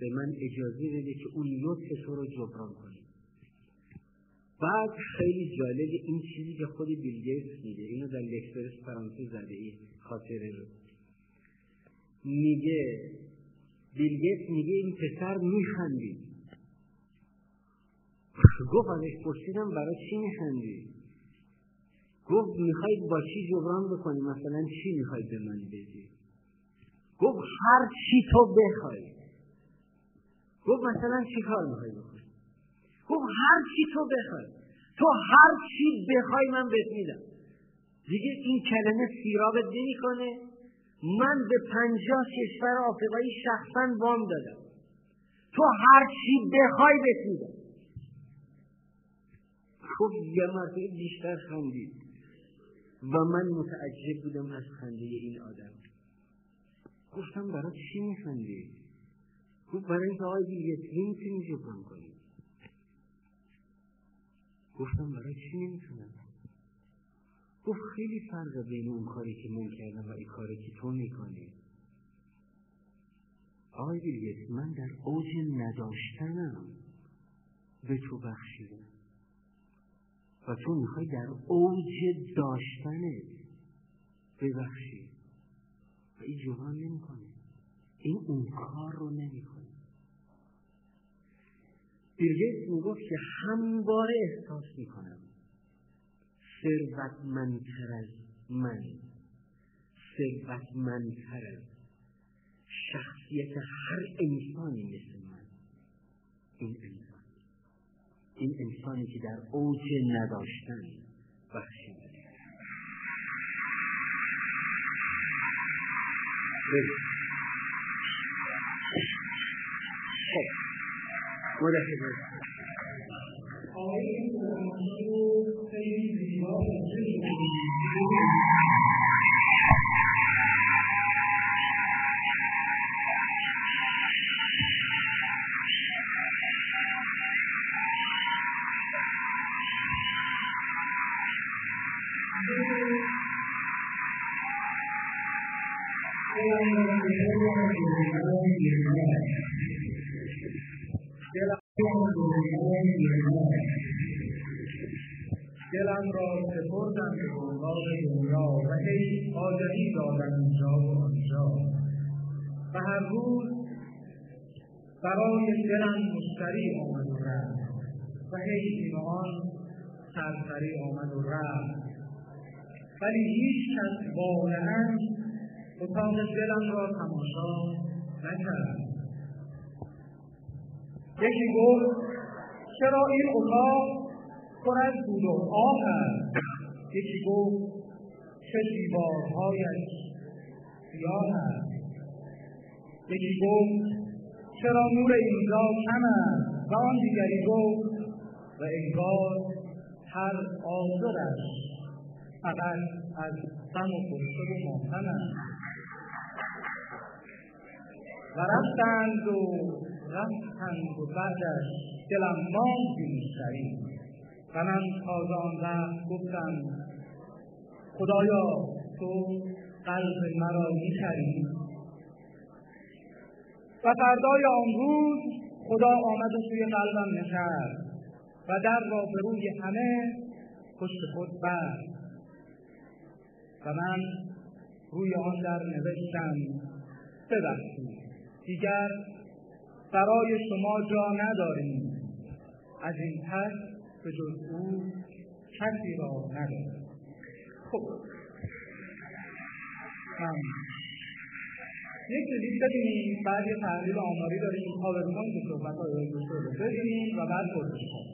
به من اجازه بده که اون لطف تو رو جبران کنم. بعد خیلی جالب این چیزی که خود بیلگیتس میگه. اینو در لکسپرس فرانسه زده این خاطره رو. میگه بیلگیتس میگه این پسر میخندید. گفت ازش پرسیدم برای چی میخندی؟ گفت می‌خواید با چی جبران بکنی؟ مثلا چی می‌خواید به من بدی؟ گفت هر چی تو بخوای. گفت مثلا چی کار می‌خوای بکنی؟ گفت هر چی تو بخوای. تو هر چی بخوای من بهت میدم. دیگه این کلمه سیرابت نمی‌کنه. من به پنجاه کشور آفریقایی شخصا وام دادم. تو هر چی بخوای بهت میدم. خب یه مرتبه بیشتر خندید. و من متعجب بودم از خنده این آدم. گفتم برای چی میخندی؟ گفت برای اینکه آقای بیلگیتس نمی‌تونی جبران کنی؟ گفتم برای چی نمی‌تونم گفت خیلی فرق بین اون کاری که من کردم و این کاری که تو می‌کنی. آقای بیلگیتس من در اوج نداشتنم به تو بخشیدم. و تو می‌خوای در اوج داشتنت ببخشی. و این جبران نمی‌کنه. این اون کار رو نمی‌کنه. بیلگیتس می‌گفت که همواره احساس می‌کنم. ثروتمندتر از من. ثروتمندتر از شخصیت هر انسانی مثل من. این این انسانی که در اوج نداشتن بخشیده خب. مدفع دلم را سپردم به بنگاه دنیا و هی آگهی دادم اینجا و آنجا. و هر روز برای دلم مشتری آمد و رفت و هی این آن سرسری آمد و رفت. ولی هیچ کس واقعا اتاق دلم را تماشا نکرد یکی گفت چرا این اتاق پر از دود و آب است؟ یکی گفت چه دیوارهایش سیاه است. یکی گفت چرا نور اینجا کم است؟ و آن دیگری گفت و انگار هر آزرش فقط از غم و خورشید و ماتم است. و رفتند و رفتند و بعدش دلم ماند مشتری و من تازه آن وقت گفتم خدایا تو قلب مرا می‌خری و فردای آن روز خدا آمد و توی قلبم نشست و در را به روی همه پشت خود بست و من روی آن در نوشتم ببخشید دیگر برای شما جا نداریم. از این پس به جز او کسی را نداریم. خب. یک لیست ببینیم. بعد یه تحلیل آماری داریم. آورمان که صحبت های رو ببینیم و بعد پرسش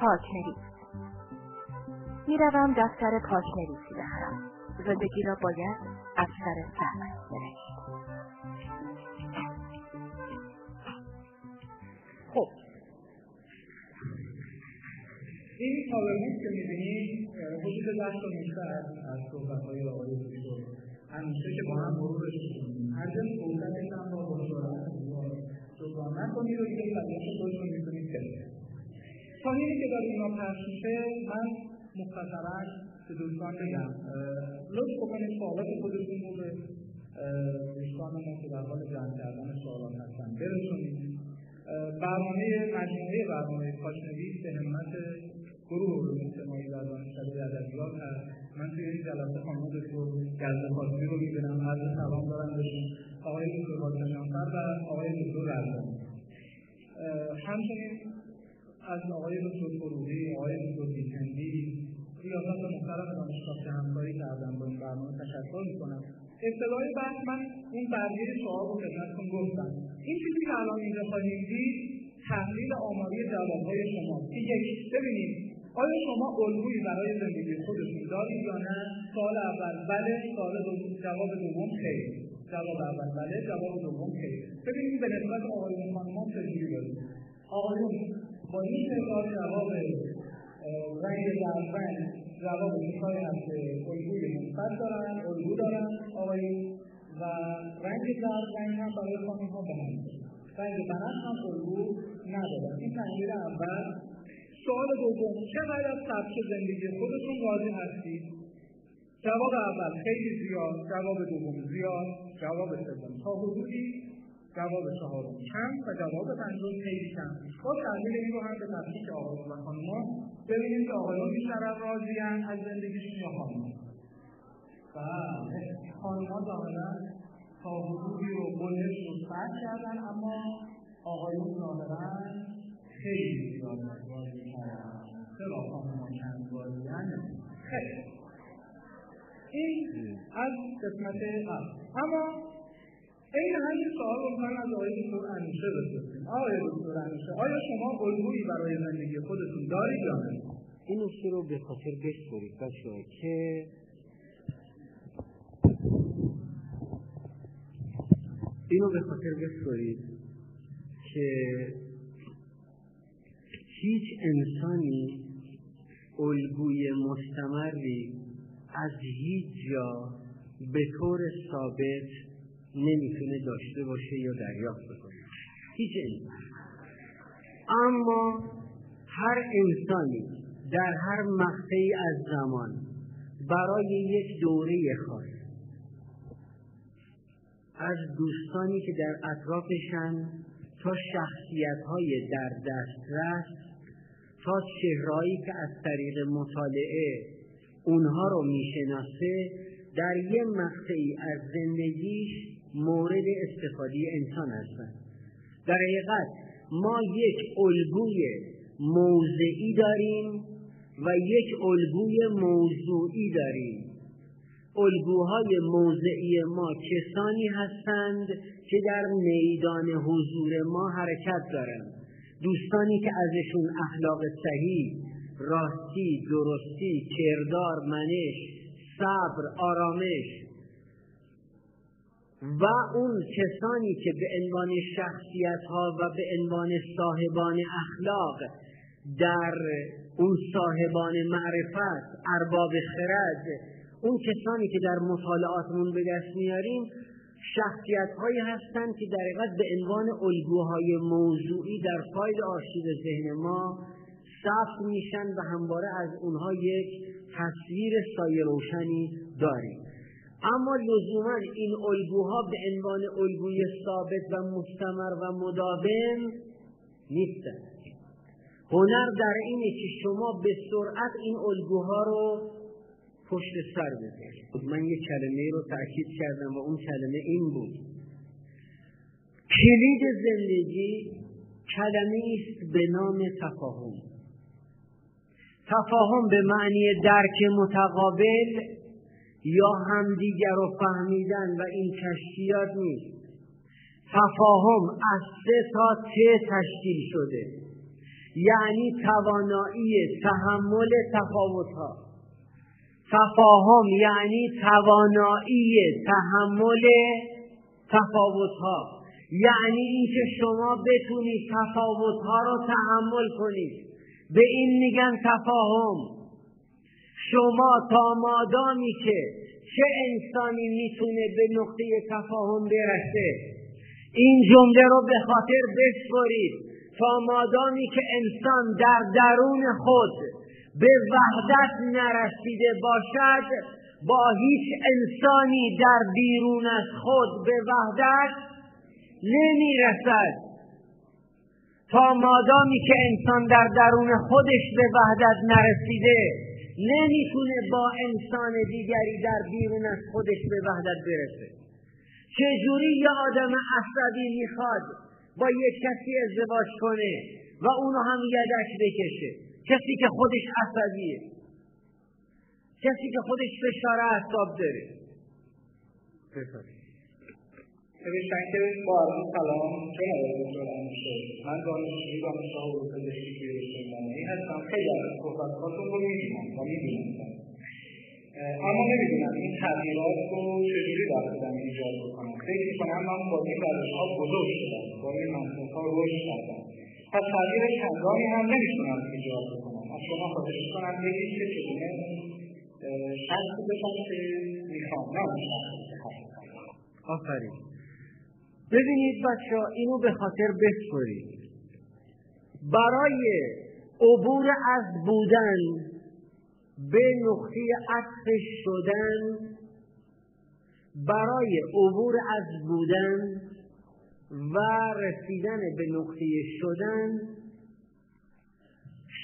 پاکنریز می‌روم دفتر پاکنریزی بخرم زندگی را باید از سر سخت این کاورمون که می‌بینید حدود ده تا نکته از صحبتهای آقای دکتر همیشه که با هم مرورش می‌کنیم هر جا گفتنشم با باشورت جبران نکنید و دیگه مدرش خودتون می‌تونید کرد سانیری که داره اینا پخش میشه من مختصرا به دوستان بگم لطف بکنید سوالات خودتون رو به دوستان ما که در حال جمع کردن سوالات هستن برسونید برنامه مجموعه برنامه کاشنویس به همت گروه علوم اجتماعی در دانشکده ادبیات هست. من توی این جلسه خانم دکتر گزدپاسی رو می‌بینم عرض سلام دارم بهشون آقای دکتر حاجنشانفر و آقای دکتر رزدانی همچنین از آقای دکتر فروغی آقای دکتر بیکندی ریاست محترم دانشگاه که همکاری کردن با این برنامه تشکر می‌کنم. ابتدای بحث من اون برگه سوال رو خدمتتون گفتم. این چیزی که الان اینجا خواهیم دید تحلیل آماری جوابهای شما. یک ببینید آیا شما الگویی برای زندگی خودتون دارید یا نه؟ سال اول بله. سال دوم جواب دوم خیر. جواب اول بله. جواب دوم خیر. ببینید به نسبت آقایون خانم‌ها چجوری دارید آقایون با این مقدار جواب رنگ زرفن جواب می‌خوای از الگوی مثبت دارن الگو دارن آقایون و رنگ زرد رنگ هم برای خانم ها به رنگ بنفش هم الگو ندارن این تحلیل اول سوال دوم چقدر از سبک زندگی خودتون راضی هستید؟ جواب اول خیلی زیاد جواب دوم زیاد جواب سوم تا حدودی جواب چهارم کم و جواب پنجم خیلی کم. با تحلیل این رو هم به تفکیک آقایان و خانم‌ها ببینیم که آقایان بیشتر راضیان از زندگیشون یا خانم‌ها بله خانم‌ها ظاهرا تا حدودی رو بلش سرد کردن اما آقایون ظاهرا این از قسمت اما این همین سوال رو از آقای دکتر انوشه بپرسیم آقای دکتر انوشه آیا شما الگویی برای زندگی خودتون دارید یا نه این نکته رو به خاطر بسپرید بچه که اینو به خاطر بسپرید که هیچ انسانی الگوی مستمری از هیچ جا به طور ثابت نمی‌تونه داشته باشه یا دریافت بکنه. هیچ انسان. اما هر انسانی در هر مقطعی از زمان برای یک دوره خاص از دوستانی که در اطرافشن تا شخصیت های در دسترس تا چهرهایی که از طریق مطالعه اونها رو می‌شناسه در یه مقطعی از زندگیش مورد استفاده انسان هستند در حقیقت ما یک الگوی موضعی داریم و یک الگوی موضوعی داریم. الگوهای موضعی ما کسانی هستند که در میدان حضور ما حرکت دارند. دوستانی که ازشون اخلاق صحیح راستی درستی کردار منش صبر آرامش و اون کسانی که به عنوان شخصیت ها و به عنوان صاحبان اخلاق در اون صاحبان معرفت ارباب خرد اون کسانی که در مطالعاتمون به دست میاریم شخصیت هایی هستند که در به عنوان الگوهای موضوعی در فایل آرشیو ذهن ما ثبت میشن و همواره از اونها یک تصویر سایه روشنی داریم. اما لزوما این الگوها به عنوان الگوی ثابت و مستمر و مداوم نیستند. هنر در اینه که شما به سرعت این الگوها رو پشت سر بذارید من یک کلمه رو تأکید کردم و اون کلمه این بود. کلید زندگی کلمه است به نام تفاهم. تفاهم به معنی درک متقابل یا همدیگر رو فهمیدن و این کشفیات نیست. تفاهم از سه تا ت تشکیل شده. یعنی توانایی تحمل تفاوت ها تفاهم یعنی توانایی تحمل تفاوت ها یعنی اینکه شما بتونید تفاوت ها رو تحمل کنید به این میگن تفاهم. شما تا مادامی که چه انسانی می‌تونه به نقطه تفاهم برسه؟ این جمله رو به خاطر بسپرید تا مادامی که انسان در درون خود به وحدت نرسیده باشد با هیچ انسانی در بیرون از خود به وحدت نمی‌رسد. تا مادامی که انسان در درون خودش به وحدت نرسیده نمی‌تونه با انسان دیگری در بیرون از خودش به وحدت برسه. چجوری یه آدم عصبی می‌خواد با یک کسی ازدواج کنه و اونو هم یدک بکشه؟ کسی که خودش عصبیه. کسی که خودش فشار اعصاب داره. نوشتن که با عرض سلام شد من دانشجوی دانشگاه علوم پزشکی توی هستم. خیلی از صحبتهاتون رو می‌بینم و می‌بینم. اما نمی‌دونم این تغییرات رو چجوری در خودم ایجاد بکنم. فکر می‌کنم من با این روش ها بزرگ شدم با این منطق ها رشد کردم. پس تغییر چندانی هم نمی‌تونم ایجاد بکنم. از شما خواهش کنم بگید که چگونه شخصی بشم که می‌خوام نه آفرین. ببینید بچه اینو به خاطر بسپرید برای عبور از بودن به نقطه عطف شدن برای عبور از بودن و رسیدن به نقطه شدن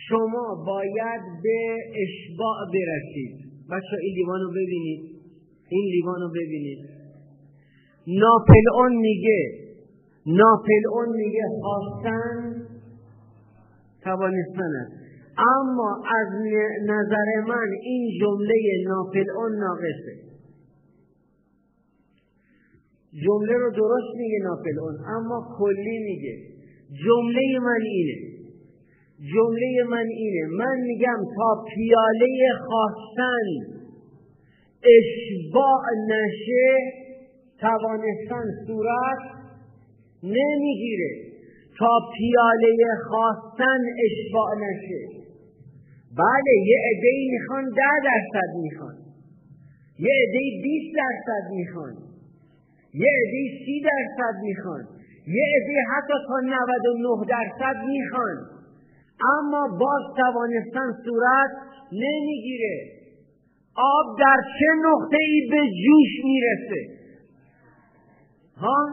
شما باید به اشباع برسید. بچه این لیوان رو ببینید. این لیوان رو ببینید. ناپلئون میگه ناپلئون میگه خواستن توانستن اما از نظر من این جمله ناپلئون ناقصه. جمله رو درست میگه ناپلئون اما کلی میگه. جمله من اینه. جمله من اینه. من میگم تا پیاله خواستن اشباع نشه توانستن صورت نمی‌گیره. تا پیاله خواستن اشباع نشه. بله یه عده می‌خوان ده درصد می‌خوان. یه عده بیست درصد می‌خوان. یه عده سی درصد می‌خوان. یه عده حتی تا 99 درصد می‌خوان. اما باز توانستن صورت نمی‌گیره. آب در چه نقطه ای به جوش می‌رسه؟ ها؟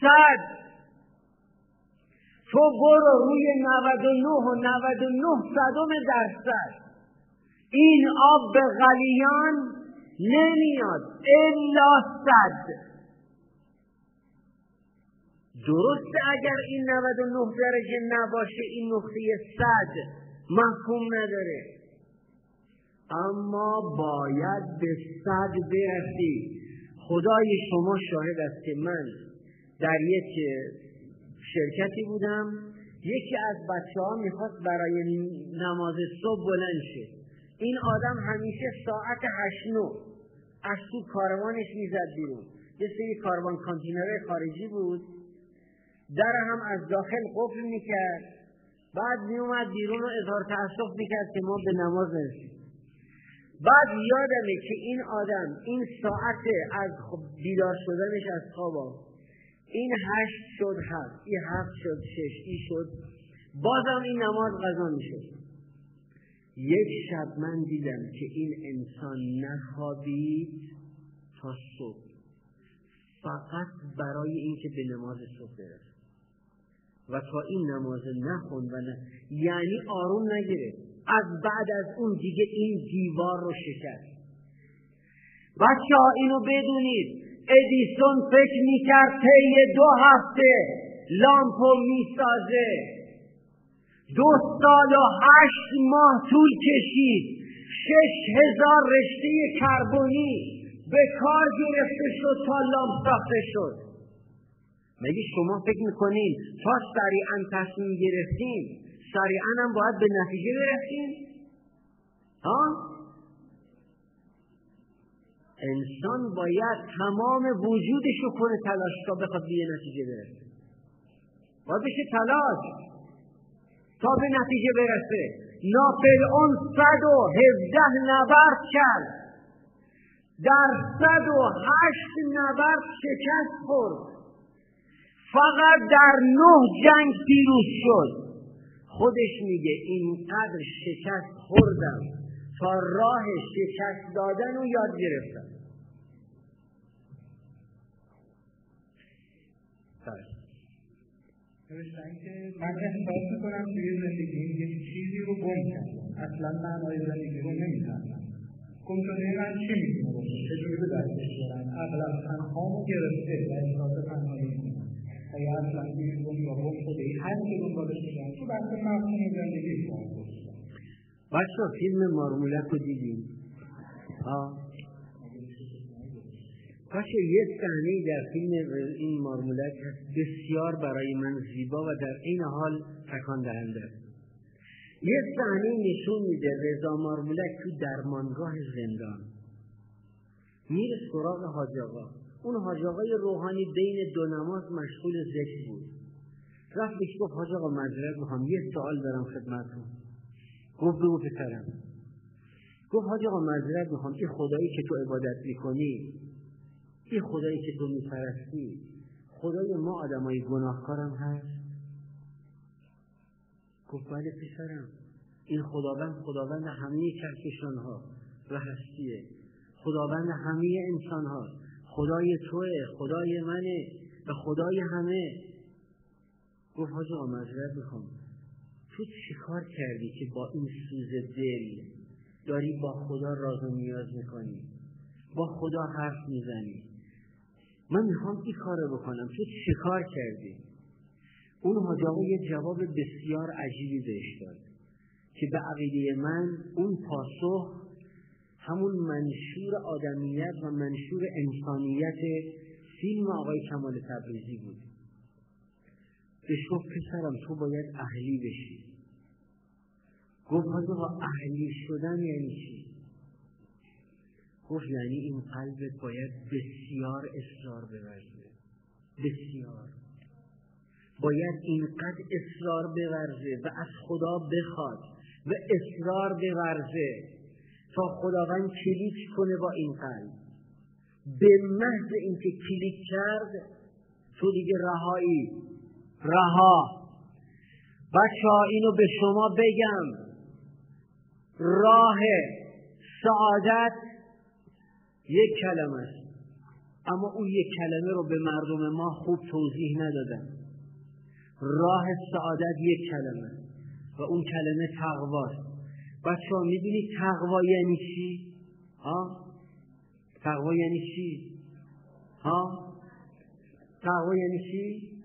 صد. تو برو روی 99 و 99 صدم درصد. این آب به غلیان نمیاد. الا صد. درسته اگر این 99 درجه نباشه این نقطه صد مفهوم نداره. اما باید به صد برسی. خدای شما شاهد است که من در یک شرکتی بودم. یکی از بچه ها می‌خواست برای نماز صبح بلند شه. این آدم همیشه ساعت هشت نو از تو کاروانش می‌زد بیرون. یه سری کاروان کانتینر خارجی بود. در هم از داخل قفل می‌کرد. بعد میومد بیرون رو اظهار تاسف می‌کرد که ما به نماز نرسیم. بعد یادمه که این آدم این ساعت از بیدار شدنش از خواب این هشت شد هفت این هفت شد شش این شد. بازم این نماز قضا می‌شد. یک شب من دیدم که این انسان نخوابید تا صبح. فقط برای اینکه به نماز صبح برسه. و تا این نماز نخون و نه یعنی آروم نگرفت از بعد از اون دیگه این دیوار رو شکست. بچه ها اینو بدونید. ادیسون فکر می‌کرد طی دو هفته لامپو می‌سازه. دو سال و هشت ماه طول کشید. شش هزار رشته کربونی به کار گرفته شد تا لامپ ساخته شد. مگه شما فکر می‌کنین تا سریعا تصمیم گرفتیم سریعا هم باید به نتیجه برسیم ها؟ انسان باید تمام وجودش رو کنه تلاش تا بخواد به نتیجه برسه. باید بشه تلاش. تا به نتیجه برسه. ناپل اون صد و هفده نبرد کرد. در صد و هشت نبرد شکست خورد. فقط در نه جنگ پیروز شد. خودش میگه اینقدر شکست خوردم تا راه شکست دادن رو یاد گرفتم. نوشتن که من احساس می‌کنم توی زندگی یک چیزی رو گم کردم اصلا معنای زندگی رو نمی‌فهمم. گم شده من چی می‌تونه باشه چجوری به دستش برم؟ اغلب تنهامو گرفته و احساس تنهایی می‌کنم اگه اصلا گم یا گم شده ای هر که دنبالش میگم تو بحث مفهوم زندگی کار بچه فیلم مارمولک رو دیدیم باشه یه صحنه در فیلم این مارمولک هست بسیار برای من زیبا و در این حال تکان دهنده یه صحنه نشون میده رضا مارمولک تو درمانگاه زندان. میره سراغ حاج آقا. اون حاج آقای روحانی بین دو نماز مشغول ذکر بود. رفت بهش گفت حاج آقا معذرت می‌خوام یه سوال دارم خدمتتون. گفت بگو پسرم. گفت حاج آقا معذرت می‌خوام این خدایی که تو عبادت می‌کنی این خدایی که تو میپرستی خدای ما آدمای گناهکارم هست. گفت بله پسرم. این خداوند خداوند همه کهکشان ها و هستیه خداوند همه انسان ها خدای توه خدای منه و خدای همه. گفت حاج آقا می‌خوام. تو چیکار کردی که با این سوز دل داری با خدا راز و نیاز می‌کنی؟ با خدا حرف می‌زنی؟ من می‌خوام این کار رو بکنم. تو چه کار کردی؟ اون حاجاقا یه جواب بسیار عجیبی بهش داد که به عقیده من اون پاسخ همون منشور آدمیت و منشور انسانیت فیلم آقای کمال تبریزی بود. بهش گفت پسرم تو باید اهلی بشی. گفت حاجاقا اهلی شدن یعنی چی؟ گفت یعنی این قلبت باید بسیار اصرار بورزه. بسیار. باید اینقدر اصرار بورزه و از خدا بخواد و اصرار بورزه تا خداوند کلیک کنه با این قلب. به محض اینکه کلیک کرد تو دیگه رهایی. رها. بچه ها اینو به شما بگم. راه سعادت یک کلمه است اما اون یک کلمه رو به مردم ما خوب توضیح ندادن راه سعادت یک کلمه و اون کلمه تقواست بچه ها می‌دونی تقوا یعنی چی؟ ها؟ تقوا یعنی چی؟ ها؟ تقوا یعنی چی؟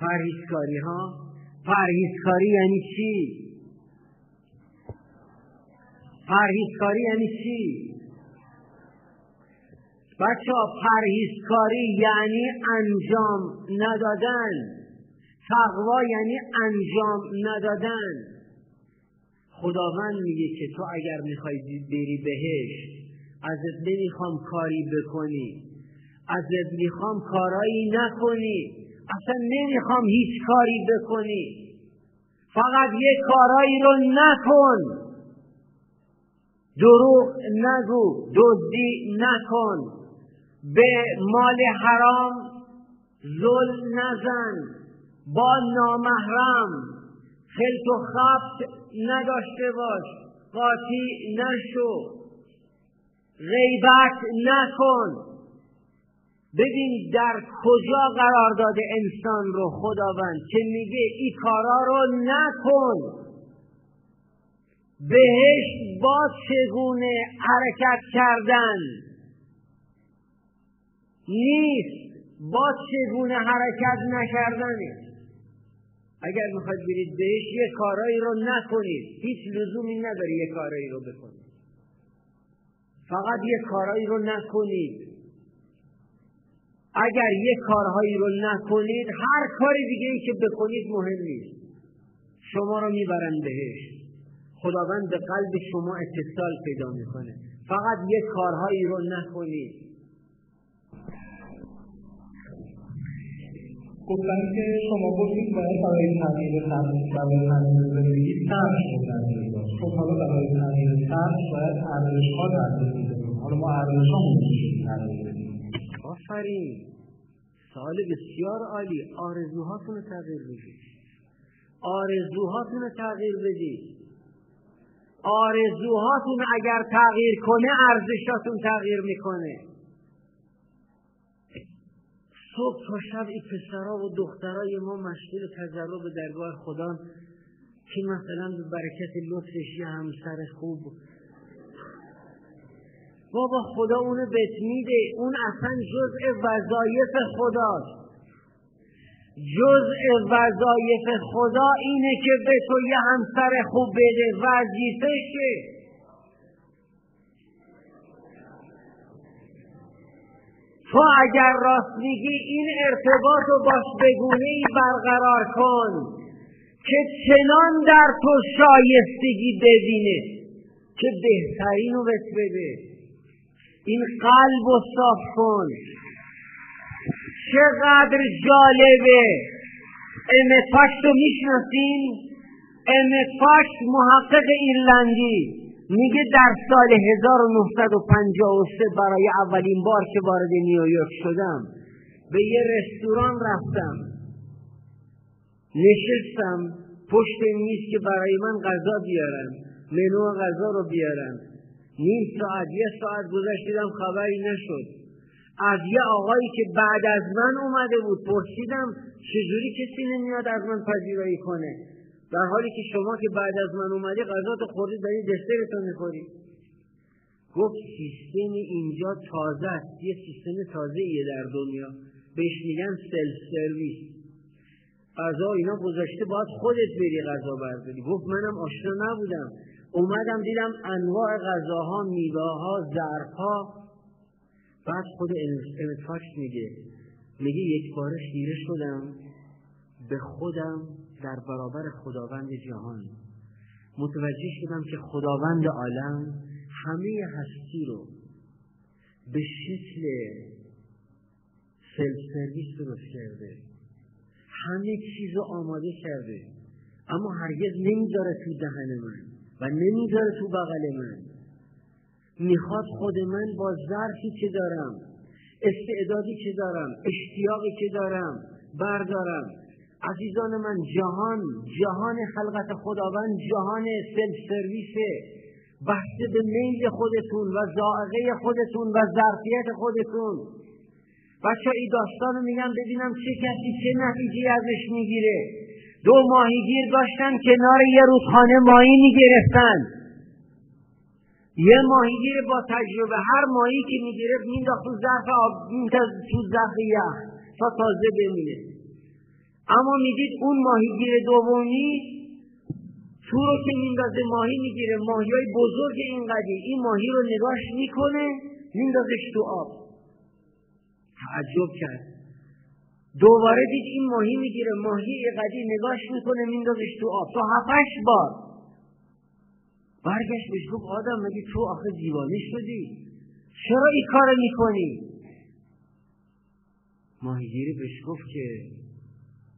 پرهیزکاری ها؟ پرهیزکاری یعنی چی؟ پرهیزکاری یعنی چی؟ بچه پرهیزکاری یعنی انجام ندادن. تقوا یعنی انجام ندادن. خداوند میگه که تو اگر می‌خوای بری بهش ازت نمی‌خوام کاری بکنی. ازت می‌خوام کارایی نکنی. اصلا نمی‌خوام هیچ کاری بکنی. فقط یه کارایی رو نکن. دروغ نگو دزدی نکن. به مال حرام ظلم نزن با نامحرم. خلط و خفت نداشته باش قاطی نشو غیبت نکن. ببین در کجا قرار داده انسان رو خداوند که میگه این کارا رو نکن. بهش با چگونه حرکت کردن؟ نیست. با چگونه حرکت نکردنه اگر می‌خواید برید بهش یه کارایی رو نکنید هیچ لزومی نداره یه کارایی رو بکنید فقط یه کارایی رو نکنید اگر یه کارهایی رو نکنید هر کاری دیگه ای که بکنید مهم نیست. شما رو می‌برن بهش. خداوند به قلب شما اتصال پیدا می‌کنه. فقط یه کارهایی رو نکنید. گفتن که شما گفتید باید برای تغییر برای تغییر زندگی سرش رو خب حالا برای تغییر سرش باید ارزش ها تغییر حالا ما ارزش ها تغییر آفرین. سوال بسیار عالی. آرزوهاتون رو تغییر بدید. آرزوهاتون رو تغییر بدید. آرزوهاتون اگر تغییر کنه ارزشاتون تغییر می‌کنه. صبح تا شب این پسرها و دخترای ما مشغول تجرب به درگاه خدا که مثلا به برکت لطفش یه همسر خوب. بابا خدا اونو بهت میده اون اصلا جزء وظایف خداست. جزء وظایف خدا اینه که به تو یه همسر خوب بده وظیفشه تو اگر راست میگی این ارتباط رو باش بگونه ای برقرار کن که چنان در تو شایستگی ببینه که بهترین رو بده. این قلب و صاف کن. چقدر جالبه. امتفاش رو می‌شناسین؟ امتفاش محقق ایرلندی. میگه در سال 1953 برای اولین بار که وارد نیویورک شدم به یه رستوران رفتم. نشستم پشت میز که برای من غذا بیارن منو غذا رو بیارن. نیم ساعت یه ساعت گذشت دیدم خبری نشد. از یه آقایی که بعد از من اومده بود پرسیدم چجوری کسی نمیاد از من پذیرایی کنه؟ در حالی که شما که بعد از من اومدی غذا تو خوردی داری دسترتو می‌خوری. گفت سیستم اینجا تازه است. یه سیستم تازه ایه در دنیا. بهش میگن سلف سرویس غذا اینا گذاشته باید خودت بری غذا برداری. گفت منم آشنا نبودم. اومدم دیدم انواع غذاها میوه‌ها ظرفها بعد خود امتفاش میگه. میگه یک بار خیره شدم. به خودم در برابر خداوند جهان. متوجه شدم که خداوند عالم همه هستی رو به شکل سلف سرویس درست کرده. همه چیز رو آماده کرده. اما هرگز نمی‌ذاره تو دهن من و نمی‌ذاره تو بغل من. می‌خواد خود من با ظرفی که دارم استعدادی که دارم اشتیاقی که دارم بردارم. عزیزان من جهان جهان خلقت خداوند جهان سلف سرویسه بسته به میل خودتون و زائقه خودتون و ظرفیت خودتون. بچه ای داستان میگم ببینم چه کسی چه نتیجه ازش می‌گیره. دو ماهیگیر داشتن کنار یه رودخانه ماهی می‌گرفتن. یه ماهیگیر با تجربه هر ماهی که می‌گرفت مینداخت تو ظرف آب تو ظرف یخ تا تازه بمینه اما می‌دید اون ماهیگیر دومی تو رو که میندازه ماهی می‌گیره ماهی های بزرگ اینقدی این ماهی رو نگاش می‌کنه میندازش تو آب. تعجب کرد. دوباره دید این ماهی می‌گیره ماهی قدی نگاش می‌کنه میندازش تو آب. تو هفتش بار برگشت بهش گفت آدم مگه تو آخه دیوانه شدی؟ چرا این کار می‌کنی؟ ماهیگیری بهش گفت که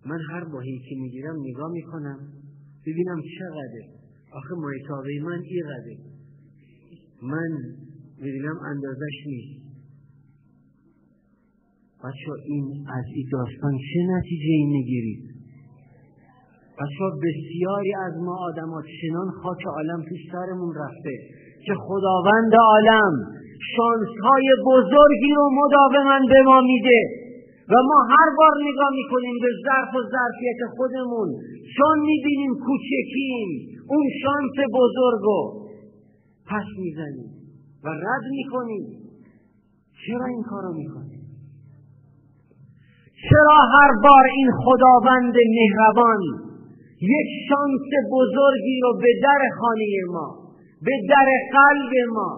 من هر ماهی که می‌گیرم نگاه می‌کنم. ببینم چقدره. آخه مایتابه من اینقدره من ببینم اندازش نیست. بچه این از این داستان چه نتیجه این می‌گیرید؟ بچه بسیاری از ما آدمات چنان خاک عالم تو سرمون رفته که خداوند عالم شانس های بزرگی رو مداوما به ما میده. و ما هر بار نگاه می‌کنیم به ظرف و ظرفیت خودمون چون می‌بینیم کوچکیم. اون شانس بزرگ رو پس می‌زنیم و رد می‌کنیم. چرا این کارو می‌کنیم؟ چرا هر بار این خداوند مهربان یک شانس بزرگی رو به در خانه ما به در قلب ما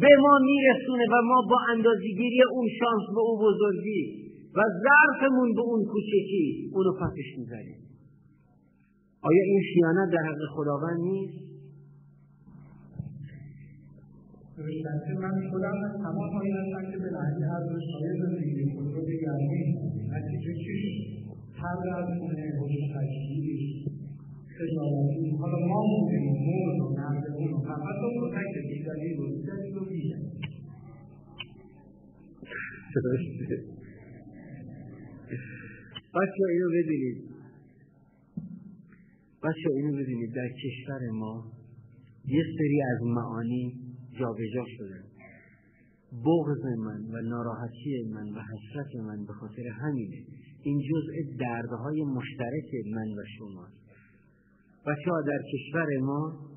به ما میرسونه و ما با اندازگیری اون شانس به اون بزرگی و ظرفمون به اون کوچکی اونو پسش می‌زنیم آیا این خیانت در حق خداوند نیست؟ من خودم تمام هایی هستم که به لحظه زندگی خود رو بگردیم. نتیجه چیش هر از خونه خوش تشکیلی خجالتی حالا ما موندیم مرد و نرد اون فقط رو کتک بیدلیل و بیدلیل و بیدلیل بچه اینو ببینید. بچه اینو ببینید. در کشور ما یه سری از معانی جابجا شدن بغض من و ناراحتی من و حسرت من به خاطر همینه. این جزء دردهای مشترک من و شماست. بچه در کشور ما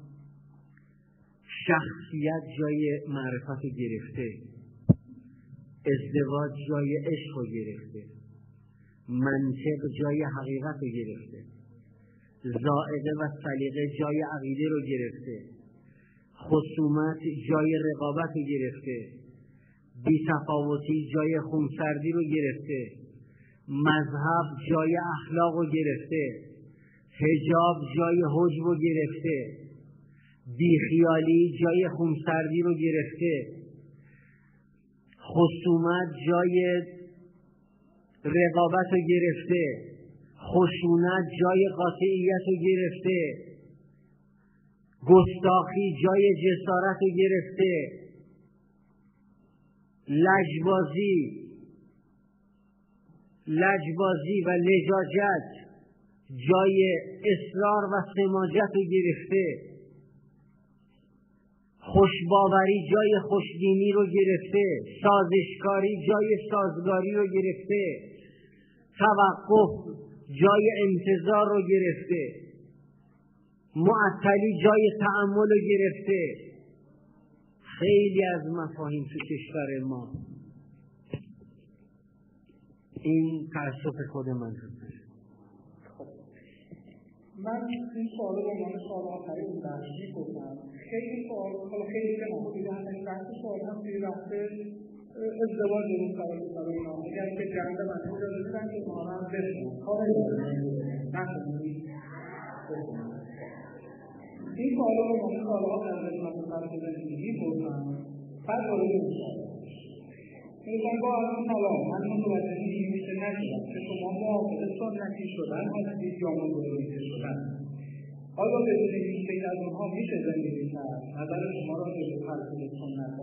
شخصیت جای معرفت گرفته. ازدواج جای عشق گرفته. منطق جای حقیقت رو گرفته. زائده و سلیقه جای عقیده رو گرفته. خصومت جای رقابت رو گرفته. بیتفاوتی جای خونسردی رو گرفته. مذهب جای اخلاق رو گرفته. حجاب جای حجب رو گرفته. بیخیالی جای خونسردی رو گرفته. خصومت جای رقابت رو گرفته. خشونت جای قاطعیت رو گرفته. گستاخی جای جسارت رو گرفته. لجبازی لجبازی و لجاجت جای اصرار و سماجت رو گرفته. خوشباوری جای خوشبینی رو گرفته. سازشکاری جای سازگاری رو گرفته. توقف جای انتظار رو گرفته. معطلی جای تعمل رو گرفته. خیلی از مفاهیم تو کشور ما. این تأسف خود من هست. من این سوال رو من سوال آخری اون بخشی گفتم خیلی سوال خیلی که محدود هستن بحث سوال هم رفته. ازدواج رو قرار بکنم اینا اگر که جنگ من اجازه بدن که ما هم کار این سوال رو ها در خدمت فرق زندگی گفتم بعد این سوال میگم با از سلام من متوجه این که نشدم که شما موافق سنتی شدن هستید یا متوجه شدن. آیا بدون هیچ از اونها میشه زندگی کرد. نظر شما را به فرق سنت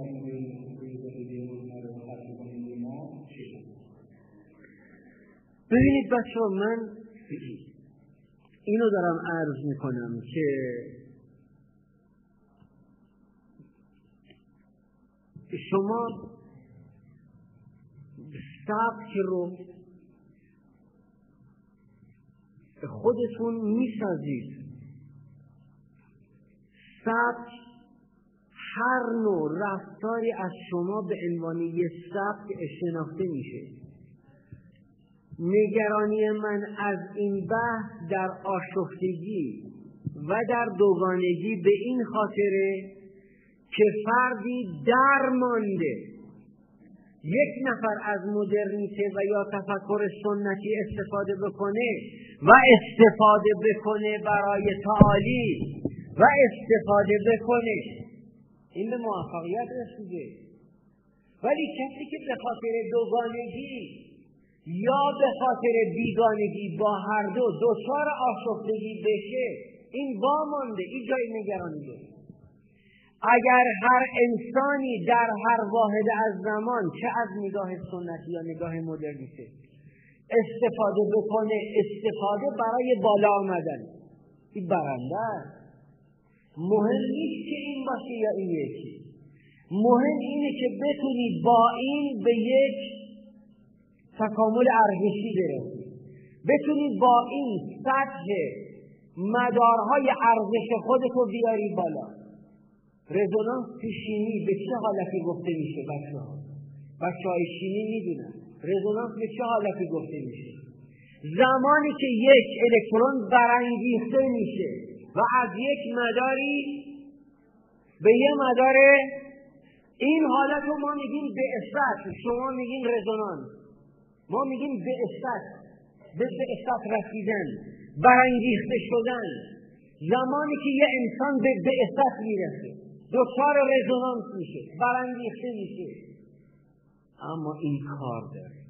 ببینید بچه من اینو دارم عرض می‌کنم که شما سبک رو خودتون می‌سازید. سبک هر نوع رفتاری از شما به عنوان یه سبک شناخته میشه. نگرانی من از این بحث در آشفتگی و در دوگانگی به این خاطره که فردی درمانده یک نفر از مدرنیته و یا تفکر سنتی استفاده بکنه و استفاده بکنه برای تعالی و استفاده بکنه. این به موفقیت رسیده. ولی کسی که به خاطر دوگانگی یا به خاطر بیگانگی با هر دو دچار آشفتگی بشه این وامانده این جای نگرانی داره اگر هر انسانی در هر واحد از زمان چه از نگاه سنتی یا نگاه مدرنیته استفاده بکنه استفاده برای بالا آمدن. این برنده مهم نیست که این باشه یا این یکی. مهم اینه که بتونی با این به یک تکامل ارزشی برسی بتونی با این سطح مدارهای ارزش خودتو بیاری بالا. رزونانس تو شیمی به چه حالتی گفته میشه بچه ها بچه های شیمی می‌دونن. رزونانس به چه حالتی گفته میشه؟ زمانی که یک الکترون برانگیخته میشه و از یک مداری به یه مدار این حالت رو ما میگیم به شما میگیم رزونانس. ما میگیم به به به رسیدن برانگیخته شدن. زمانی که یه انسان به بعثت می‌رسه دچار رزونانس میشه برانگیخته میشه. اما این کار داره.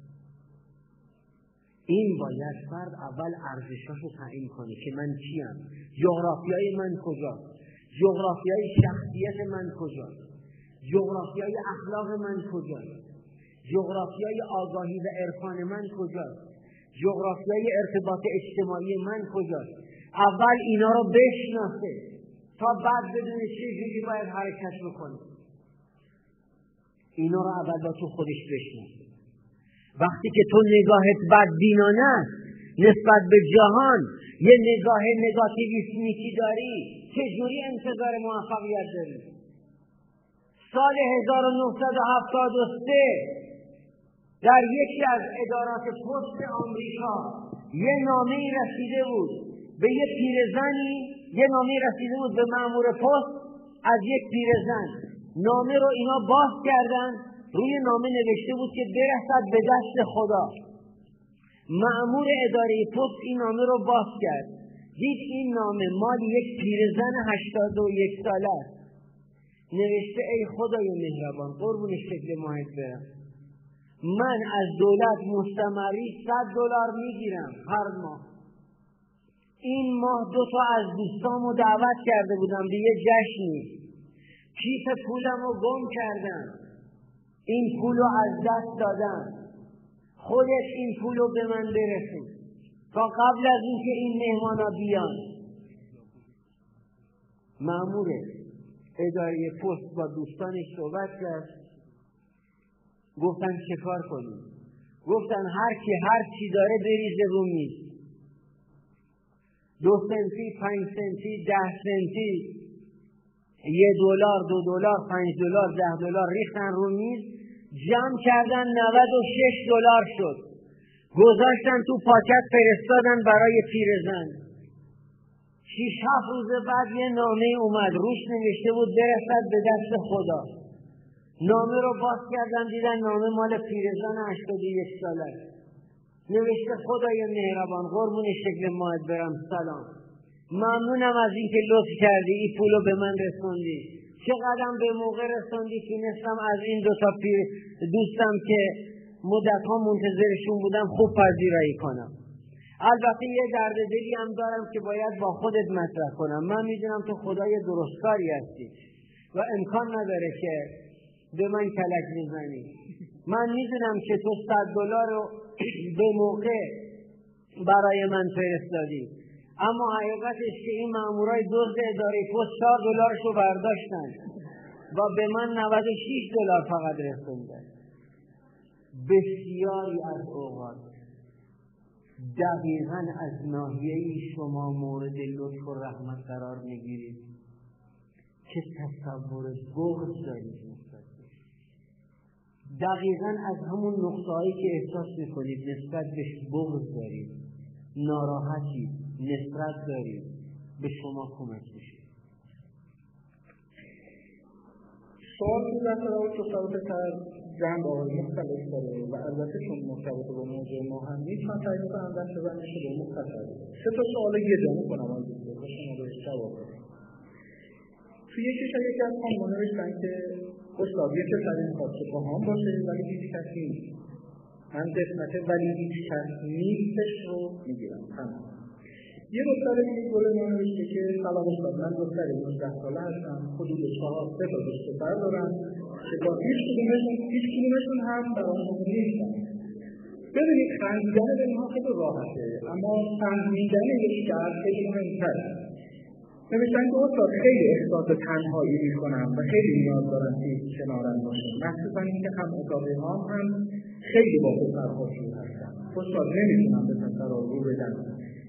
این باید فرد اول ارزشاشو تعیین کنه که من کیم جغرافیای من کجاست جغرافیای شخصیت من کجاست جغرافیای اخلاق من کجاست. جغرافیای آگاهی و عرفان من کجاست؟ جغرافیای ارتباط اجتماعی من کجاست؟ اول اینا رو بشناسه تا بعد بدونه چه باید حرکت بکنه. اینا رو اول با تو خودش بشناسه. وقتی که تو نگاهت بدبینانه است نسبت به جهان یه نگاه نگاتیویسمیکی داری چجوری انتظار موفقیت داری؟ سال 1973 در یکی از ادارات پست آمریکا یه نامه رسیده بود. به یه پیرزنی یه نامه رسیده بود به مأمور پست از یک پیرزن. نامه رو اینا باز کردن. روی نامه نوشته بود که برسد به دست خدا. مأمور اداره پست این نامه رو باز کرد. دید این نامه مال یک پیرزن هشتاد و یک ساله است. نوشته ای خدای مهربان قربون شکل ماهت برم. من از دولت مستمری صد دلار می‌گیرم هر ماه. این ماه دو تا از دوستامو دعوت کرده بودم به یه جشنی کیف پولم رو گم کردم. این پول رو از دست دادم. خودت این پول رو به من برسون. تا قبل از اینکه این مهمانا بیان. معمور اداره پست با دوستانش صحبت کرد. گفتن چه کار کنیم گفتن هر کی هر چی داره بریزه رو میز دو سنتی پنج سنتی ده سنتی. یه دلار دو دلار پنج دلار ده دلار ریختن رو میز. جمع کردن 96 دلار شد. گذاشتن تو پاکت فرستادن برای پیرزن. شیش هفت روز بعد یه نامه اومد. روش نوشته بود برسد به دست خدا. نامه رو باز کردن دیدن نامه مال پیرزن هشتاد یک ساله نوشته خدای مهربان قربون شکل ماهت برم سلام. ممنونم از اینکه لطف کردی این پولو به من رسوندی. چقدرم به موقع رسوندی تونستم از این دوتا پیر دوستم که مدت ها منتظرشون بودم خوب پذیرایی کنم. البته یه درد دلی هم دارم که باید با خودت مطرح کنم. من می‌دونم تو خدای درستکاری هستی و امکان نداره که به من کلک می‌زنی. من می‌دونم که تو صد دلار رو به موقع برای من فرستادی. اما حقیقتش که این مامورای دزد اداره پست چهار دلارش رو برداشتن و به من 96 دلار فقط رسونده بسیاری از اوقات دقیقا از ناحیه شما مورد لطف و رحمت قرار می‌گیرید که تصور بغض دارید. دقیقا از همون نقطههایی که احساس می‌کنید نسبت به بغض دارید ناراحتی نفرت دارید به شما کمک میشه. سوال بود در تراوت تصاوت تر جنب آقای مختلف داره و البته چون مرتبط با موضوع ما هم نیست من سعی می‌کنم در بندش به مختصر سه تا سوال یه جا می‌کنم از شما بهش جواب توی یکیش یکی از خانمان نوشتن که استاد یه پسر می‌خواد که با هم باشه ولی هیچ کسی نیست. من قسمت ولی هیچ کس نیستش رو می‌گیرم. یه دختر دیگه گل ما نوشته که سلام استاد من دختر 19 ساله هستم. حدود چهار سه تا دوست پسر دارم که با هیچ کدومشون هیچ کدومشون هم برام نیستن. ببینید خندیدن به اینها خیلی راحته اما فهمیدن یک درد خیلی مهمتره. نوشتن که استاد خیلی احساس تنهایی می‌کنم و خیلی نیاز دارم که کنارم باشه مخصوصا اینکه هم اتاقی ها هم خیلی با پسرها شروع هستن استاد نمی‌تونم به پسرها رو بدم.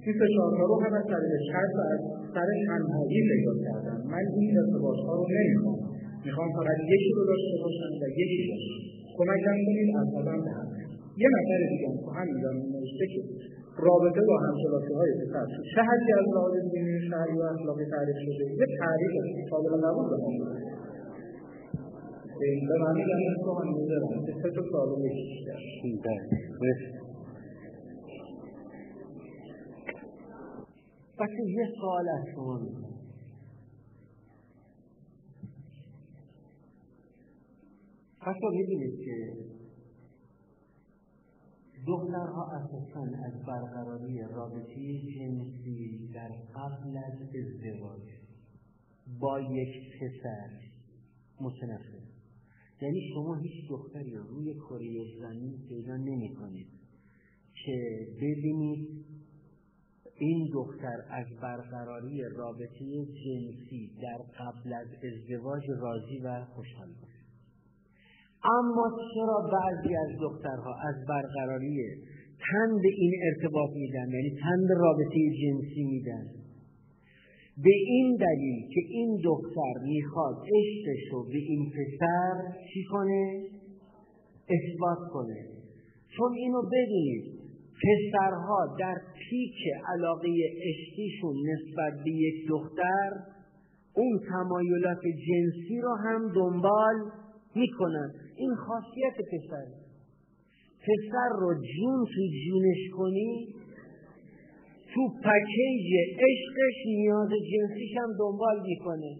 این فشارها رو هم از طریق شرط و از سر تنهایی پیدا کردم. من این ارتباط ها رو نمی‌خوام. می‌خوام فقط یکی رو داشته باشم و یکی باشم. کمکم کنید از آدم به یه نفر دیگه هم هم می‌دونم نوشته که رابطه با همکلاسی های پسر چه حدی از لحاظ دینی شرعی و اخلاقی تعریف شده؟ یه تعریف قابل قبول به هم به هم می‌ذارم که بله. یه سوال از شما می‌کنم بچه می‌دونید که دخترها اساسا از برقراری رابطه جنسی در قبل از ازدواج با یک پسر متنفر. یعنی شما هیچ دختری روی کره زمین پیدا نمی کنید که ببینید این دختر از برقراری رابطه جنسی در قبل از ازدواج راضی و خوشحال باشه. اما چرا بعضی از دخترها از برقراری تند این ارتباط میدن؟ یعنی تند رابطه جنسی میدن. به این دلیل که این دختر می‌خواد عشقش رو به این پسر چی کنه؟ اثبات کنه. چون اینو بدونید پسرها در پیک علاقه عشقیشون نسبت به یک دختر اون تمایلات جنسی رو هم دنبال می‌کنن. این خاصیت پسر. پسر رو جون تو جونش کنی تو پکیج عشقش نیاز جنسیش هم دنبال می‌کنه.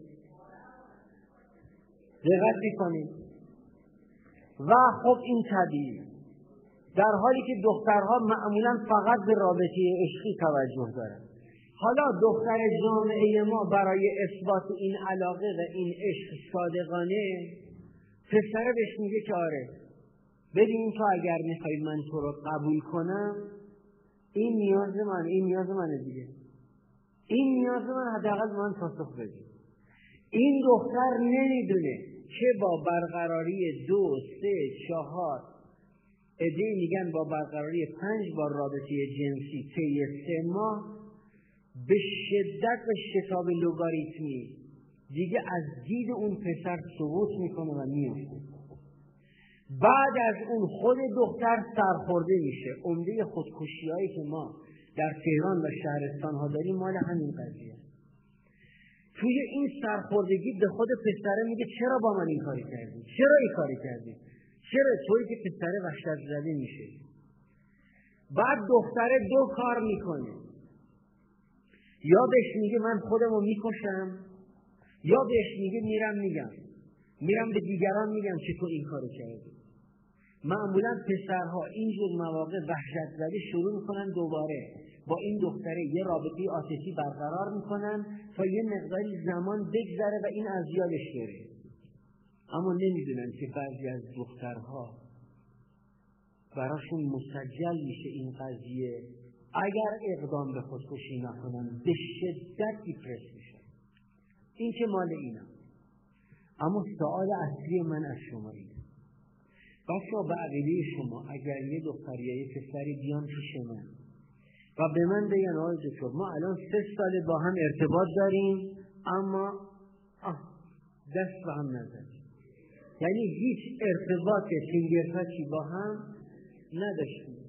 دقت می‌کنید. و خب این طبیعی. در حالی که دخترها معمولا فقط به رابطه عشقی توجه دارند حالا دختر جامعه ما برای اثبات این علاقه و این عشق صادقانه پسره بهش میگه که آره ببین تو اگر می‌خوای من تو رو قبول کنم این نیاز من این نیاز منه دیگه. این نیاز من حداقل من پاسخ بده. این دختر نمی‌دونه که با برقراری دو سه چهار ادهی میگن با برقراری پنج بار رابطه جنسی طی سه ماه به شدت و شتاب لوگاریتمی دیگه از دید اون پسر سقوط می‌کنه و میفته بعد از اون خود دختر سرخورده میشه. عمده خودکشی هایی که ما در تهران و شهرستان ها داریم مال همین قضیه. توی این سرخوردگی به خود پسره میگه چرا با من این کاری کردی؟ چرا این کاری کردی؟ چرا توی که پسره وحشت زده میشه؟ بعد دختره دو کار می‌کنه. یا بهش میگه من خودمو می‌کشم. یا بهش میگه میرم میگم. میرم به دیگران میگم که تو این کارو کردی. معمولا پسرها اینجور مواقع وحشت زده شروع می‌کنن دوباره با این دختره یه رابطه عاطفی برقرار می‌کنن تا یه مقداری زمان بگذره و این از یادش بره. اما نمی‌دونن که بعضی از دخترها براشون مسجل میشه این قضیه. اگر اقدام به خودکشی نکنن به شدت دیپرس این که مال اینم اما سوال اصلی من از شما اینه بچه عقیده شما اگر یه دختر یا یه پسری بیان پیش من و به من بگن آقای دکتر ما الان سه ساله با هم ارتباط داریم اما دست به هم نزدیم یعنی هیچ ارتباط فینگرتاچی با هم نداشتیم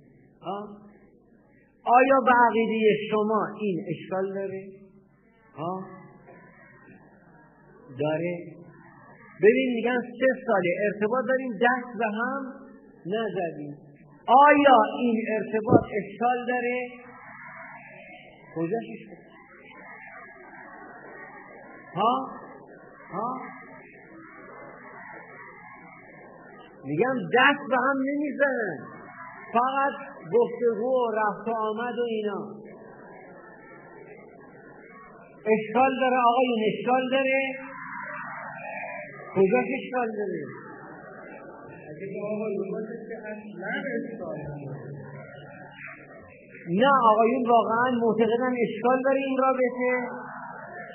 آیا به عقیده شما این اشکال داره؟ آه؟ داره؟ ببین میگن سه ساله ارتباط داریم دست به هم نزدیم آیا این ارتباط اشکال داره؟ کجاش؟ ها؟ ها؟ میگم دست به هم نمی‌زنن فقط گفتگو و رفت آمد و اینا اشکال داره آقایون اشکال داره کجا اشکال داره نه آقایون واقعا معتقدن اشکال داره این رابطه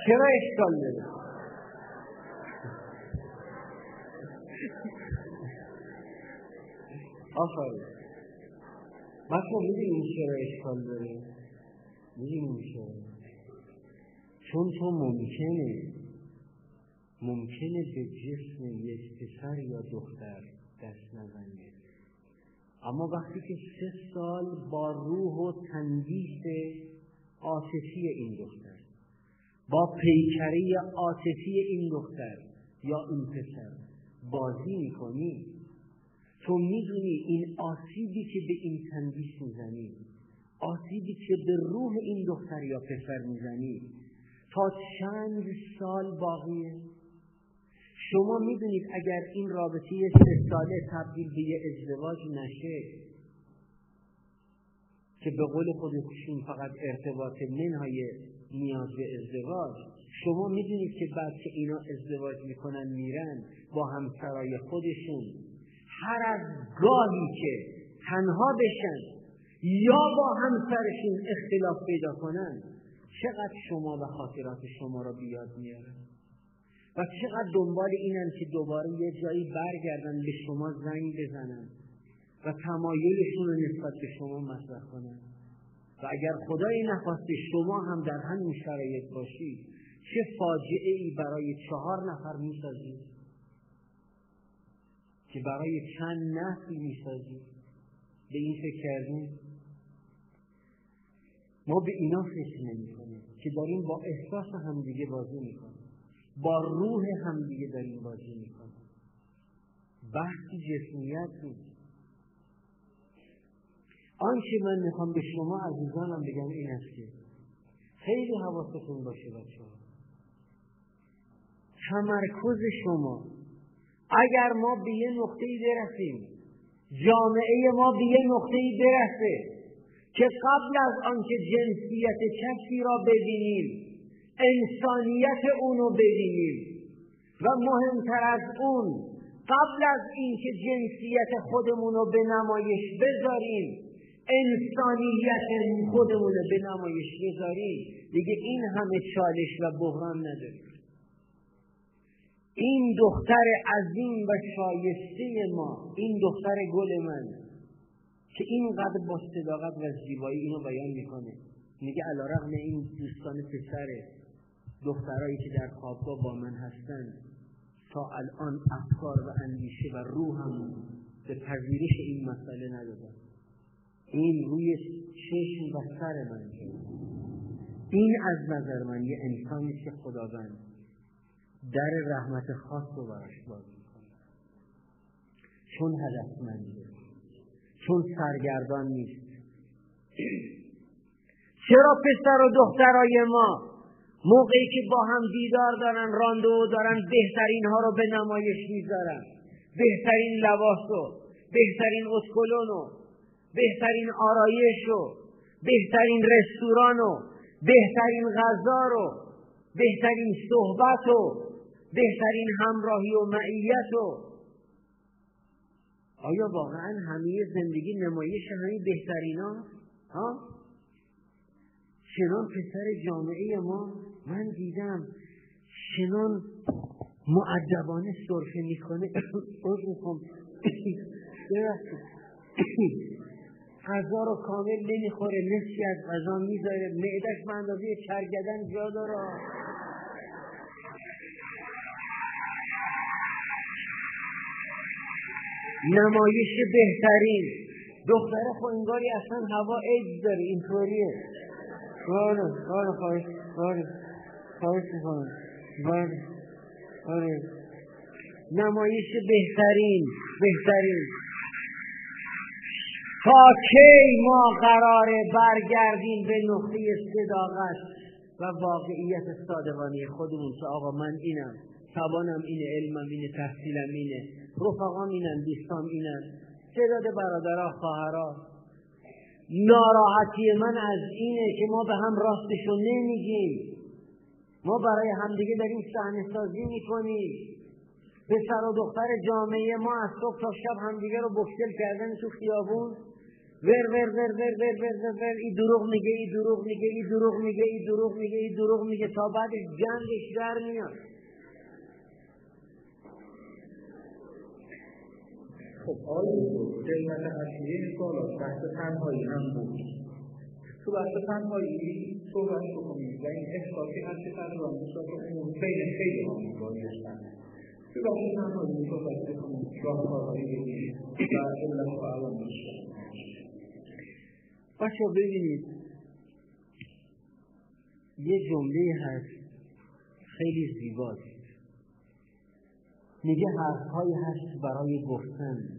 چرا اشکال داره؟ آفرین. بچه می‌دونیم چرا اشکال داره. می‌دونیم چرا. چون تو ممکنه. ممکنه به جسم یک پسر یا دختر دست نزنی اما وقتی که سه سال با روح و تندیس عاطفی این دختر با پیکره عاطفی این دختر یا این پسر بازی می‌کنی تو می‌دونی این آسیبی که به این تندیس می‌زنی آسیبی که به روح این دختر یا پسر می‌زنی تا چند سال باقیه؟ شما می‌دونید اگر این رابطه سه ساله تبدیل به یه ازدواج نشه که به قول خودشون فقط ارتباط منهای نیاز به ازدواج شما می‌دونید که بعد که اینا ازدواج می‌کنن میرن با همسرای خودشون هر از گاهی که تنها بشن یا با همسرشون اختلاف پیدا کنن چقدر شما و خاطرات شما را بیاد میارن؟ و چقدر دنبال اینن که دوباره یه جایی برگردن به شما زنگ بزنن و تمایلشون رو نسبت به شما مطرح کنن. و اگر خدای نخواسته شما هم در همین شرایط باشید چه فاجعه ای برای چهار نفر می‌سازید که برای چند نسل می‌سازید به این فکر کردیم ما به اینا فکر نمی کنیم که داریم با احساس همدیگه بازی می‌کنیم. با روح همدیگه داریم بازی می‌کنیم. بحث جسمیت نیست. آنچه من می‌خوام به شما عزیزانم بگم این است که خیلی حواستون باشه بچه ها تمرکز شما. اگر ما به یه نقطه برسیم جامعه ما به یه نقطه برسه که قبل از آنکه جنسیت کسی را ببینیم انسانیت اونو ببینیم. و مهمتر از اون قبل از اینکه جنسیت خودمون رو به نمایش بذاریم انسانیت خودمون رو به نمایش بذاریم. دیگه این همه چالش و بحران نداریم. این دختر عظیم و شایسته ما این دختر گل من که اینقدر با صداقت و زیبایی اینو بیان می‌کنه. میگه علا رغم این دوستان پسر دخترایی که در خوابگاه با من هستند تا الان افکار و اندیشه و روحم به پذیرش این مسئله ندادن. این روی چشم و سر من این از نظر من یه انسانی که خداوند در رحمت خاص رو براش باز می‌کنه. چون هدفمنده چون سرگردان نیست. چرا پسر و دخترای ما موقعی که با هم دیدار دارن راندو دارن بهترین ها رو به نمایش می‌ذارن. بهترین لباس و بهترین اسکلون و بهترین آرایش و بهترین رستوران و بهترین غذا رو بهترین صحبت و بهترین همراهی و معیت و آیا واقعا همه زندگی نمایش همین بهترین ها؟ چنان پسر جامعه ما من دیدم چنان معدبانه صرفه می‌کنه از می‌خوام. غذا رو کامل نمی‌خوره. نصفی از غذا می‌ذاره. معدش به اندازه چرگدن جا داره. نمایش بهترین. دختر خوینگاری اصلا هوا ایدز داره. اینطوریه. بله بله خواهش بله خواهش می‌کنم. بله آره. نمایش بهترین بهترین. تا کی ما قراره برگردیم به نقطه صداقت و واقعیت صادقانه خودمون؟ که آقا من اینم توانم اینه علمم اینه تحصیلم اینه رفقام اینن دوستام اینن. تعداد برادرها خواهرها. ناراحتی من از اینه که ما به هم راستشو نمیگیم. ما برای همدیگه داریم صحنه سازی می‌کنیم. پسر و دختر جامعه ما از صبح تا شب همدیگه رو بکتل کردن تو خیابون. ور ور ور ور ور ور ور ور ای دروغ میگه ای دروغ میگه ای دروغ میگه ای دروغ میگه ای دروغ میگه تا بعدش جنگش در میاد. خب آیا قیمت اصلی سوالات بحث تنهایی هم بود. تو بحث تنهایی صحبت بکنید و این احساسی هست که تقریبا نسبت عمومی بین خیلی ها میبایستن تو بحث تنهایی صحبت بکنید راهکارهایی بگیرید و علت و علامش بچه ببینید. یه جمله هست. خیلی زیباست. میگه حرفهایی هست برای گفتن.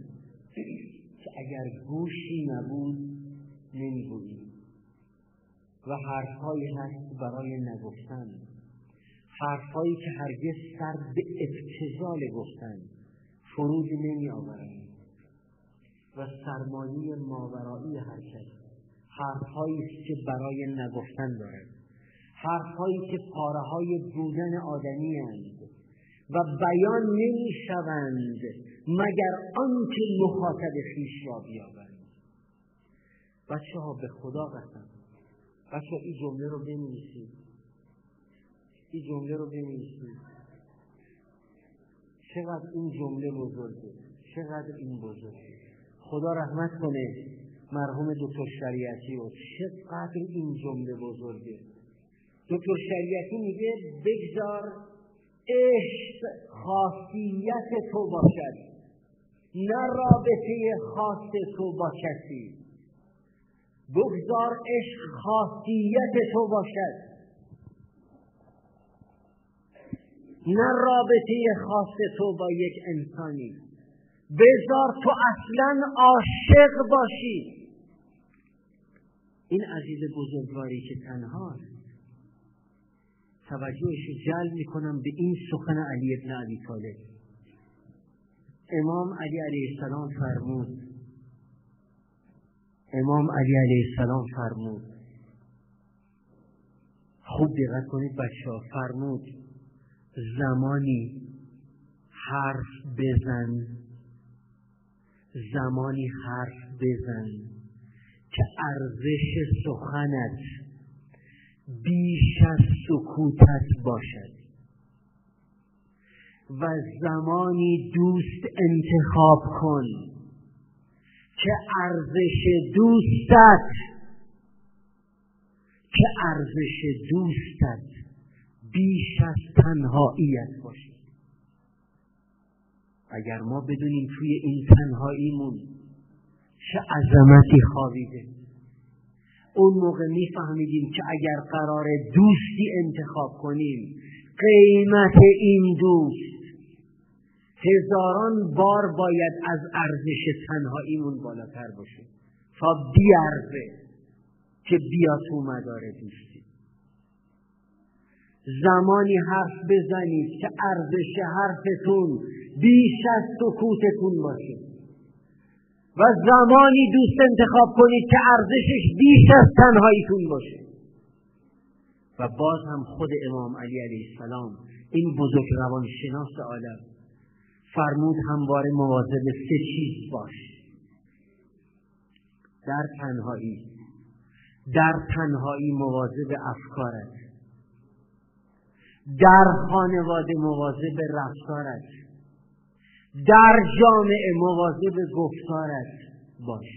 که اگر گوشی نبود نمی‌گویی. و حرفهایی هست برای نگفتن. حرفهایی که هرگز سر به ابتزال گفتن. فرود نمی آورند و سرمایه ماورایی کس. حرفهایی است که برای نگفتن دارد. حرفهایی که پاره های بودن آدمی هست و بیان نمی شوند مگر آنکه مخاطب خیش را بیابند بچه ها به خدا قسم. بچه این جمله رو بنویسید. این جمله رو بنویسید. چقدر این جمله بزرگه. چقدر این بزرگه. خدا رحمت کنه مرحوم دکتر شریعتی و چقدر این جمله بزرگه. دکتر شریعتی میگه بگذار عشق خاصیت تو باشد. نه رابطه خاص تو با کسی. بگذار عشق خاصیت تو باشد. نه رابطه خاص تو با یک انسانی. بذار تو اصلا عاشق باشی. این عزیز بزرگواری که تنهاست. توجهش جلب می‌کنم به این سخن علی ابن عبی طالب. امام علی علیه السلام فرمود. امام علی علیه السلام فرمود. خوب دقت کنید بچه ها فرمود زمانی حرف بزن. زمانی حرف بزن که ارزش سخنت بیش از سکوتت باشد. و زمانی دوست انتخاب کن که ارزش دوستت که ارزش دوستت بیش از تنهاییت باشد اگر ما بدونیم توی این تنهاییمون چه عظمتی خوابیده اون موقع میفهمیدیم که اگر قرار دوستی انتخاب کنیم قیمت این دوست هزاران بار باید از ارزش تنهاییمون بالاتر باشه. تا بیارزه که بیا تو مدار دوستی زمانی حرف بزنید که ارزش حرفتون بیش از سکوتتون باشه. و زمانی دوست انتخاب کنید که ارزشش بیش از تنهاییتون باشه. و باز هم خود امام علی علیه السلام این بزرگ روانشناس عالم فرمود همواره مواظب سه چیز باش. در تنهایی در تنهایی مواظب افکارت. در خانواده مواظب رفتارت. در جامعه مواظب گفتارت باش.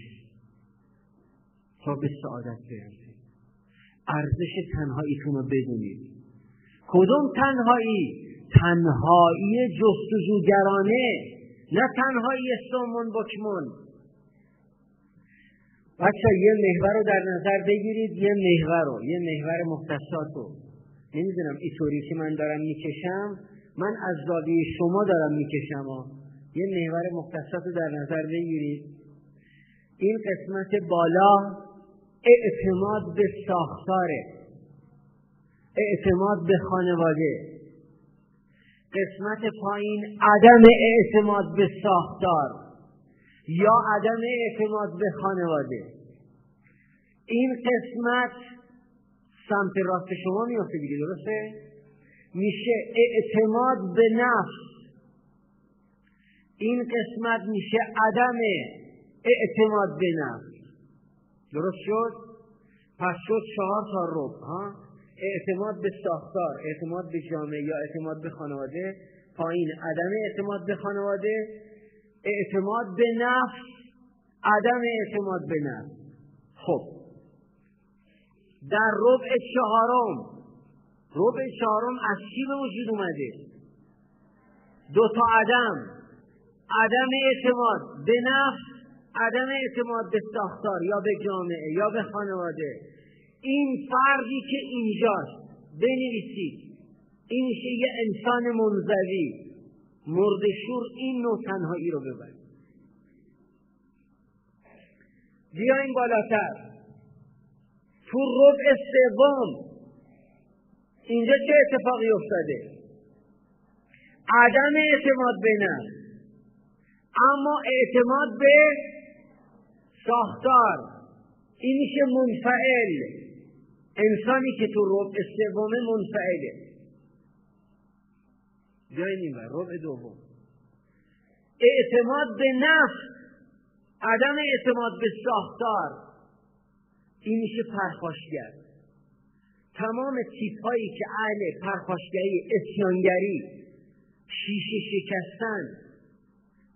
تا به سعادت برسید ارزش تنهاییتون رو بدونید کدوم تنهایی؟ تنهایی جستجوگرانه نه تنهایی سومون بکمون. بچه یه محور رو در نظر بگیرید یه محور رو یه محور مختصات رو نمی‌دونم اینطوری که من دارم می‌کشم من از زاویه شما دارم می‌کشم. یه محور مختصات رو در نظر بگیرید. این قسمت بالا اعتماد به ساختاره. اعتماد به خانواده. قسمت پایین عدم اعتماد به ساختار یا عدم اعتماد به خانواده. این قسمت سمت راست شما میفته دیگه درسته؟ میشه اعتماد به نفس. این قسمت میشه عدم اعتماد به نفس. درست شد؟ پس شد چهار تا رب ها؟ اعتماد به ساختار اعتماد به جامعه یا اعتماد به خانواده پایین عدم اعتماد به خانواده اعتماد به نفس عدم اعتماد به نفس. خب. در ربع چهارم ربع چهارم از چی به وجود اومده؟ دو تا عدم. عدم اعتماد به نفس عدم اعتماد به ساختار یا به جامعه یا به خانواده. این فردی که اینجاست بنویسید. این میشه یه انسان منزوی مردشور این نوع تنهایی رو ببرید. بیاین بالاتر. تو ربع سوم اینجا چه اتفاقی افتاده؟ عدم اعتماد به نفس اما اعتماد به ساختار. این میشه منفعل. انسانی که تو ربع سوم منفعله. جای این ربع دوم. اعتماد به نفس عدم اعتماد به ساختار. این میشه پرخاشگر. تمام تیپ هایی که اهل پرخاشگری اسیانگری شیشه شکستن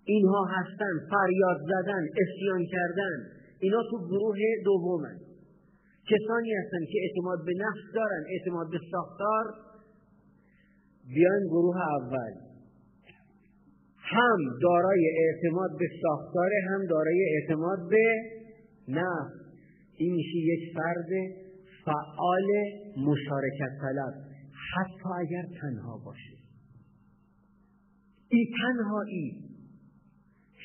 اینها هستن فریاد زدن اسیان کردن اینا تو گروه دومن. کسانی هستن که اعتماد به نفس دارن اعتماد به ساختار. بیان گروه اول. هم دارای اعتماد به ساختار هم دارای اعتماد به نفس. این میشه یک فرد فعال مشارکت طلب. حتی اگر تنها باشه. این تنهایی.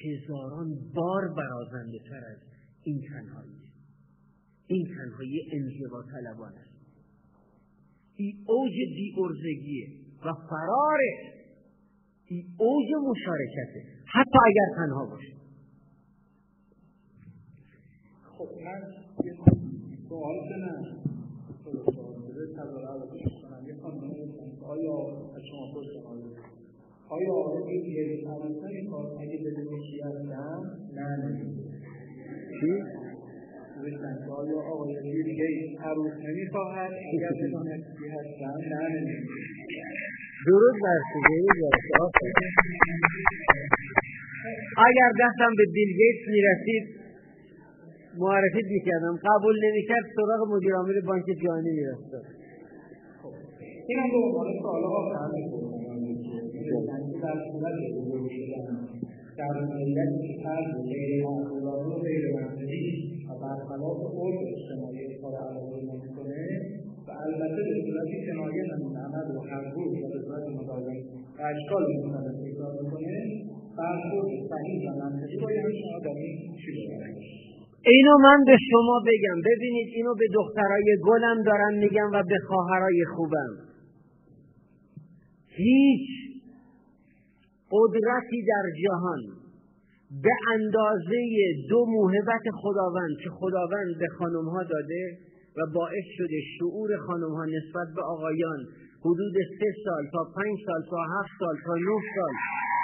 هزاران بار برازنده تر از این تنهایی. این تنهایی انزوا طلبان است. این اوج بی ارزگیه و فراره این اوج مشارکته حتی اگر تنها باشه. خب من سوال کنم. آیا از شما آیا این یک عروسه می‌خواد اگه بدون کی هستم نه. چی؟ نوشتن که آیا آقای بیل گیت عروس نمی‌خواهد اگر بدون کی هستم نه درود بر اگر دستم به بیل گیتس می‌رسید معرفی می‌کردم قبول نمی‌کرد سراغ مدیر عامل بانک جهانی می‌رفتم این در ملت فرد غیر معقولانه و غیر منطقی و برخلاف عرف اجتماعی اظهار علاقه نمی‌کنه و البته به صورت کنایه همین عمل رو هر روز و به صورت مداوم و اشکال مختلف تکرار می‌کنه برخورد صحیح و منطقی باید شما در این چی اینو من به شما بگم. ببینید اینو به دخترای گلم دارم میگم و به خواهرای خوبم. هیچ قدرتی در جهان به اندازه دو موهبت خداوند که خداوند به خانم ها داده و باعث شده شعور خانم ها نسبت به آقایان حدود سه سال تا پنج سال تا هفت سال تا نه سال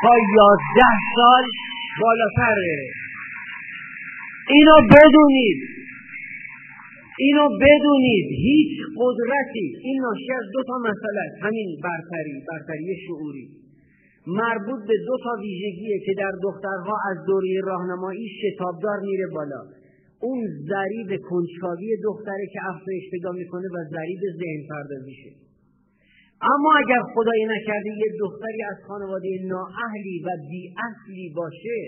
تا یازده سال بالاتر. بره اینو بدونید. اینو بدونید. هیچ قدرتی. این ناشی از دو تا مسئله همین برتری برتری شعوری. مربوط به دو تا ویژگیه که در دخترها از دوره راهنمایی شتابدار میره بالا. اون ضریب کنجکاوی دختره که افزایش پیدا می‌کنه و ضریب ذهن پردازیشه اما اگر خدایی نکرده یه دختری از خانواده نااهلی و بیاصلی باشه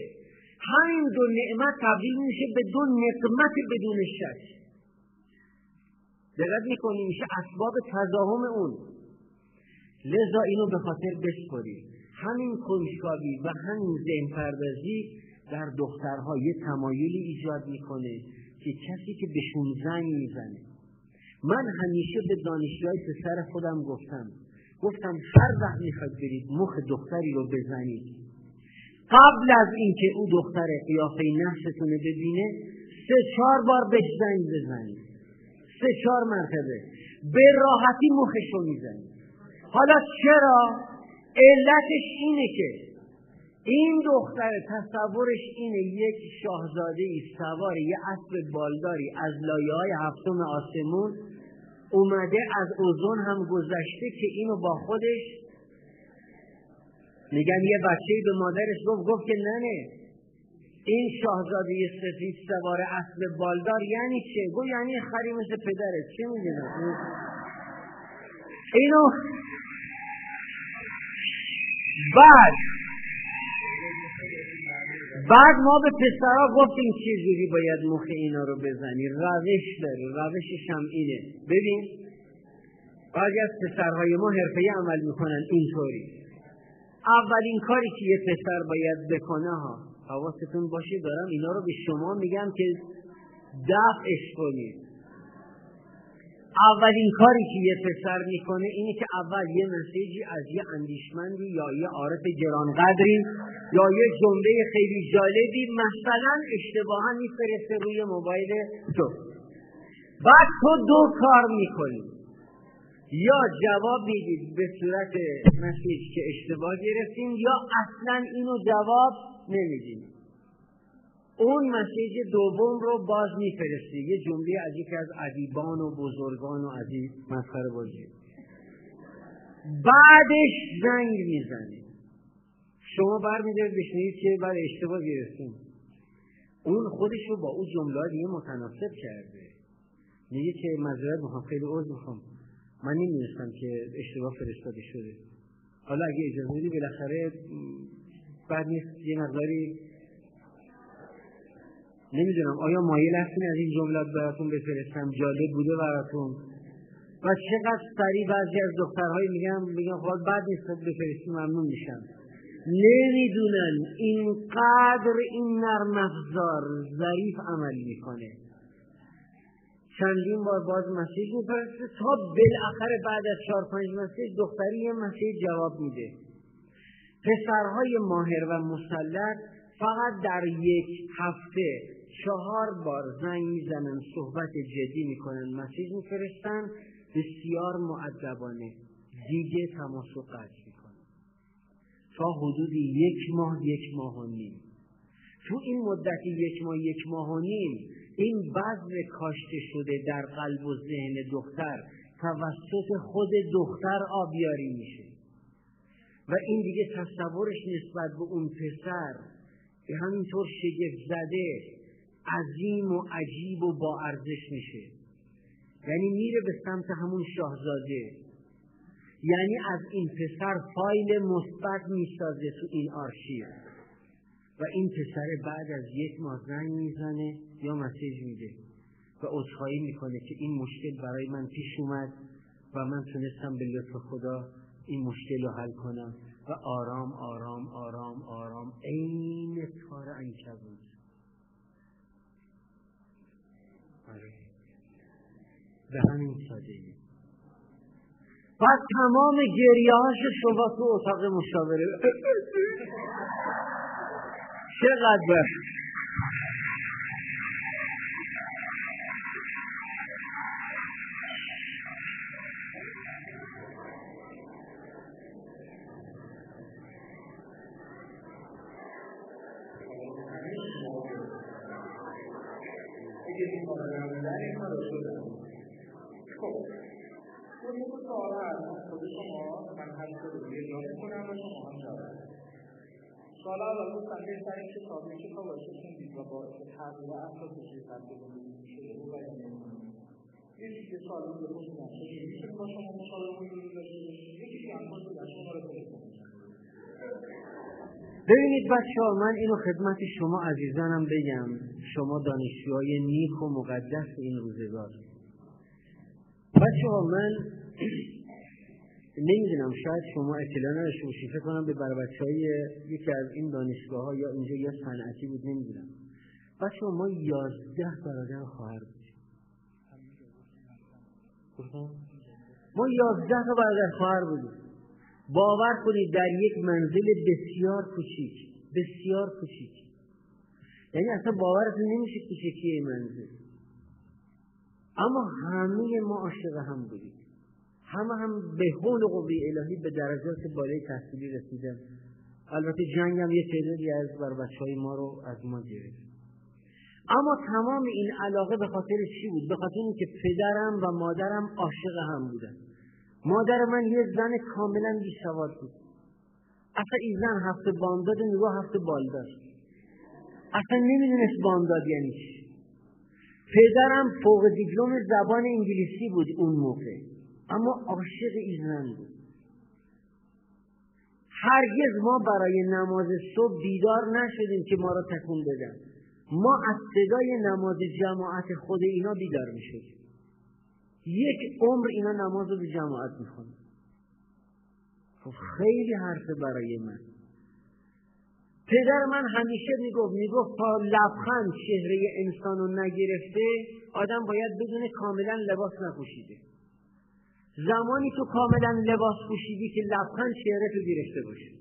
همین دو نعمت تبدیل میشه به دو نقمت بدون شک. دقت می‌کنی میشه اسباب تضاهم اون. لذا اینو به خاطر بسپرید. همین کنجکاوی و همین ذهن پردازی در دخترها یه تمایلی ایجاد می‌کنه که کسی که بهشون زنگ می‌زنه. من همیشه به دانشجوهای پسر خودم گفتم. گفتم هر وقت می‌خواید برید مخ دختری رو بزنید. قبل از اینکه او دختر قیافه نفستون ببینه سه چهار بار بهش زنگ بزنید. سه چهار مرتبه. به راحتی مخشو می‌زنید. حالا چرا؟ علتش اینه که این دختر تصورش اینه یک شاهزاده ای سوار یه اسب بالداری از لایه های هفتم آسمون اومده از اوزون هم گذشته که اینو با خودش میگن یه بچه به مادرش گفت گفت که ننه این شاهزاده سفید سوار اسب بالدار یعنی چه؟ گو یعنی خری مثل پدره چه اینو بعد بعد ما به پسرها گفتیم چجوری باید مخ اینا رو بزنی؟ روش داره روشش هم اینه. ببین بعضی از پسرهای ما حرفه عمل می‌کنن اینطوری. اولین کاری که یه پسر باید بکنه ها حواستون باشه دارم اینا رو به شما میگم که دفعش کنید. اولین کاری که یه پسر می‌کنه اینه که اول یه مسیجی از یه اندیشمندی یا یه عارف گرانقدری یا یه جمله خیلی جالبی مثلا اشتباها میفرسته روی موبایل تو. بعد تو دو کار می‌کنی. یا جواب می‌دید به صورت مسیج که اشتباه گرفتیم یا اصلا اینو جواب نمیدیم اون مسیج دوم رو باز میفرستی. یه جمله از یکی از ادیبان و بزرگان و ادیب مسخره بازی. بعدش زنگ می‌زنی شما برمیدارید بشنید که بعد اشتباه گرفتیم. اون خودش رو با اون جمله دیگه متناسب کرده. میگه که مذارت می‌خوام خیلی عوض می‌خوام. من نمی‌دونستم که اشتباه فرستاده شده. حالا اگه اجازه بدی بالاخره بعد نیست یه مقداری نمی‌دونم آیا مایل هستین از این جملات براتون بفرستم؟ جالب بوده براتون؟ و چقدر سریع بعضی از دخترهایی میگم میگم خب بعد نیست بفرستی ممنون میشم. نمی‌دونن اینقدر این نرم افزار ظریف عمل می‌کنه. چندین بار باز مسیج میفرسته تا بالاخره بعد از چهار پنج مسیج دختری یه مسیج جواب میده. پسرهای ماهر و مسلط فقط در یک هفته چهار بار زنگ می‌زنن صحبت جدی می‌کنن مسیج میفرستن. بسیار معدبانه دیگه تماس و قطع می‌کنن. تا حدود یک ماه یک ماه و نیم. تو این مدت یک ماه یک ماه و نیم این بذر کاشته شده در قلب و ذهن دختر توسط خود دختر آبیاری میشه. و این دیگه تصورش نسبت به اون پسر به همینطور شگفت زده عظیم و عجیب و با ارزش میشه. یعنی میره به سمت همون شاهزاده. یعنی از این پسر فایل مثبت می‌سازه تو این آرشیو. و این پسر بعد از یک ماه زنگ می‌زنه یا مسیج میده و عذرخواهی می‌کنه که این مشکل برای من پیش اومد و من تونستم به لطف خدا این مشکل رو حل کنم. و آرام آرام آرام آرام عین تار انکبوت. به همین سادگی بعد تمام گریه هاش شما تو اتاق مشاوره چقدر با شما رو ببینید بچه ها من اینو خدمت شما عزیزانم بگم. شما دانشجوهای نیک و مقدس این روزگار. بچه ها من نمی‌دونم شاید شما اطلاع نداشته باشید فکر کنم به بر های یکی از این دانشگاه ها یا اینجا یا صنعتی بود نمی‌دونم. بچه ما یازده برادر خواهر بودیم ما یازده برادر خواهر بودیم. باور کنید در یک منزل بسیار کوچیک بسیار کوچیک. یعنی اصلا باورتون نمیشه کوچکی منزل. اما همه ما عاشق هم بودیم. همه هم به حول قوه الهی به درجات بالای تحصیلی رسیدن. البته جنگ هم یه تعدادی از بر بچه های ما رو از ما گرفت. اما تمام این علاقه به خاطر چی بود؟ به خاطر اینکه پدرم و مادرم عاشق هم بودن. مادر من یه زن کاملا بیسواد بود. اصلا این زن هفته بامداد نگاه هفته بالدار اصلا نمی‌دونست بامداد یعنی چی. پدرم فوق دیپلم زبان انگلیسی بود اون موقع. اما عاشق ایزن بود. هرگز ما برای نماز صبح بیدار نشدیم که ما را تکون بدن. ما از صدای نماز جماعت خود اینا بیدار می‌شدیم. یک عمر اینا نماز رو به جماعت می‌خونن خب خیلی حرفه برای من. پدر من همیشه می‌گفت می‌گفت تا لبخند چهره انسان رو نگرفته آدم باید بدون کاملا لباس نپوشیده. زمانی تو کاملا لباس پوشیدی که لبخند چهره تو گرفته باشه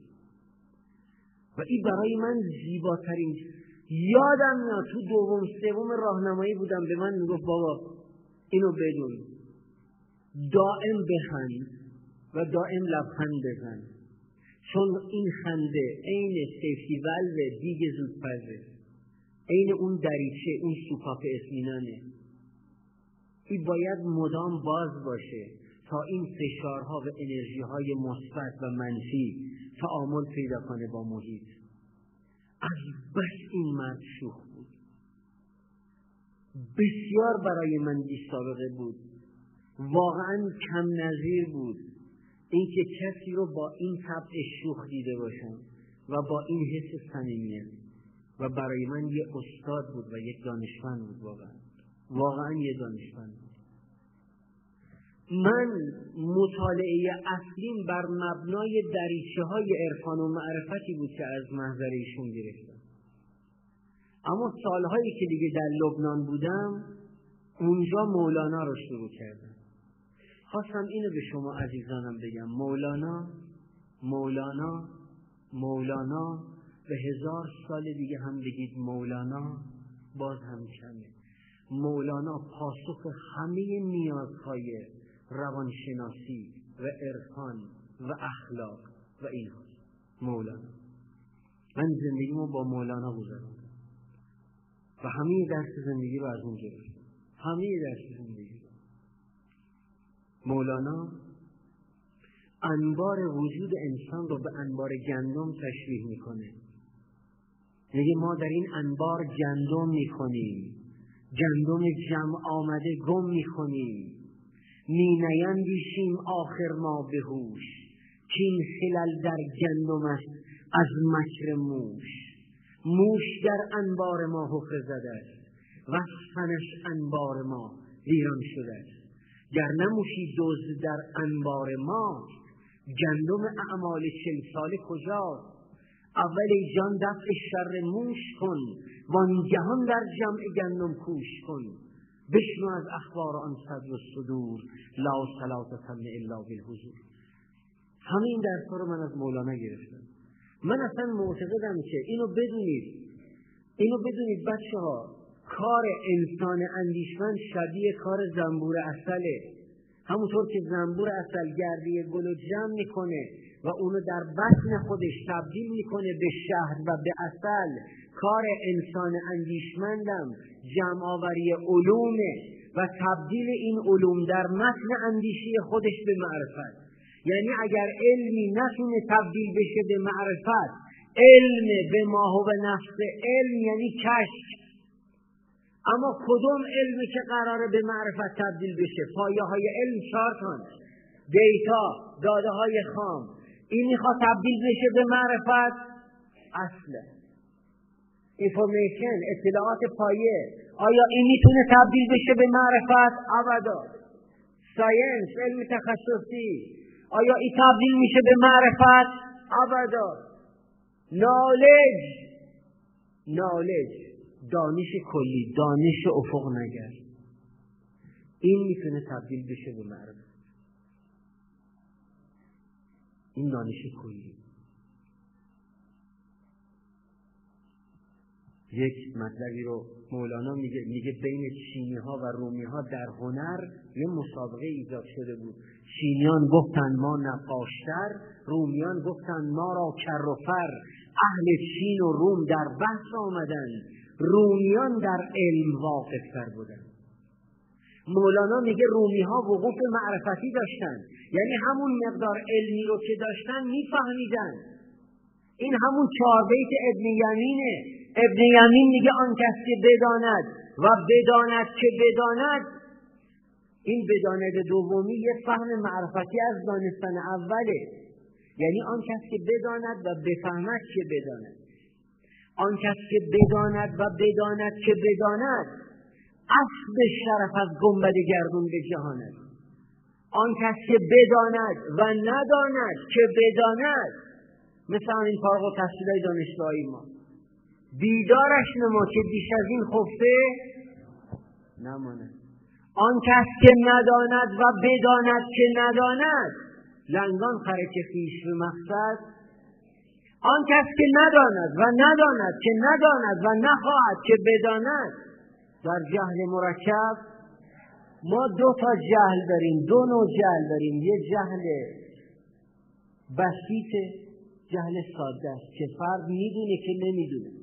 و این برای من زیباترین یادم میاد. تو دوم سوم راهنمایی بودم. به من می‌گفت بابا اینو بدون. دائم بخند و دائم لبخند بزن. چون این خنده عین سیفتی ولو دیگ زودپزه عین اون دریچه اون سوپاپ اسمینانه این باید مدام باز باشه. تا این فشارها و انرژی های مثبت و منفی تعامل پیدا کنه با محیط. از بس این مرد شوخ بود. بسیار برای من بی سابقه بود. واقعا کم نظیر بود. اینکه کسی رو با این طبع شوخ دیده باشم و با این حس صمیمیت. و برای من یه استاد بود و یک دانشمند بود واقعا. واقعا یه دانشمند بود. من مطالعه اصلیم بر مبنای دریچه های عرفان و معرفتی بود که از محضر ایشون گرفتم. اما سالهایی که دیگه در لبنان بودم اونجا مولانا رو شروع کردم. خواستم اینو به شما عزیزانم بگم. مولانا مولانا مولانا. به هزار سال دیگه هم بگید مولانا باز هم کمه. مولانا پاسخ همه نیازهای روانشناسی و عرفان و اخلاق و این مولانا من زندگیمو با مولانا گذراندم و همه درس زندگی رو از اون گرفتم. همه درس زندگی. مولانا انبار وجود انسان رو به انبار گندم تشبیه می‌کنه. میگه ما در این انبار گندم می‌کنیم گندم جمع آمده گم می‌کنیم می نیندیشیم آخر ما به هوش. که این خلل در گندم است از مکر موش. موش در انبار ما حفره زده است و فنش انبار ما ویران شده است. گر نموشی دوز در انبار ما گندم اعمال چل سال کجاست؟ اول جان دفع شر موش کن وانگهان در جمع گندم کوش کن. بشنو از اخبار آن صدر و صدور لا صلات تم الا بالحضور. همه این درس رو من از مولانا گرفتم. من اصلا معتقدم که اینو بدونید. اینو بدونید بچه ها کار انسان اندیشمند شبیه کار زنبور اصله همونطور که زنبور اصل گردی گل و جمع می‌کنه و اونو در بطن خودش تبدیل می‌کنه به شهر و به اصل کار انسان اندیشمندم جمع آوری و تبدیل این علوم در متن اندیشی خودش به معرفت. یعنی اگر علمی نتونه تبدیل بشه به معرفت علم به ماه و نفس علم یعنی کشف. اما کدوم علمی که قراره به معرفت تبدیل بشه؟ پایه های علم چهار دیتا داده های خام. این می‌خواد تبدیل بشه به معرفت؟ اصله. information اطلاعات پایه. آیا این می‌تونه تبدیل بشه به معرفت؟ ابدا. science علم تخصصی. آیا این تبدیل میشه به معرفت؟ ابدا. knowledge knowledge دانش کلی دانش افق نگر. این می‌تونه تبدیل بشه به معرفت. این دانش کلی. یک مطلبی رو مولانا میگه میگه بین چینی ها و رومی ها در هنر یه مسابقه ایجاد شده بود. چینیان گفتن ما نقاشتر رومیان گفتن ما را کر و فر. اهل چین و روم در بحث آمدن. رومیان در علم واقفتر بودن. مولانا میگه رومی ها وقوف معرفتی داشتن. یعنی همون مقدار علمی رو که داشتن میفهمیدن. این همون چهار بیت ابن یمینه. ابن یمین میگه آن کس که بداند و بداند که بداند این بداند دومی یه فهم معرفتی از دانستن اوله. یعنی آن کس که بداند و بفهمد که بداند. آن کس که بداند و بداند که بداند اصل شرف از گنبد گردون به جهان است. آن کس که بداند و نداند که بداند مثل این فارغ و تحصیلای دانشگاهی ما. بیدارش نما که بیش از این خفته نماند آن کس که نداند و بداند که نداند لنگان خرک خیش به مقصد. آن کس که نداند و نداند که نداند و نخواهد که بداند در جهل مرکب. ما دو تا جهل داریم دو نوع جهل داریم. یه جهل بسیط جهل ساده است که فرد می‌دونه که نمی‌دونه.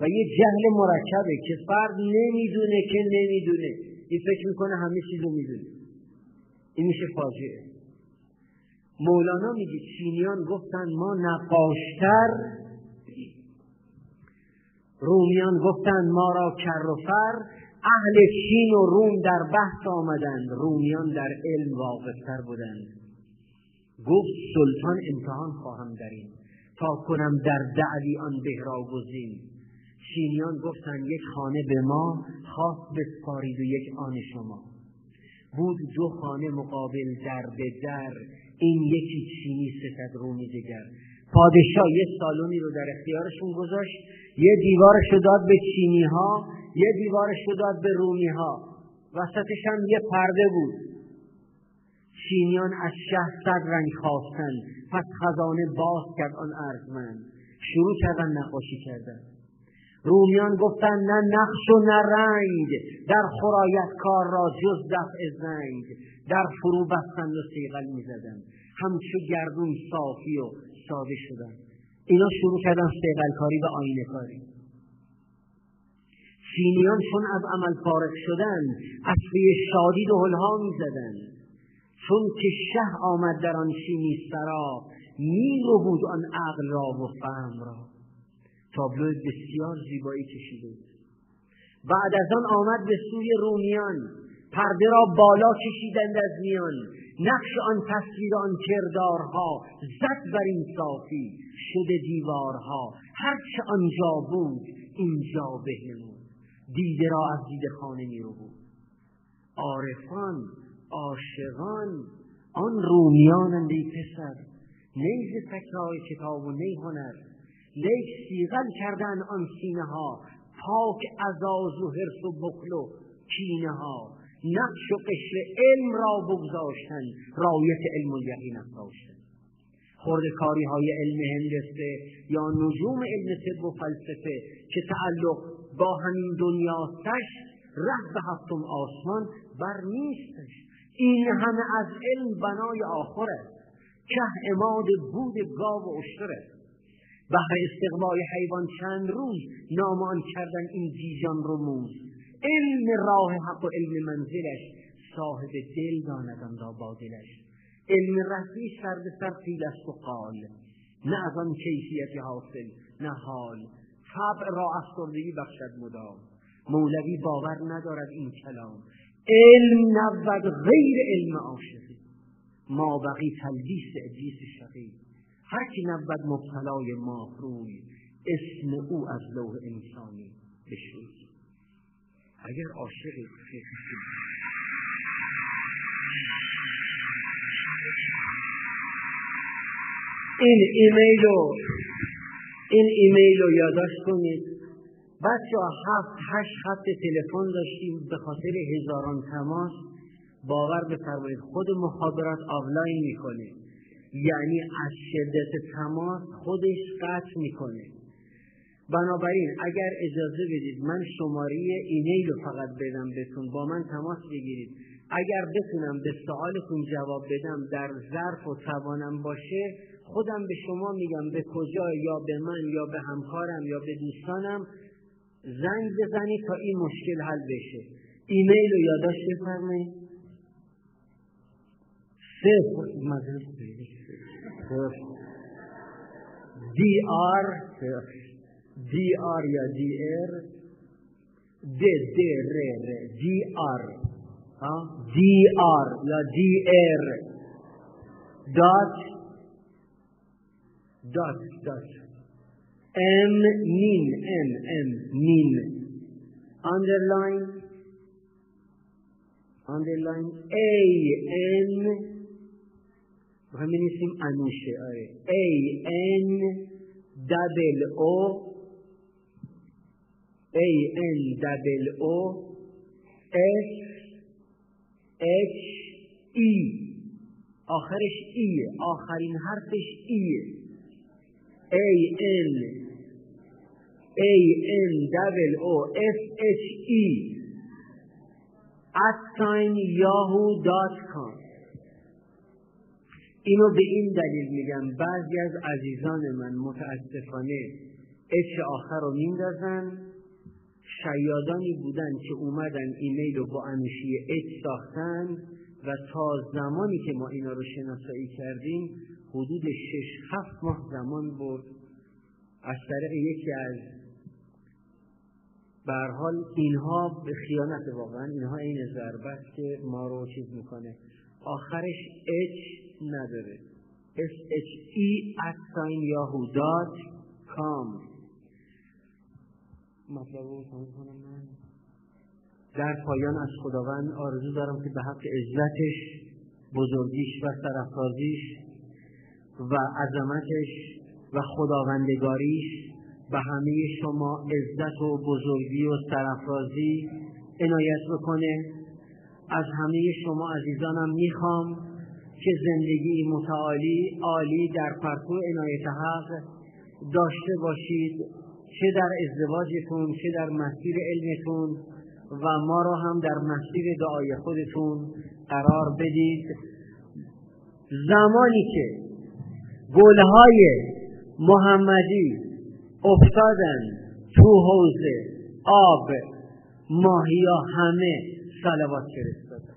و یه جهل مرکبه که فرد نمی‌دونه که نمی‌دونه. این فکر می‌کنه همه چیز رو می‌دونه. این میشه فاجعه. مولانا میگه چینیان گفتن ما نقاشتر. رومیان گفتند ما را کر و فر. اهل چین و روم در بحث آمدند رومیان در علم واقفتر بودند گفت سلطان امتحان خواهم در تا کنم در دعوی آن بهرا گزین. چینیان گفتند یک خانه به ما خاص بسپارید و یک آن شما. بود دو خانه مقابل در به در این یکی چینی ستد رومی دگر پادشاه یه سالونی رو در اختیارشون گذاشت یه دیوارش رو داد به چینی ها یه دیوارش رو داد به رومی ها وسطش هم یه پرده بود. چینیان از شه صد رنگ خواستن پس خزانه باز کرد آن ارزمند شروع کردن نقاشی کردن. رومیان گفتن نه نقش و نه رنگ در خرایت کار را جز دفع زنگ در فرو بستند و سیغل می‌زدند همچو گردون صافی و ساده شدن. اینا شروع کردن سیغل کاری و آینه کاری. چینیان چون از عمل فارغ شدن از شادی دهلها می‌زدن. چون که شه آمد در آن چینی سرا می بود آن عقل را و فهم را. تابلو بسیار زیبایی کشیده بعد از آن آمد به سوی رومیان. پرده را بالا کشیدند از میان. نقش آن تصویر آن کردارها زد بر این صافی. شده دیوارها. هرچه آنجا بود اینجا بهنمود دیده را از دیده خانه می بود عارفان عاشقان آن رومیانند ای پسر. نیز تکرار کتاب و نی هنر. لیک سیغل کردن آن سینه ها پاک ازاز و حرس و بخل و کینه ها نقش و قشر علم را بگذاشتن رایت علم و یقین افراشتن خورده کاری های علم هندسه یا نجوم علم طب و فلسفه که تعلق با همین دنیاستش ره به هفتم آسمان بر نیستش. این همه از علم بنای آخر است که اماد بود گاو و اشتر است بهر استقبال حیوان چند روز نام آن کردن این جیجان رو موز علم راه حق و علم منزلش صاحب دل داندم را با دلش. علم رفی سر به سر قیل و قال. نه از آن کیفیت حاصل نه حال. طبع را افسردگی بخشد مدام. مولوی باور ندارد این کلام. علم نبود غیر علم عاشقی. ما بقی تلبیس ابلیس شقی. هر کی نبود مبتلای ماهروی اسم او از لوح انسانی بشوی اگر عاشق این ایمیل رو این ایمیل رو یادداشت کنید. بچه هفت هشت خط تلفن داشتیم به خاطر هزاران تماس. باور بفرمایید خود مخابرات آفلاین می‌کنه یعنی از شدت تماس خودش قطع می‌کنه. بنابراین اگر اجازه بدید من شماره ایمیل رو فقط بدم بهتون با من تماس بگیرید. اگر بتونم به سوالتون جواب بدم در ظرف و توانم باشه خودم به شما میگم به کجا یا به من یا به همکارم یا به دوستانم زنگ بزنید تا این مشکل حل بشه. ایمیل رو یادداشت بفرمایید. صفر. دی first. DR. DR या DR. D D R R DR. हाँ DR या DR. Dot. Dot dot. M nin M M nin. Underline. Underline A N. بخوایم بنویسیم انوشه آره a n double o a n double o s h e آخرش ای آخرین حرفش ایه a n a n double o s h e at sign yahoo.com اینو به این دلیل میگم. بعضی از عزیزان من متاسفانه اچ آخر رو میندازن. شیادانی بودن که اومدن ایمیل رو با انوشی اچ ساختن و تا زمانی که ما اینا رو شناسایی کردیم حدود شش هفت ماه زمان برد. از طریق یکی از حال اینها به خیانت واقعا اینها این ضربه است که ما رو چیز می‌کنه. آخرش اچ نداره. S h e at sign yahoo dot com. مطلب کنم من. در پایان از خداوند آرزو دارم که به حق عزتش بزرگیش و سرفرازیش و عظمتش و خداوندگاریش به همه شما عزت و بزرگی و سرفرازی عنایت بکنه. از همه شما عزیزانم می‌خوام که زندگی متعالی عالی در پرتو عنایت حق داشته باشید چه در ازدواجتون چه در مسیر علمتون و ما را هم در مسیر دعای خودتون قرار بدید. زمانی که گلهای محمدی افتادن تو حوزه آب ماهیا همه سلوات فرستادن.